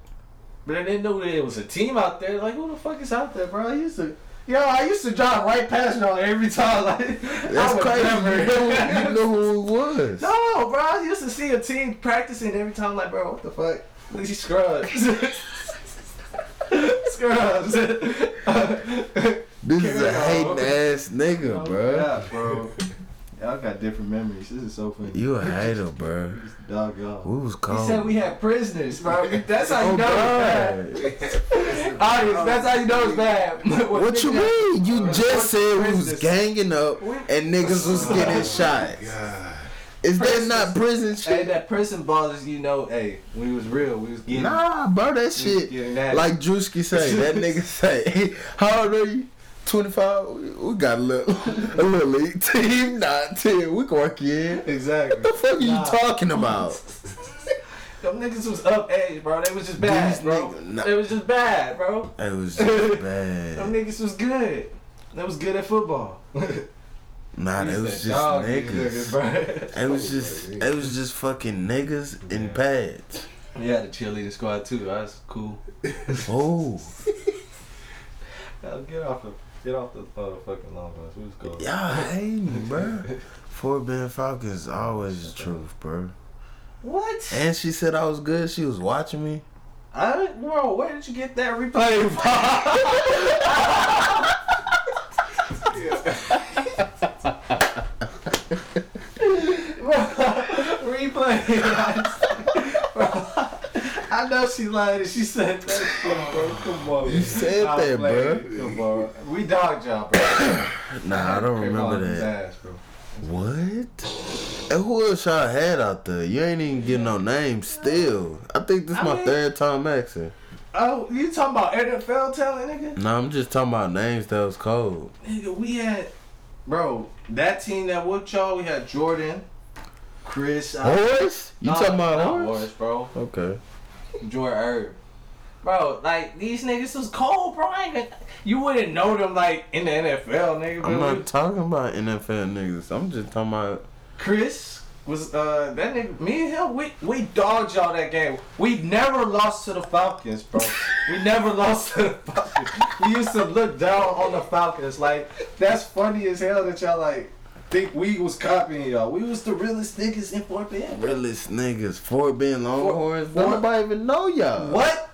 But I didn't know there was a team out there. Like, who the fuck is out there, bro? I used to, yo, I used to drive right past y'all every time. Like, That's crazy. never- You know, who it was. no, bro, I used to see a team practicing every time. Like, bro, what the fuck? These scrubs. [LAUGHS] scrubs. This is a Carry hating ass nigga, Oh, bro. Yeah, bro. Y'all got different memories. This is so funny. You a hater, bro. [LAUGHS] Dog, y'all. We was He said we had prisoners, bro. [LAUGHS] That's how you Oh, know it's bad. God. [LAUGHS] Audience, that's how you know it's bad. What you mean? You just said we was prisoners? ganging up and niggas was oh, getting shot. God. Is that not prison shit? Hey, that prison ballers, you know, hey, when it was real, we was getting. Nah, bro, that shit. Like Drewski say, that nigga say, hey, how old are you? 25? We- We got a little, a little league team, [LAUGHS] not 10. We can work you in. exactly. What the fuck are you Nah. talking about? [LAUGHS] Them niggas was up age, bro. They was just bad, These bro. niggas- nah. They was just bad, bro. It was just [LAUGHS] bad. Them niggas was good. They was good at football. Nah, it was just niggas. bro. It was just, it was just fucking niggas in pads. We had a cheerleading squad too. That's cool. Oh, Now get off the get off the uh, fucking long bus. Was going. y'all hating, bro. [LAUGHS] Fort Bend Falcons always the truth, bro. What? And she said I was good. She was watching me. I bro, where did you get that replay [LAUGHS] replay. I know she lied. She said that shit, bro. Come on. You said I'll that, bro. Come on. We dog y'all, bro. [COUGHS] Nah, I don't remember that. ass. What? And who else y'all had out there? You ain't even getting no names still. I think this I my mean- third time asking. Oh, you talking about NFL talent, nigga? No, I'm just talking about names that was cold. Nigga, we had, bro, that team that whooped y'all, we had Jordan, Chris. uh, Horace? You talking about Horace? Horace, bro. Okay. Jordan Herb. Bro, like these niggas was cold, bro. I ain't even, you wouldn't know them like in the NFL, nigga. I'm not talking about NFL niggas. I'm just talking about. Chris was uh that nigga me and him we we dogged y'all that game. We never lost to the Falcons, bro. we never lost to the Falcons. We used to look down on the Falcons. Like that's funny as hell that y'all like think we was copying y'all. We was the realest niggas in Fort Bend. bro. Realest niggas. Fort Bend Longhorns. Fort- Nobody even know y'all. What?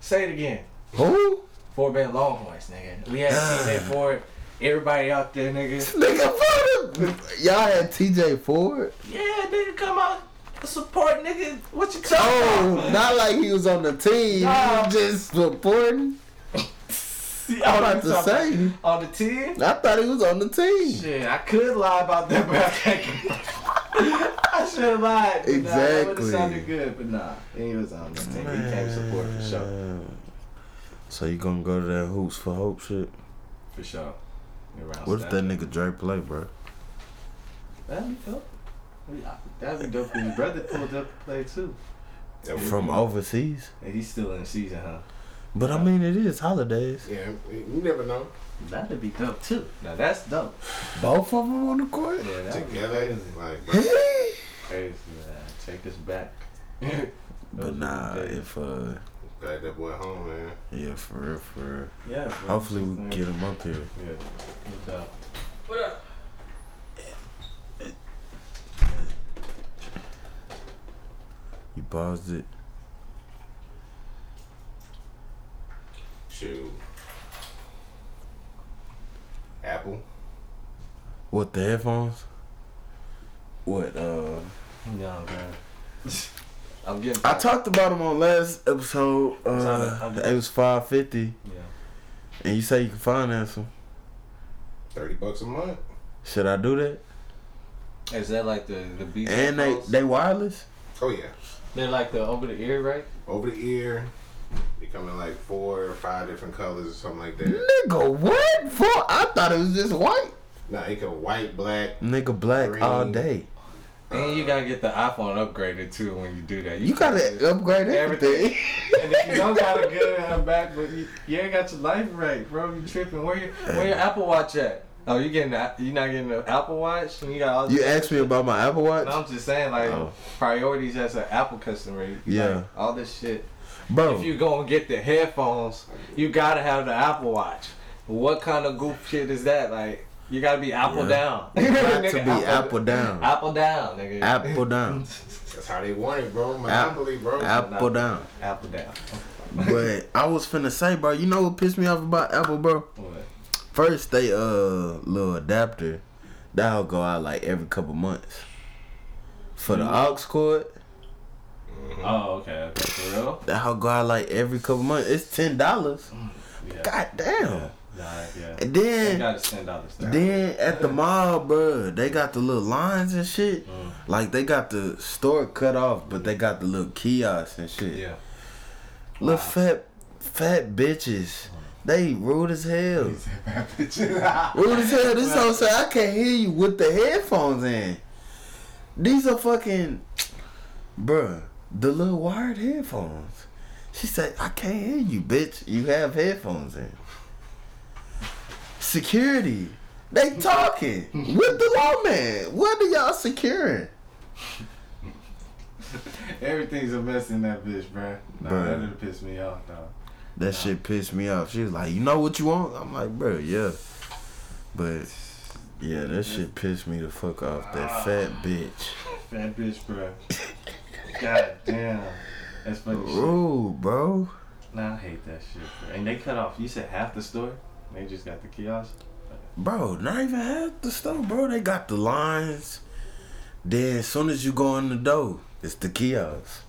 Say it again. Who? Fort Bend Longhorns, nigga. We had ah. TJ Ford. Everybody out there, nigga. Nigga, Ford. Y'all had TJ Ford? Yeah, nigga, come out support, nigga. What you talking Oh, about? not like he was on the team. Nah. He was just supporting. See, I'm about you to talking say. on the team. I thought he was on the team. Shit, I could lie about that, but I can't. [LAUGHS] I should have lied. but Nah, that would Exactly. have sounded good, but nah, he was on the team. He came support for sure. So you gonna go to that hoops for hope shit? For sure. Around What if that nigga Dre play, bro? That'd be dope. That'd be dope. 'cause His brother pulled up to play too, From overseas? and he's still in season, huh? But I mean, it is holidays. Yeah, you never know. That'd be dope too. Now that's dope. Both of them on the court. Yeah, that Together, crazy. like, bro, Crazy, man. Take us back. [LAUGHS] But nah, if uh, glad that boy home, man. yeah, for real, for real. Yeah. bro. Hopefully we can get him up here. Yeah. No doubt. You paused it. Shoot. Apple. What the headphones? What uh? No, man. [LAUGHS] I'm getting. I talked about them on last episode. Uh, How much? it was five fifty, Yeah. and you say you can finance them. Thirty bucks a month. Should I do that? Is that like the the beat? And they they wireless. Oh yeah. they're like the over the ear, right? Over the ear. They come in like four or five different colors or something like that. Nigga, what? For I thought it was just white. Nah, it can white, black. Nigga, black Green. all day. And you gotta get the iPhone upgraded too when you do that. You gotta upgrade everything. And if you don't got a good uh, back, but you, you ain't got your life right, bro. You tripping? Where your where your Apple Watch at? Oh, you getting the, you not getting the Apple Watch? And you got all you this asked me about my Apple Watch, No, I'm just saying like Oh. priorities as an Apple customer. you Yeah. like, all this shit. Bro. If you go and get the headphones, you gotta have the Apple Watch. What kind of goof shit is that? Like, you gotta be Apple Yeah. down. [LAUGHS] You got to be Apple down. Apple down, nigga. Apple [LAUGHS] down. That's how they want it, bro. Monopoly, bro. Apple down. Apple down. But [LAUGHS] I was finna say, bro. You know what pissed me off about Apple, bro? What? First, they uh little adapter that'll go out like every couple months for the aux cord. Mm-hmm. Oh, okay. Okay, for real? That'll go out like every couple months. It's ten dollars. Mm, yeah. God damn. Yeah. Nah, yeah. And then gotta send out the Then at the mall, bro, they got the little lines and shit. Mm. Like they got the store cut off, but they mm. got the little kiosks and shit. Yeah. Little Wow. fat, fat bitches. Mm. They rude as hell. [LAUGHS] Rude as hell. This whole say I can't hear you with the headphones in. These are fucking, bruh, the little wired headphones. She said, I can't hear you, bitch. You have headphones in. Security. They talking with the lawman. What are y'all securing? Everything's a mess in that bitch, bruh. Nah, Bruh. that didn't piss me off, dog. That shit pissed me off. She was like, "You know what you want?" I'm like, "Bro, yeah." But yeah, that shit pissed me the fuck off. That ah. fat bitch. Fat bitch, bruh. [LAUGHS] God damn. That's funny shit. Bro. Nah, I hate that shit, bro. And they cut off, you said half the store? They just got the kiosk? Bro, not even half the stuff, bro. They got the lines. Then as soon as you go in the door, it's the kiosk.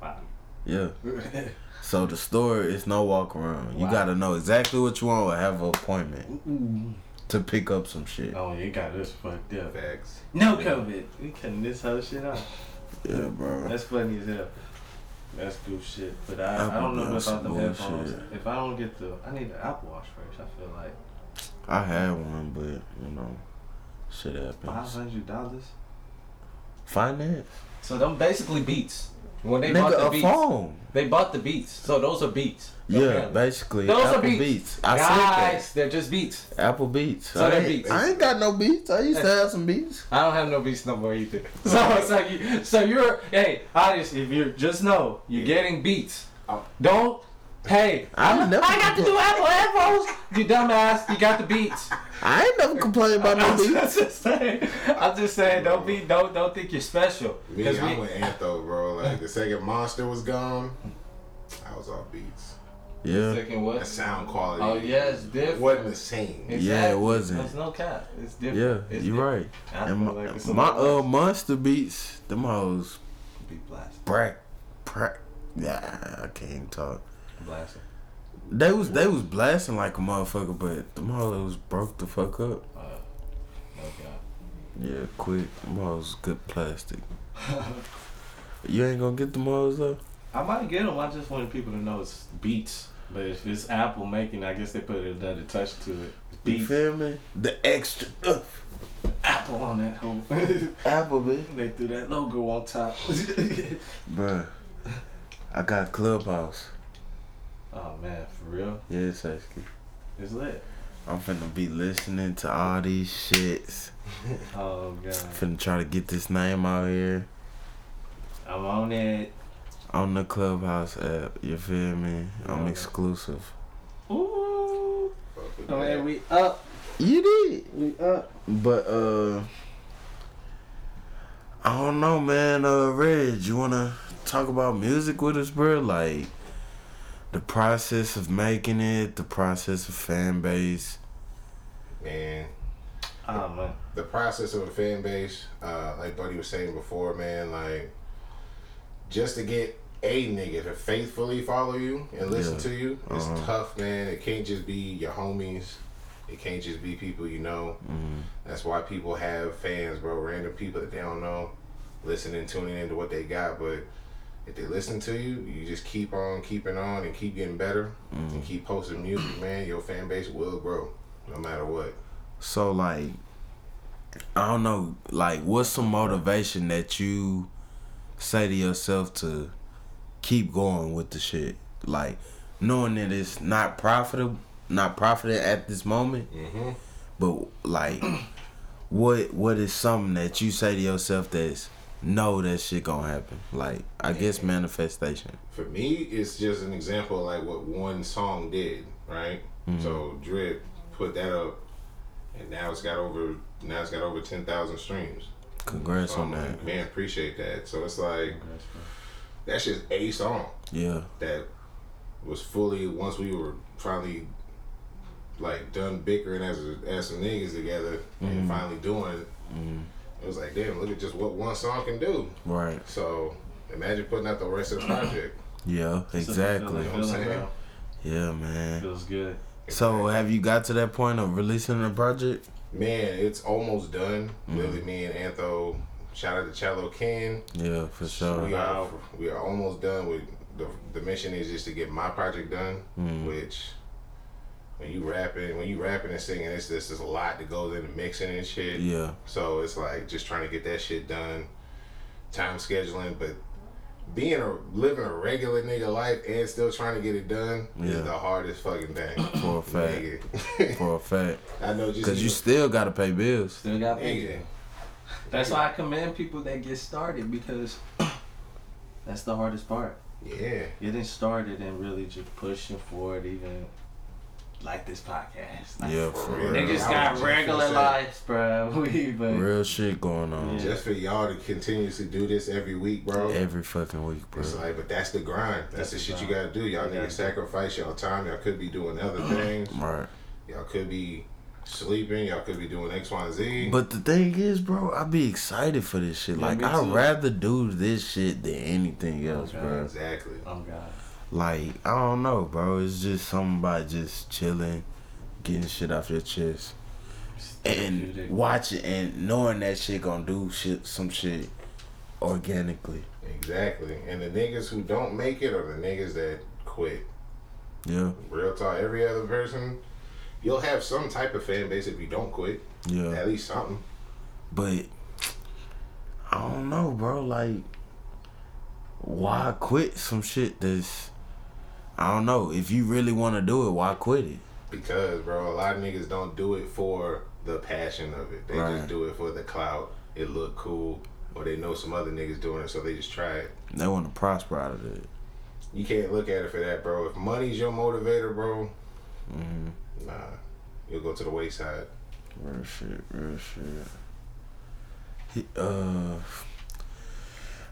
Wow. Yeah. [LAUGHS] So the store is no walk around. You gotta know exactly what you want or have an appointment to pick up some shit. Oh, you got this fucked up. Facts. No COVID. We cutting this whole shit off. Yeah, bro. That's funny as hell. That's goof shit. But I, I don't know got about some the headphones. bullshit. If I don't get the, I need the Apple Watch first. I feel like I had one, but you know, shit five happens. hundred dollars. Finance. So them basically beats. When they bought Nigga, the a beats, phone. they bought the beats. So those are beats. Yeah, apparently. basically. Those Apple are beats. Beats. I Guys, they're just beats. Apple Beats. So I they're ain't, beats. I ain't got no beats. I used to have some beats. I don't have no beats no more either. [LAUGHS] So it's like, you, so you're, hey, honestly, if you're just know you're getting beats. Oh. Don't, hey, I I, never I got the new Apple headphones. You dumbass, you got the beats. I ain't never complained about no [LAUGHS] I'm beats. just saying, I'm just saying, don't be, don't, don't think you're special. Me, 'Cause I'm we- with Antho, bro. Like the second Monster was gone, I was off beats. Yeah. Second what? The sound quality. Oh yeah, it's different. wasn't the same. Exactly. Yeah, it wasn't. There's no cap. It's different. Yeah, It's you're different. right. And my, like my uh monster beats, them hoes be blasted. brack, brack. Yeah, I can't even talk. Blasted. They was they was blasting like a motherfucker, but them hoes broke the fuck up. Uh, no. Yeah, quick. Them good plastic. [LAUGHS] you ain't gonna get them hoes though. I might get them. I just wanted people to know it's beats. But if it's Apple making, I guess they put another touch to it. You feel me? The extra uh, Apple on that whole. [LAUGHS] Apple, bitch. they threw that logo on top. [LAUGHS] Bruh, I got Clubhouse. Oh man, for real, Yeah, Sasky. it's lit. I'm finna be listening to all these shits. [LAUGHS] Oh god, Finna try to get this name out here I'm on it. on the Clubhouse app. You feel me? I'm exclusive. Ooh, oh, man, we up, You did. we up. But uh I don't know man, uh Reg, you wanna talk about music with us, bro? Like the process of making it, the process of fan base. Man, Oh man, the process of a fan base, uh, like Buddy was saying before, man, like just to get a nigga to faithfully follow you and listen Yeah. to you, it's Uh-huh. tough, man. It can't just be your homies. It can't just be people you know. Mm, That's why people have fans, bro. Random people that they don't know, listening, tuning into what they got. But if they listen to you, you just keep on keeping on and keep getting better and keep posting music, man. Your fan base will grow, no matter what. So like I don't know, like what's some motivation that you say to yourself to keep going with the shit? Like knowing that it's not profitable not profiting at this moment, Mm-hmm. but like [CLEARS THROAT] what what is something that you say to yourself that's no that shit gonna happen? Like I guess manifestation. For me, it's just an example of like what one song did, right? Mm-hmm. So Drip put that up, and now it's got over now it's got over ten thousand streams. Congrats So on I'm that. like, man, appreciate that. So it's like that's just a song Yeah. that was fully once we were finally like done bickering as a, as some niggas together and mm-hmm. finally doing it. It was like, damn, look at just what one song can do. Right. So imagine putting out the rest of the [CLEARS THROAT] project. Yeah, exactly. You know what I'm saying? Yeah, man. Feels good. So have you got to that point of releasing the project? Man, it's almost done. Mm-hmm. Lily, me, and Antho. Shout out to Cello Ken. Yeah, for sure. We sure. are we are almost done with the the mission is just to get my project done, Mm. which when you rapping when you rapping and singing, it's just there's a lot that goes into mixing and shit. Yeah. So it's like just trying to get that shit done, time scheduling, but being a living a regular nigga life and still trying to get it done Yeah. is the hardest fucking thing. [COUGHS] For a fact. For a fact. [LAUGHS] I know just Cause you still gotta pay bills. Still got Nigga. picture. That's why I commend people that get started because [COUGHS] that's the hardest part. Yeah. Getting started and really just pushing forward, even like this podcast. Like, Yeah, for real. real. Niggas got just regular lives, bro. [LAUGHS] We but Real shit going on. Yeah. Just for y'all to continuously do this every week, bro. Every fucking week, bro. It's like, but that's the grind. That's, That's the the shit you gotta do. Y'all You niggas gotta sacrifice y'all time. Y'all could be doing other [CLEARS THROAT] things. Right. Y'all could be sleeping. Y'all could be doing X, Y, and Z. But the thing is, bro, I'd be excited for this shit. Yeah, like I'd rather do this shit than anything else, Okay. bro. exactly. oh god, Like, I don't know, bro. It's just something about just chilling, getting shit off your chest. And watching and knowing that shit gonna do shit some shit organically. Exactly. And the niggas who don't make it are the niggas that quit. Yeah, Real talk. Every other person, you'll have some type of fan base if you don't quit. yeah. At least something. But I don't know, bro. Like why quit some shit that's I don't know. If you really want to do it, why quit it? Because, bro, a lot of niggas don't do it for the passion of it. They Right. just do it for the clout. It look cool, or they know some other niggas doing it, so they just try it. They want to prosper out of it. You can't look at it for that, bro. If money's your motivator, bro, Mm-hmm. nah, you'll go to the wayside. Real shit, real shit. He, uh,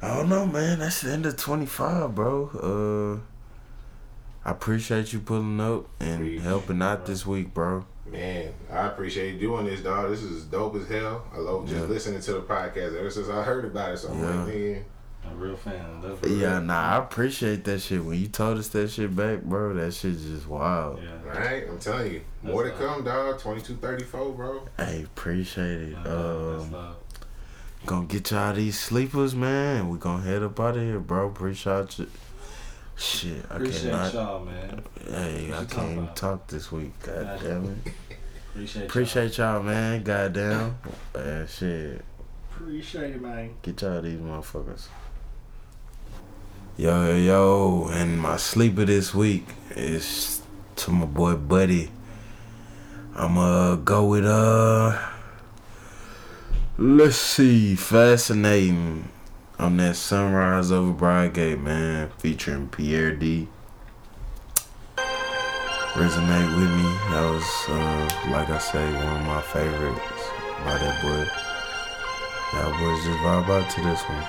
I don't know, man. That's the end of twenty five, bro. Uh, I appreciate you pulling up and Appreciate helping out this week, bro. Man, I appreciate you doing this, dog. This is dope as hell. I love just Yeah. listening to the podcast ever since I heard about it. So I'm Yeah. like, nigga, A real fan. Love it. Yeah, nah, I appreciate that shit. When you told us that shit back, bro, that shit just wild. Yeah. all right, I'm telling you, more to That's come, dog. 2234, bro. Hey, appreciate it. That's love. That's Um, love. gonna get y'all these sleepers, man. We gonna head up out of here, bro. Appreciate you. Shit, I Appreciate cannot. y'all, man. Hey, I can't even talk this week. God Gotcha. damn it. Appreciate y'all. Y'all, man. Goddamn. Man, shit. Appreciate it, man. Get y'all these motherfuckers. Yo, yo, yo. And my sleeper this week is to my boy Buddy. I'ma go with, uh. Let's see. Fascinating. On that Sunrise Over Briargate, man. Featuring Pierre D. Resonate with me. That was, uh, like I say, one of my favorites by that boy. Y'all boys just vibe out to this one.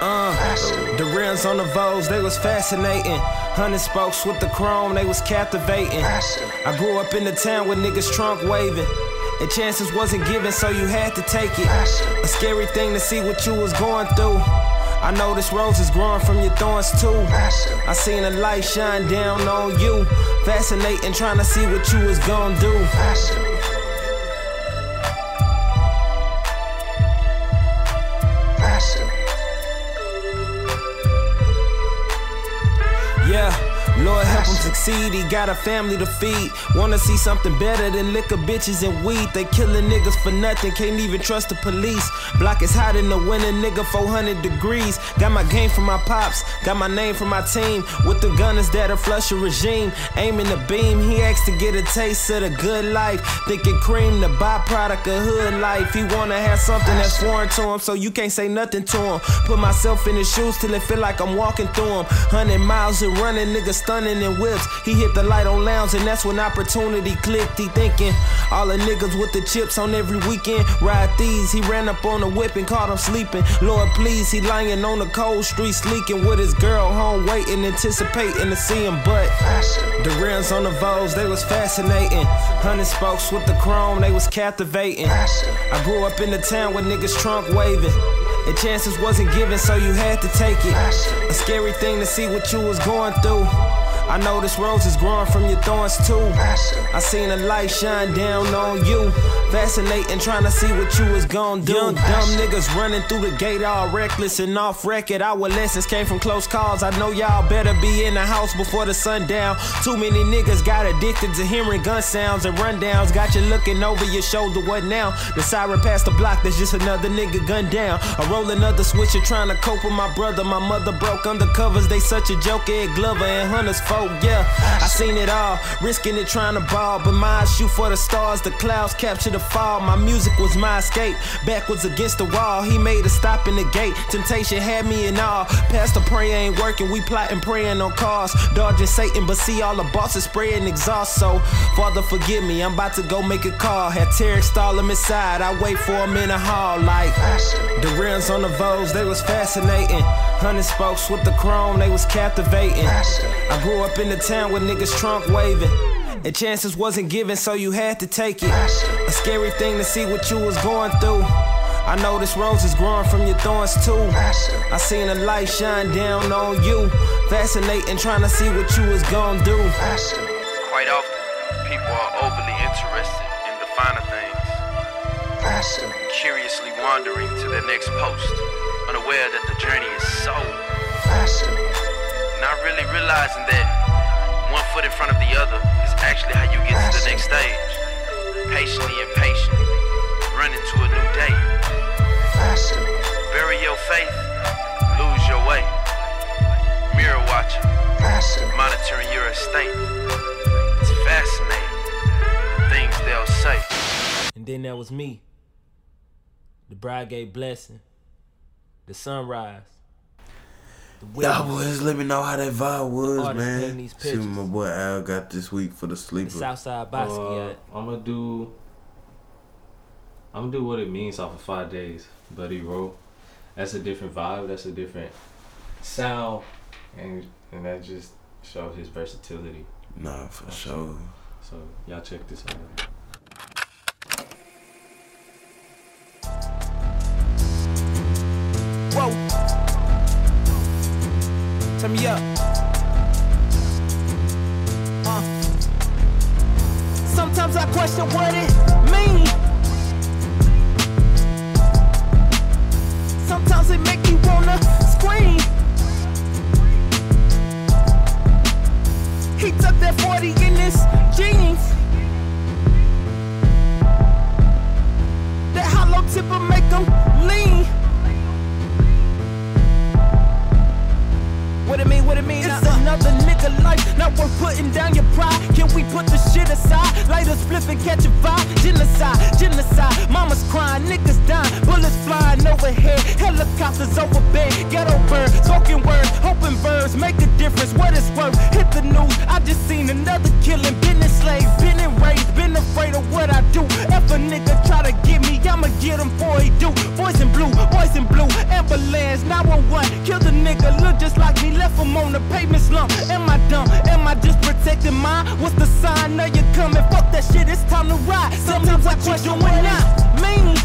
Uh, the rims on the Vogues, they was fascinating. Hundred spokes with the chrome, they was captivating. I grew up in the town with niggas trunk waving. And chances wasn't given, so you had to take it. A scary thing to see what you was going through. I know this rose is growing from your thorns too. I seen a light shine down on you. Fascinating, trying to see what you was gonna do. Succeed. He got a family to feed. Wanna see something better than liquor, bitches, and weed. They killing niggas for nothing. Can't even trust the police. Block is hot in the winter, nigga, 400 degrees. Got my game from my pops. Got my name from my team. With the gunners that'll flush a regime. Aiming the beam. He asked to get a taste of the good life. Thinking cream, the byproduct of hood life. He wanna have something that's foreign to him, so you can't say nothing to him. Put myself in his shoes till it feel like I'm walking through him. Hundred miles and running, niggas stunning and in He hit the light on lounge, and that's when opportunity clicked. He thinking all the niggas with the chips on every weekend ride these. He ran up on the whip and caught him sleeping. Lord, please, he lying on the cold street, leaking with his girl home, waiting, anticipating to see him. But the rims on the Vogues, they was fascinating. Hundred spokes with the chrome, they was captivating. I grew up in the town with niggas trunk waving. And chances wasn't given, so you had to take it. A scary thing to see what you was going through. I noticed roses growing from your thorns too. I seen a light shine down on you. Fascinating, trying to see what you was gon' do. Young dumb niggas running through the gate all reckless and off record. Our lessons came from close calls. I know y'all better be in the house before the sundown. Too many niggas got addicted to hearing gun sounds and rundowns. Got you looking over your shoulder. What now? The siren past the block. There's just another nigga gunned down. I roll another switcher trying to cope with my brother. My mother broke undercovers. They such a joke. Ed Glover and Hunters Yeah, I seen it all. Risking it trying to ball, but my shoot for the stars. The clouds capture the fall. My music was my escape. Backwards against the wall. He made a stop in the gate. Temptation had me in awe. Pastor prayer ain't working. We plotting praying on cars. Dodging Satan, but see all the bosses spraying exhaust. So, Father, forgive me. I'm about to go make a call. Had Tarek stall him inside. I wait for him in the hall. Like the rims on the Vogues, they was fascinating. Hundred spokes with the chrome, they was captivating. I grew up in the town with niggas trunk waving. And chances wasn't given, so you had to take it. A scary thing to see what you was going through. I noticed roses growing from your thorns too. I seen a light shine down on you. Fascinating, trying to see what you was gonna do. Quite often, people are overly interested in the finer things, Fascinating. curiously wandering to their next post, unaware that the journey is so. Fascinating. Not really realizing that one foot in front of the other is actually how you get to the next stage. Patiently and patiently, a new day. Fascinating. Bury your faith, lose your way. Mirror watching, monitoring your estate. It's fascinating, the things they'll say. And then there was me. The bride gave blessing. The sunrise. The Y'all boys, let me know how that vibe was, man. See what my boy Al got this week for the the sleeper. Southside Uh, I'm gonna do. I'm gonna do what it means off of five days, Buddie Roe. That's a different vibe. That's a different sound, and and that just shows his versatility. Nah, for sure. So y'all check this out. Whoa. Turn me up. Uh. Sometimes I question what it means. Sometimes it make me wanna scream. He took that 40 in his jeans. That hollow tipper make him lean. What it mean, what it mean? It's another nigga life, not worth putting down your pride. Can we put the shit aside? Light a spliff and catch a vibe. Genocide, genocide. Mama's crying, niggas dying, bullets flying overhead. Helicopters over ghetto bird, spoken word, hoping verbs make a difference. What it's worth, hit the news. I just seen another killing, been enslaved, been enraged, been afraid of what I do. If a nigga try to get me, I'ma get him before he do. Boys in blue, boys in blue, ambulance, 911. Kill the nigga, look just like me, left him on the pavement slump. Am I dumb? Am I just protecting mine? What's the sign? Know you coming? Fuck that shit, it's time to ride. Sometimes I question what I mean.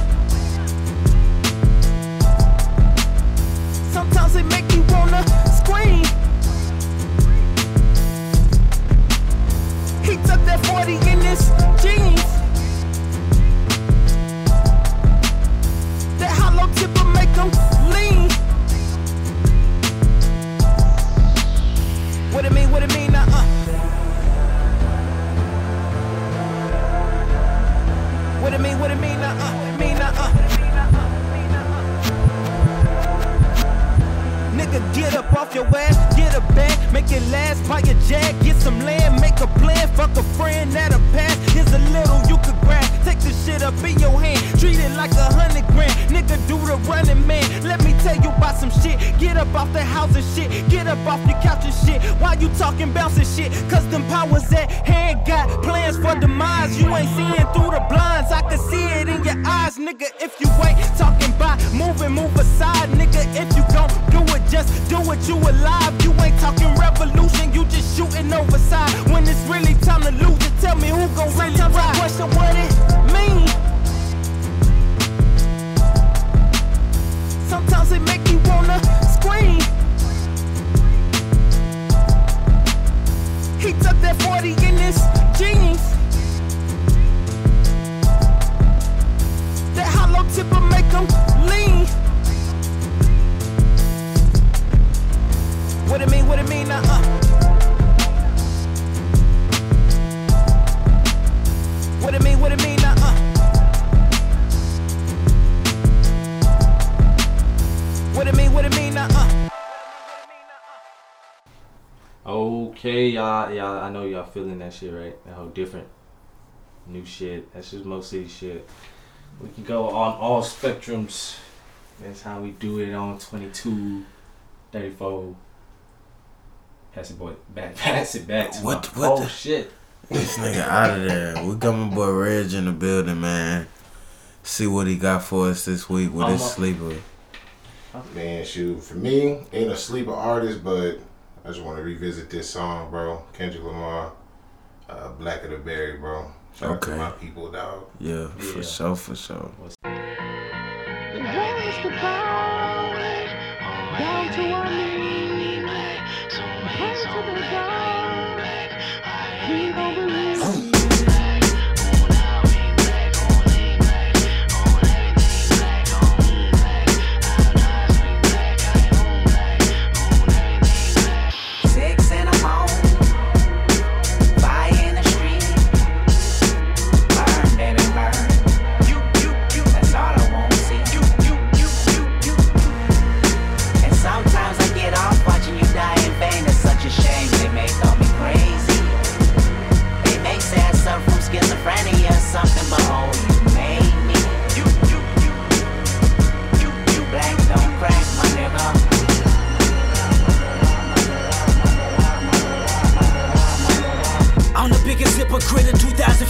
Sometimes it make me wanna scream. He took that 40 in his jeans. That hollow tipper make him What it mean, what it mean, now, uh. What it mean, what it mean, now, uh. Mean, now, uh. Nigga, get up off your ass, get a bag, make it last, buy your jag, get some land, make a plan, fuck a friend that'll pass. Here's a little you could grab, take the shit up in your hand, treat it like a hundred grand. Nigga, do the running man. Let me tell you about some shit. Get up off the house and shit, get up off your couch and shit. Why you talking bouncing shit? Cause them powers at hand got plans for demise. You ain't seeing through the blinds, I can see it in your eyes, nigga. If you ain't talking by moving, move aside, nigga. If you gon' do it, just do it. You alive. You ain't talking revolution, you just shooting overside. When it's really time to lose it, tell me who gon' really ride. I question what it mean. Sometimes it make me wanna scream. He took that 40 in his jeans. That hollow tipper make him lean. What it mean, what it mean, now, uh. What it mean, what it mean, now, uh. What it mean, what it mean, now, uh. Okay, y'all, y'all. I know y'all feeling that shit, right? That whole different, new shit. That's just Mo City shit. We can go on all spectrums. That's how we do it on 22, 34. Pass it, boy. Back, [LAUGHS] pass it back. To What- my- what Oh the- shit. This nigga out of there. We got my boy Reg in the building, man. See what he got for us this week with his I'm a- sleeper. Man, shoot, for me, ain't a sleeper artist, but I just want to revisit this song, bro. Kendrick Lamar, uh, Blacker the Berry, bro. Shout out to Okay. my people, dog. Yeah, for sure, for sure. Down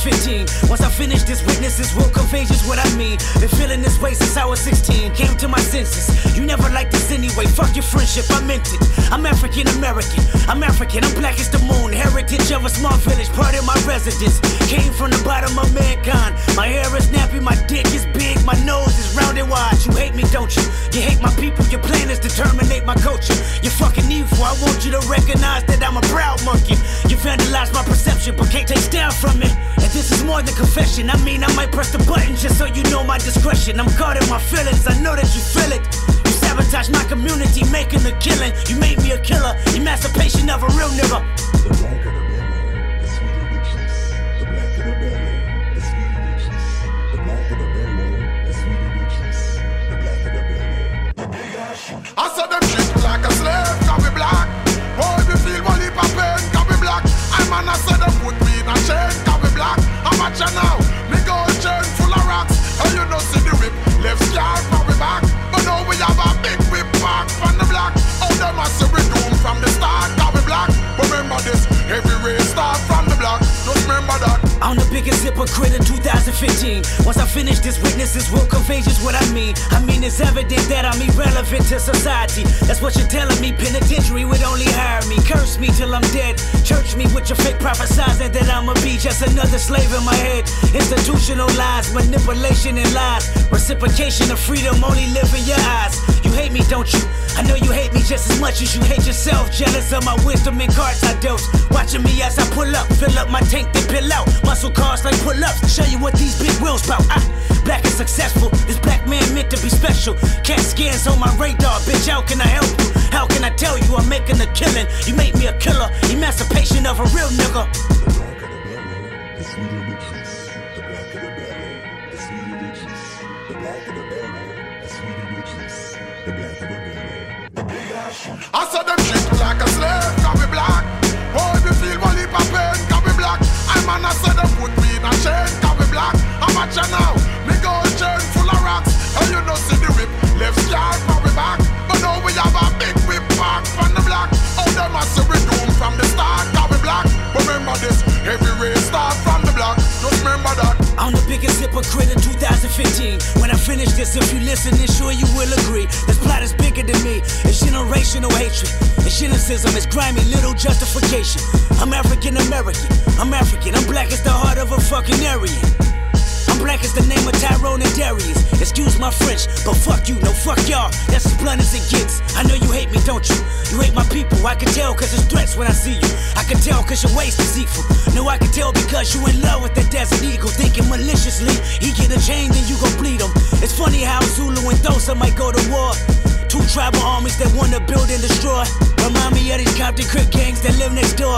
15. Once I finish this, witnesses will convey just what I mean. Been feeling this way since I was 16. Came to my senses. You never liked this anyway. Fuck your friendship, I meant it. I'm African American. I'm African, I'm black as the moon. Heritage of a small village, part of my residence. Came from the bottom of mankind. My hair is nappy, my dick is big, my nose is round and wide. You hate me, don't you? You hate my people, your plan is to terminate my culture. You're fucking evil, I want you to recognize that I'm a proud monkey. You vandalized my perception, but can't take style from it. And this is more than confession. I mean, I might press the button just so you know my discretion. I'm in my feelings. I know that you feel it. You sabotage my community, making a killing. You made me a killer. Emancipation of a real nigga. The black of the belly, the sweeter the juice. The black of the belly, the sweeter the juice. The black of the belly, the sweeter the juice. The black of the belly. I saw them treat me like a slave, cause we black. Boy, we feel one heap of pain, cause we black. I man, I said them put me in a chain, cause we black. At you now, me gold chain full of rocks. And you know see the whip, left scar for we back. But now we have a big whip back from the black. Oh, them I say I'm the biggest hypocrite in 2015. Once I finish this, witnesses will convey just what I mean. I mean, it's evident that I'm irrelevant to society. That's what you're telling me. Penitentiary would only hire me. Curse me till I'm dead. Church me with your fake prophesizing that I'ma be just another slave in my head. Institutional lies, manipulation and lies. Reciprocation of freedom only live in your eyes. You hate me, don't you? I know you hate me just as much as you hate yourself. Jealous of my wisdom and cards I dealt. Watching me as I pull up, fill up my tank, then pill out. Muscle cars like pull ups. Show you what these big wheels bout. Ah, black and successful. This black man meant to be special. Cat scans on my radar, bitch. How can I help you? How can I tell you I'm making a killing? You made me a killer. Emancipation of a real nigga. The black of black. I'm now, me gold chain full of rocks. And you know see the left we back. But now we have a big whip from the black. Oh, them say we doom from the start, we black. But remember this, every race start from the black. Just remember that. I'm the biggest hypocrite in 2015. When I finish this, if you listen, then sure you will agree. This plot is bigger than me. It's generational hatred. It's cynicism. It's grimy little justification. I'm African American. I'm African. I'm black as the heart of a fucking Aryan. Black as the name of Tyrone and Darius. Excuse my French, but fuck you, no fuck y'all. That's as blunt as it gets. I know you hate me, don't you? You hate my people. I can tell cause it's threats when I see you. I can tell cause your waist is equal. No, I can tell because you in love with that desert eagle. Thinking maliciously, he get a chain, then you gon' bleed him. It's funny how Zulu and Xhosa might go to war. Two tribal armies that wanna build and destroy. Remind me of these Compton Crip gangs that live next door.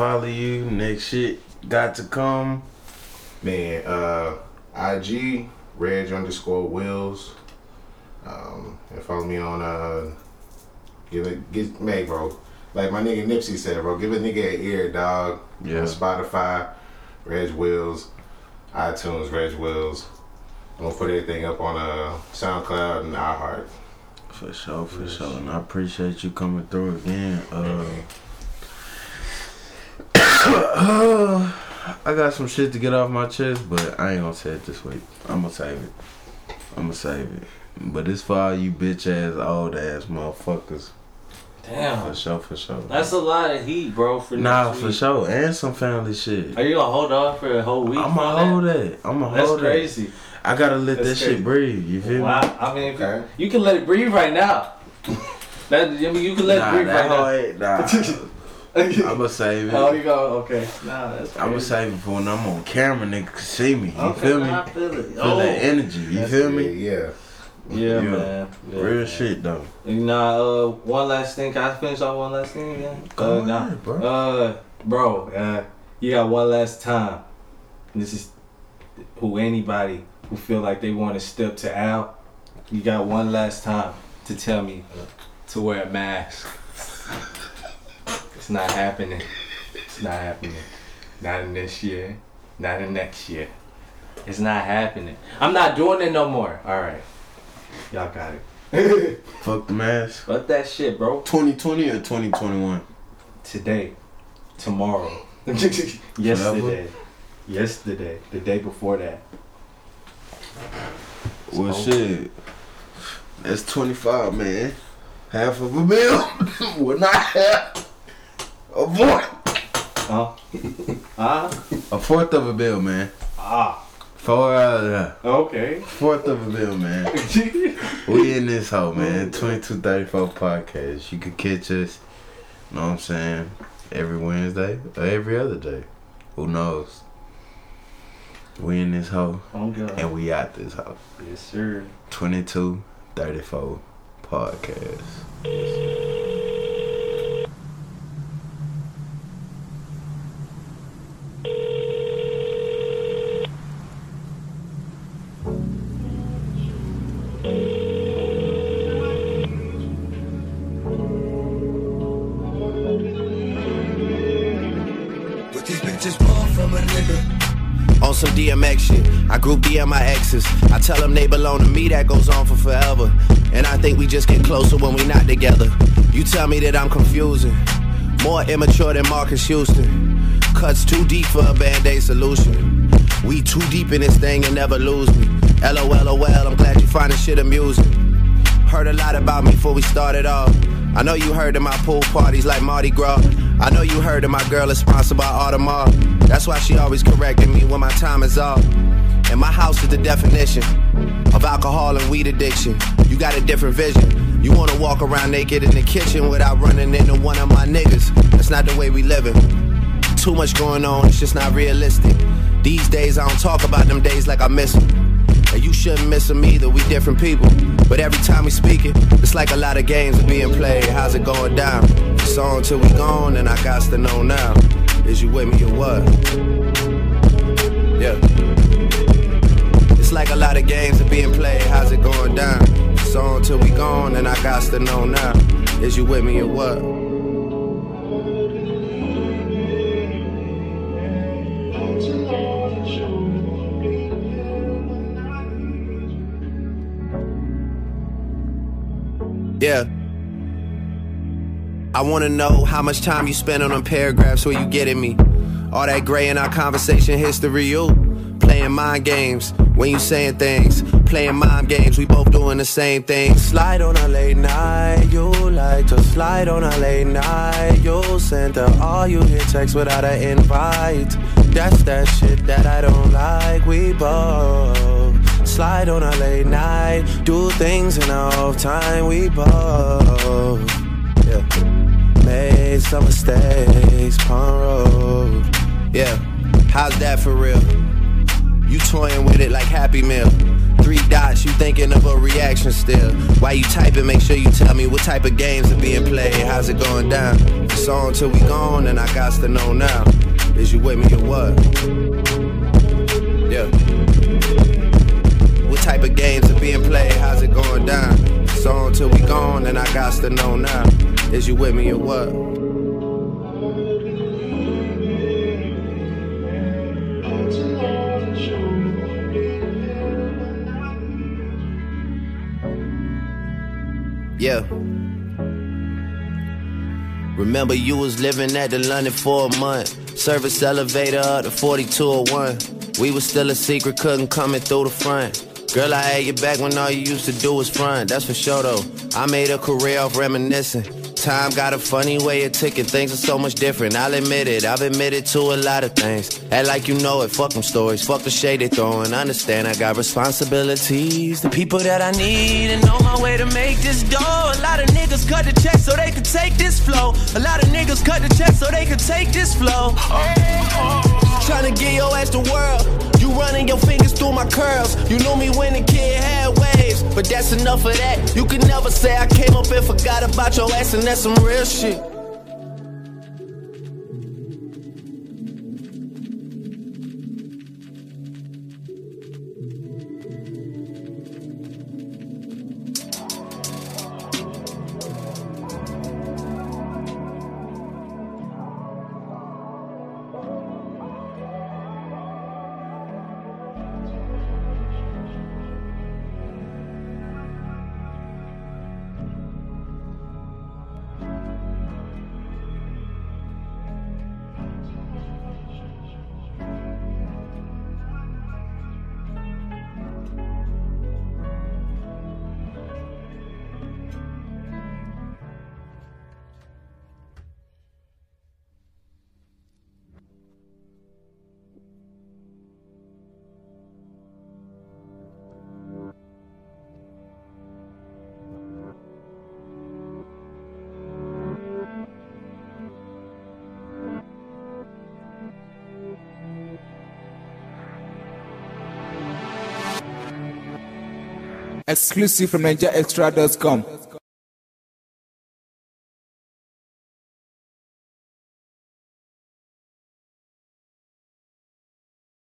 Follow you? Next shit got to come. Man, uh, IG Reg underscore Wills. Um, and follow me on uh, give it get man, bro. Like my nigga Nipsey said, bro, give a nigga an ear, dog. Yeah. On Spotify, Reg Wills, iTunes, Reg Wills. I'm gonna put everything up on uh, SoundCloud and iHeart. For sure, for sure. And I appreciate you coming through again. Uh, [SIGHS] I got some shit to get off my chest, but I ain't gonna say it this week. I'm gonna save it. I'm gonna save it. But it's for all you bitch ass, old ass motherfuckers. Damn. For sure, for sure. That's a lot of heat, bro. For Nah, next for week. sure. And some family shit. Are you gonna hold off for a whole week? I'ma on that? hold that. I'ma hold it. That's hold crazy. that. I gotta let That's that crazy. shit breathe. You feel me? Wow. I mean, you- Okay. you can let it breathe right now. That I mean, you can let nah, it breathe that right hoe now. ain't- nah. [LAUGHS] [LAUGHS] I'ma save it. Oh, you go. Okay. Nah, that's. I'ma save it for when I'm on camera, nigga can see me. You Okay, feel me? I feel it. Feel Oh. that energy. You feel me? yeah. Yeah, Yeah. man. Yeah, Real man. shit though. You know, uh, one last thing. Can I finish off one last thing? Yeah. Go uh, nah. ahead, bro. Uh, bro, uh, you got one last time. This is who anybody who feel like they want to step to Al. You got one last time to tell me to wear a mask. It's not happening. It's not happening. Not in this year. Not in next year. It's not happening. I'm not doing it no more. All right. Y'all got it. [LAUGHS] Fuck the mask. Fuck that shit, bro. 2020 or 2021? Today, tomorrow, [LAUGHS] yesterday, yesterday, the day before that. Well, So- shit. That's 25, man. Half of a bill. [LAUGHS] Well, not half. A fourth. Huh? [LAUGHS] ah, A fourth of a bill, man. ah. Four out of that. Okay. Fourth of a bill, man. [LAUGHS] We in this hoe, man. 2234 podcast. You could catch us, know what I'm saying, every Wednesday or every other day. Who knows? We in this hoe oh God. and we out this hoe. Yes, sir. 2234 podcast. But these bitches born from a nigga. On some DMX shit. I group DM my exes. I tell them they belong to me, that goes on for forever. And I think we just get closer when we not together. You tell me that I'm confusing. More immature than Marques Houston. Cuts too deep for a band-aid solution. We too deep in this thing and never lose me. LOL, I'm glad you find this shit amusing. Heard a lot about me before we started off. I know you heard of my pool parties like Mardi Gras. I know you heard of my girl is sponsored by Audemars. That's why she always correcting me when my time is off. And my house is the definition of alcohol and weed addiction. You got a different vision. You wanna walk around naked in the kitchen without running into one of my niggas. That's not the way we living. Too much going on, it's just not realistic. These days I don't talk about them days like I miss them. And you shouldn't miss them either, we different people. But every time we speak it, it's like a lot of games are being played. How's it going down? It's on till we gone, and I got to know now. Is you with me or what? Yeah. It's like a lot of games are being played. How's it going down? It's on till we gone, and I got to know now. Is you with me or what? I wanna know how much time you spend on them paragraphs where you getting me. All that gray in our conversation history, you playing mind games when you saying things. Playing mind games, we both doing the same thing. Slide on a late night, you like to slide on a late night. You send her all you hear text without an invite. That's that shit that I don't like. We both slide on a late night, do things in our off time. We both, made some mistakes, Pond Road. Yeah, how's that for real? You toying with it like Happy Meal. Three dots, you thinking of a reaction still. While you typing, make sure you tell me what type of games are being played. How's it going down? It's on till we gone, and I got to know now. Is you with me or what? Yeah. What type of games are being played? How's it going down? It's on till we gone, and I got to know now. Is you with me or what? Yeah. Remember you was living at the London for a month. Service elevator up to 4201. We was still a secret, couldn't come in through the front. Girl, I had your back when all you used to do was front. That's for sure though. I made a career off reminiscing. Time got a funny way of ticking. Things are so much different. I'll admit it. I've admitted to a lot of things. Act like you know it. Fuck them stories. Fuck the shade they throwing. Understand I got responsibilities. The people that I need and on my way to make this dough. A lot of niggas cut the check so they could take this flow. A lot of niggas cut the check so they could take this flow. Oh, oh. Trying to get your ass the world. You running your fingers through my curls. You knew me when the kid had waves, but that's enough of that. You can never say I came up and forgot about your ass, and that's some real shit. Exclusive from NigerExtra.com.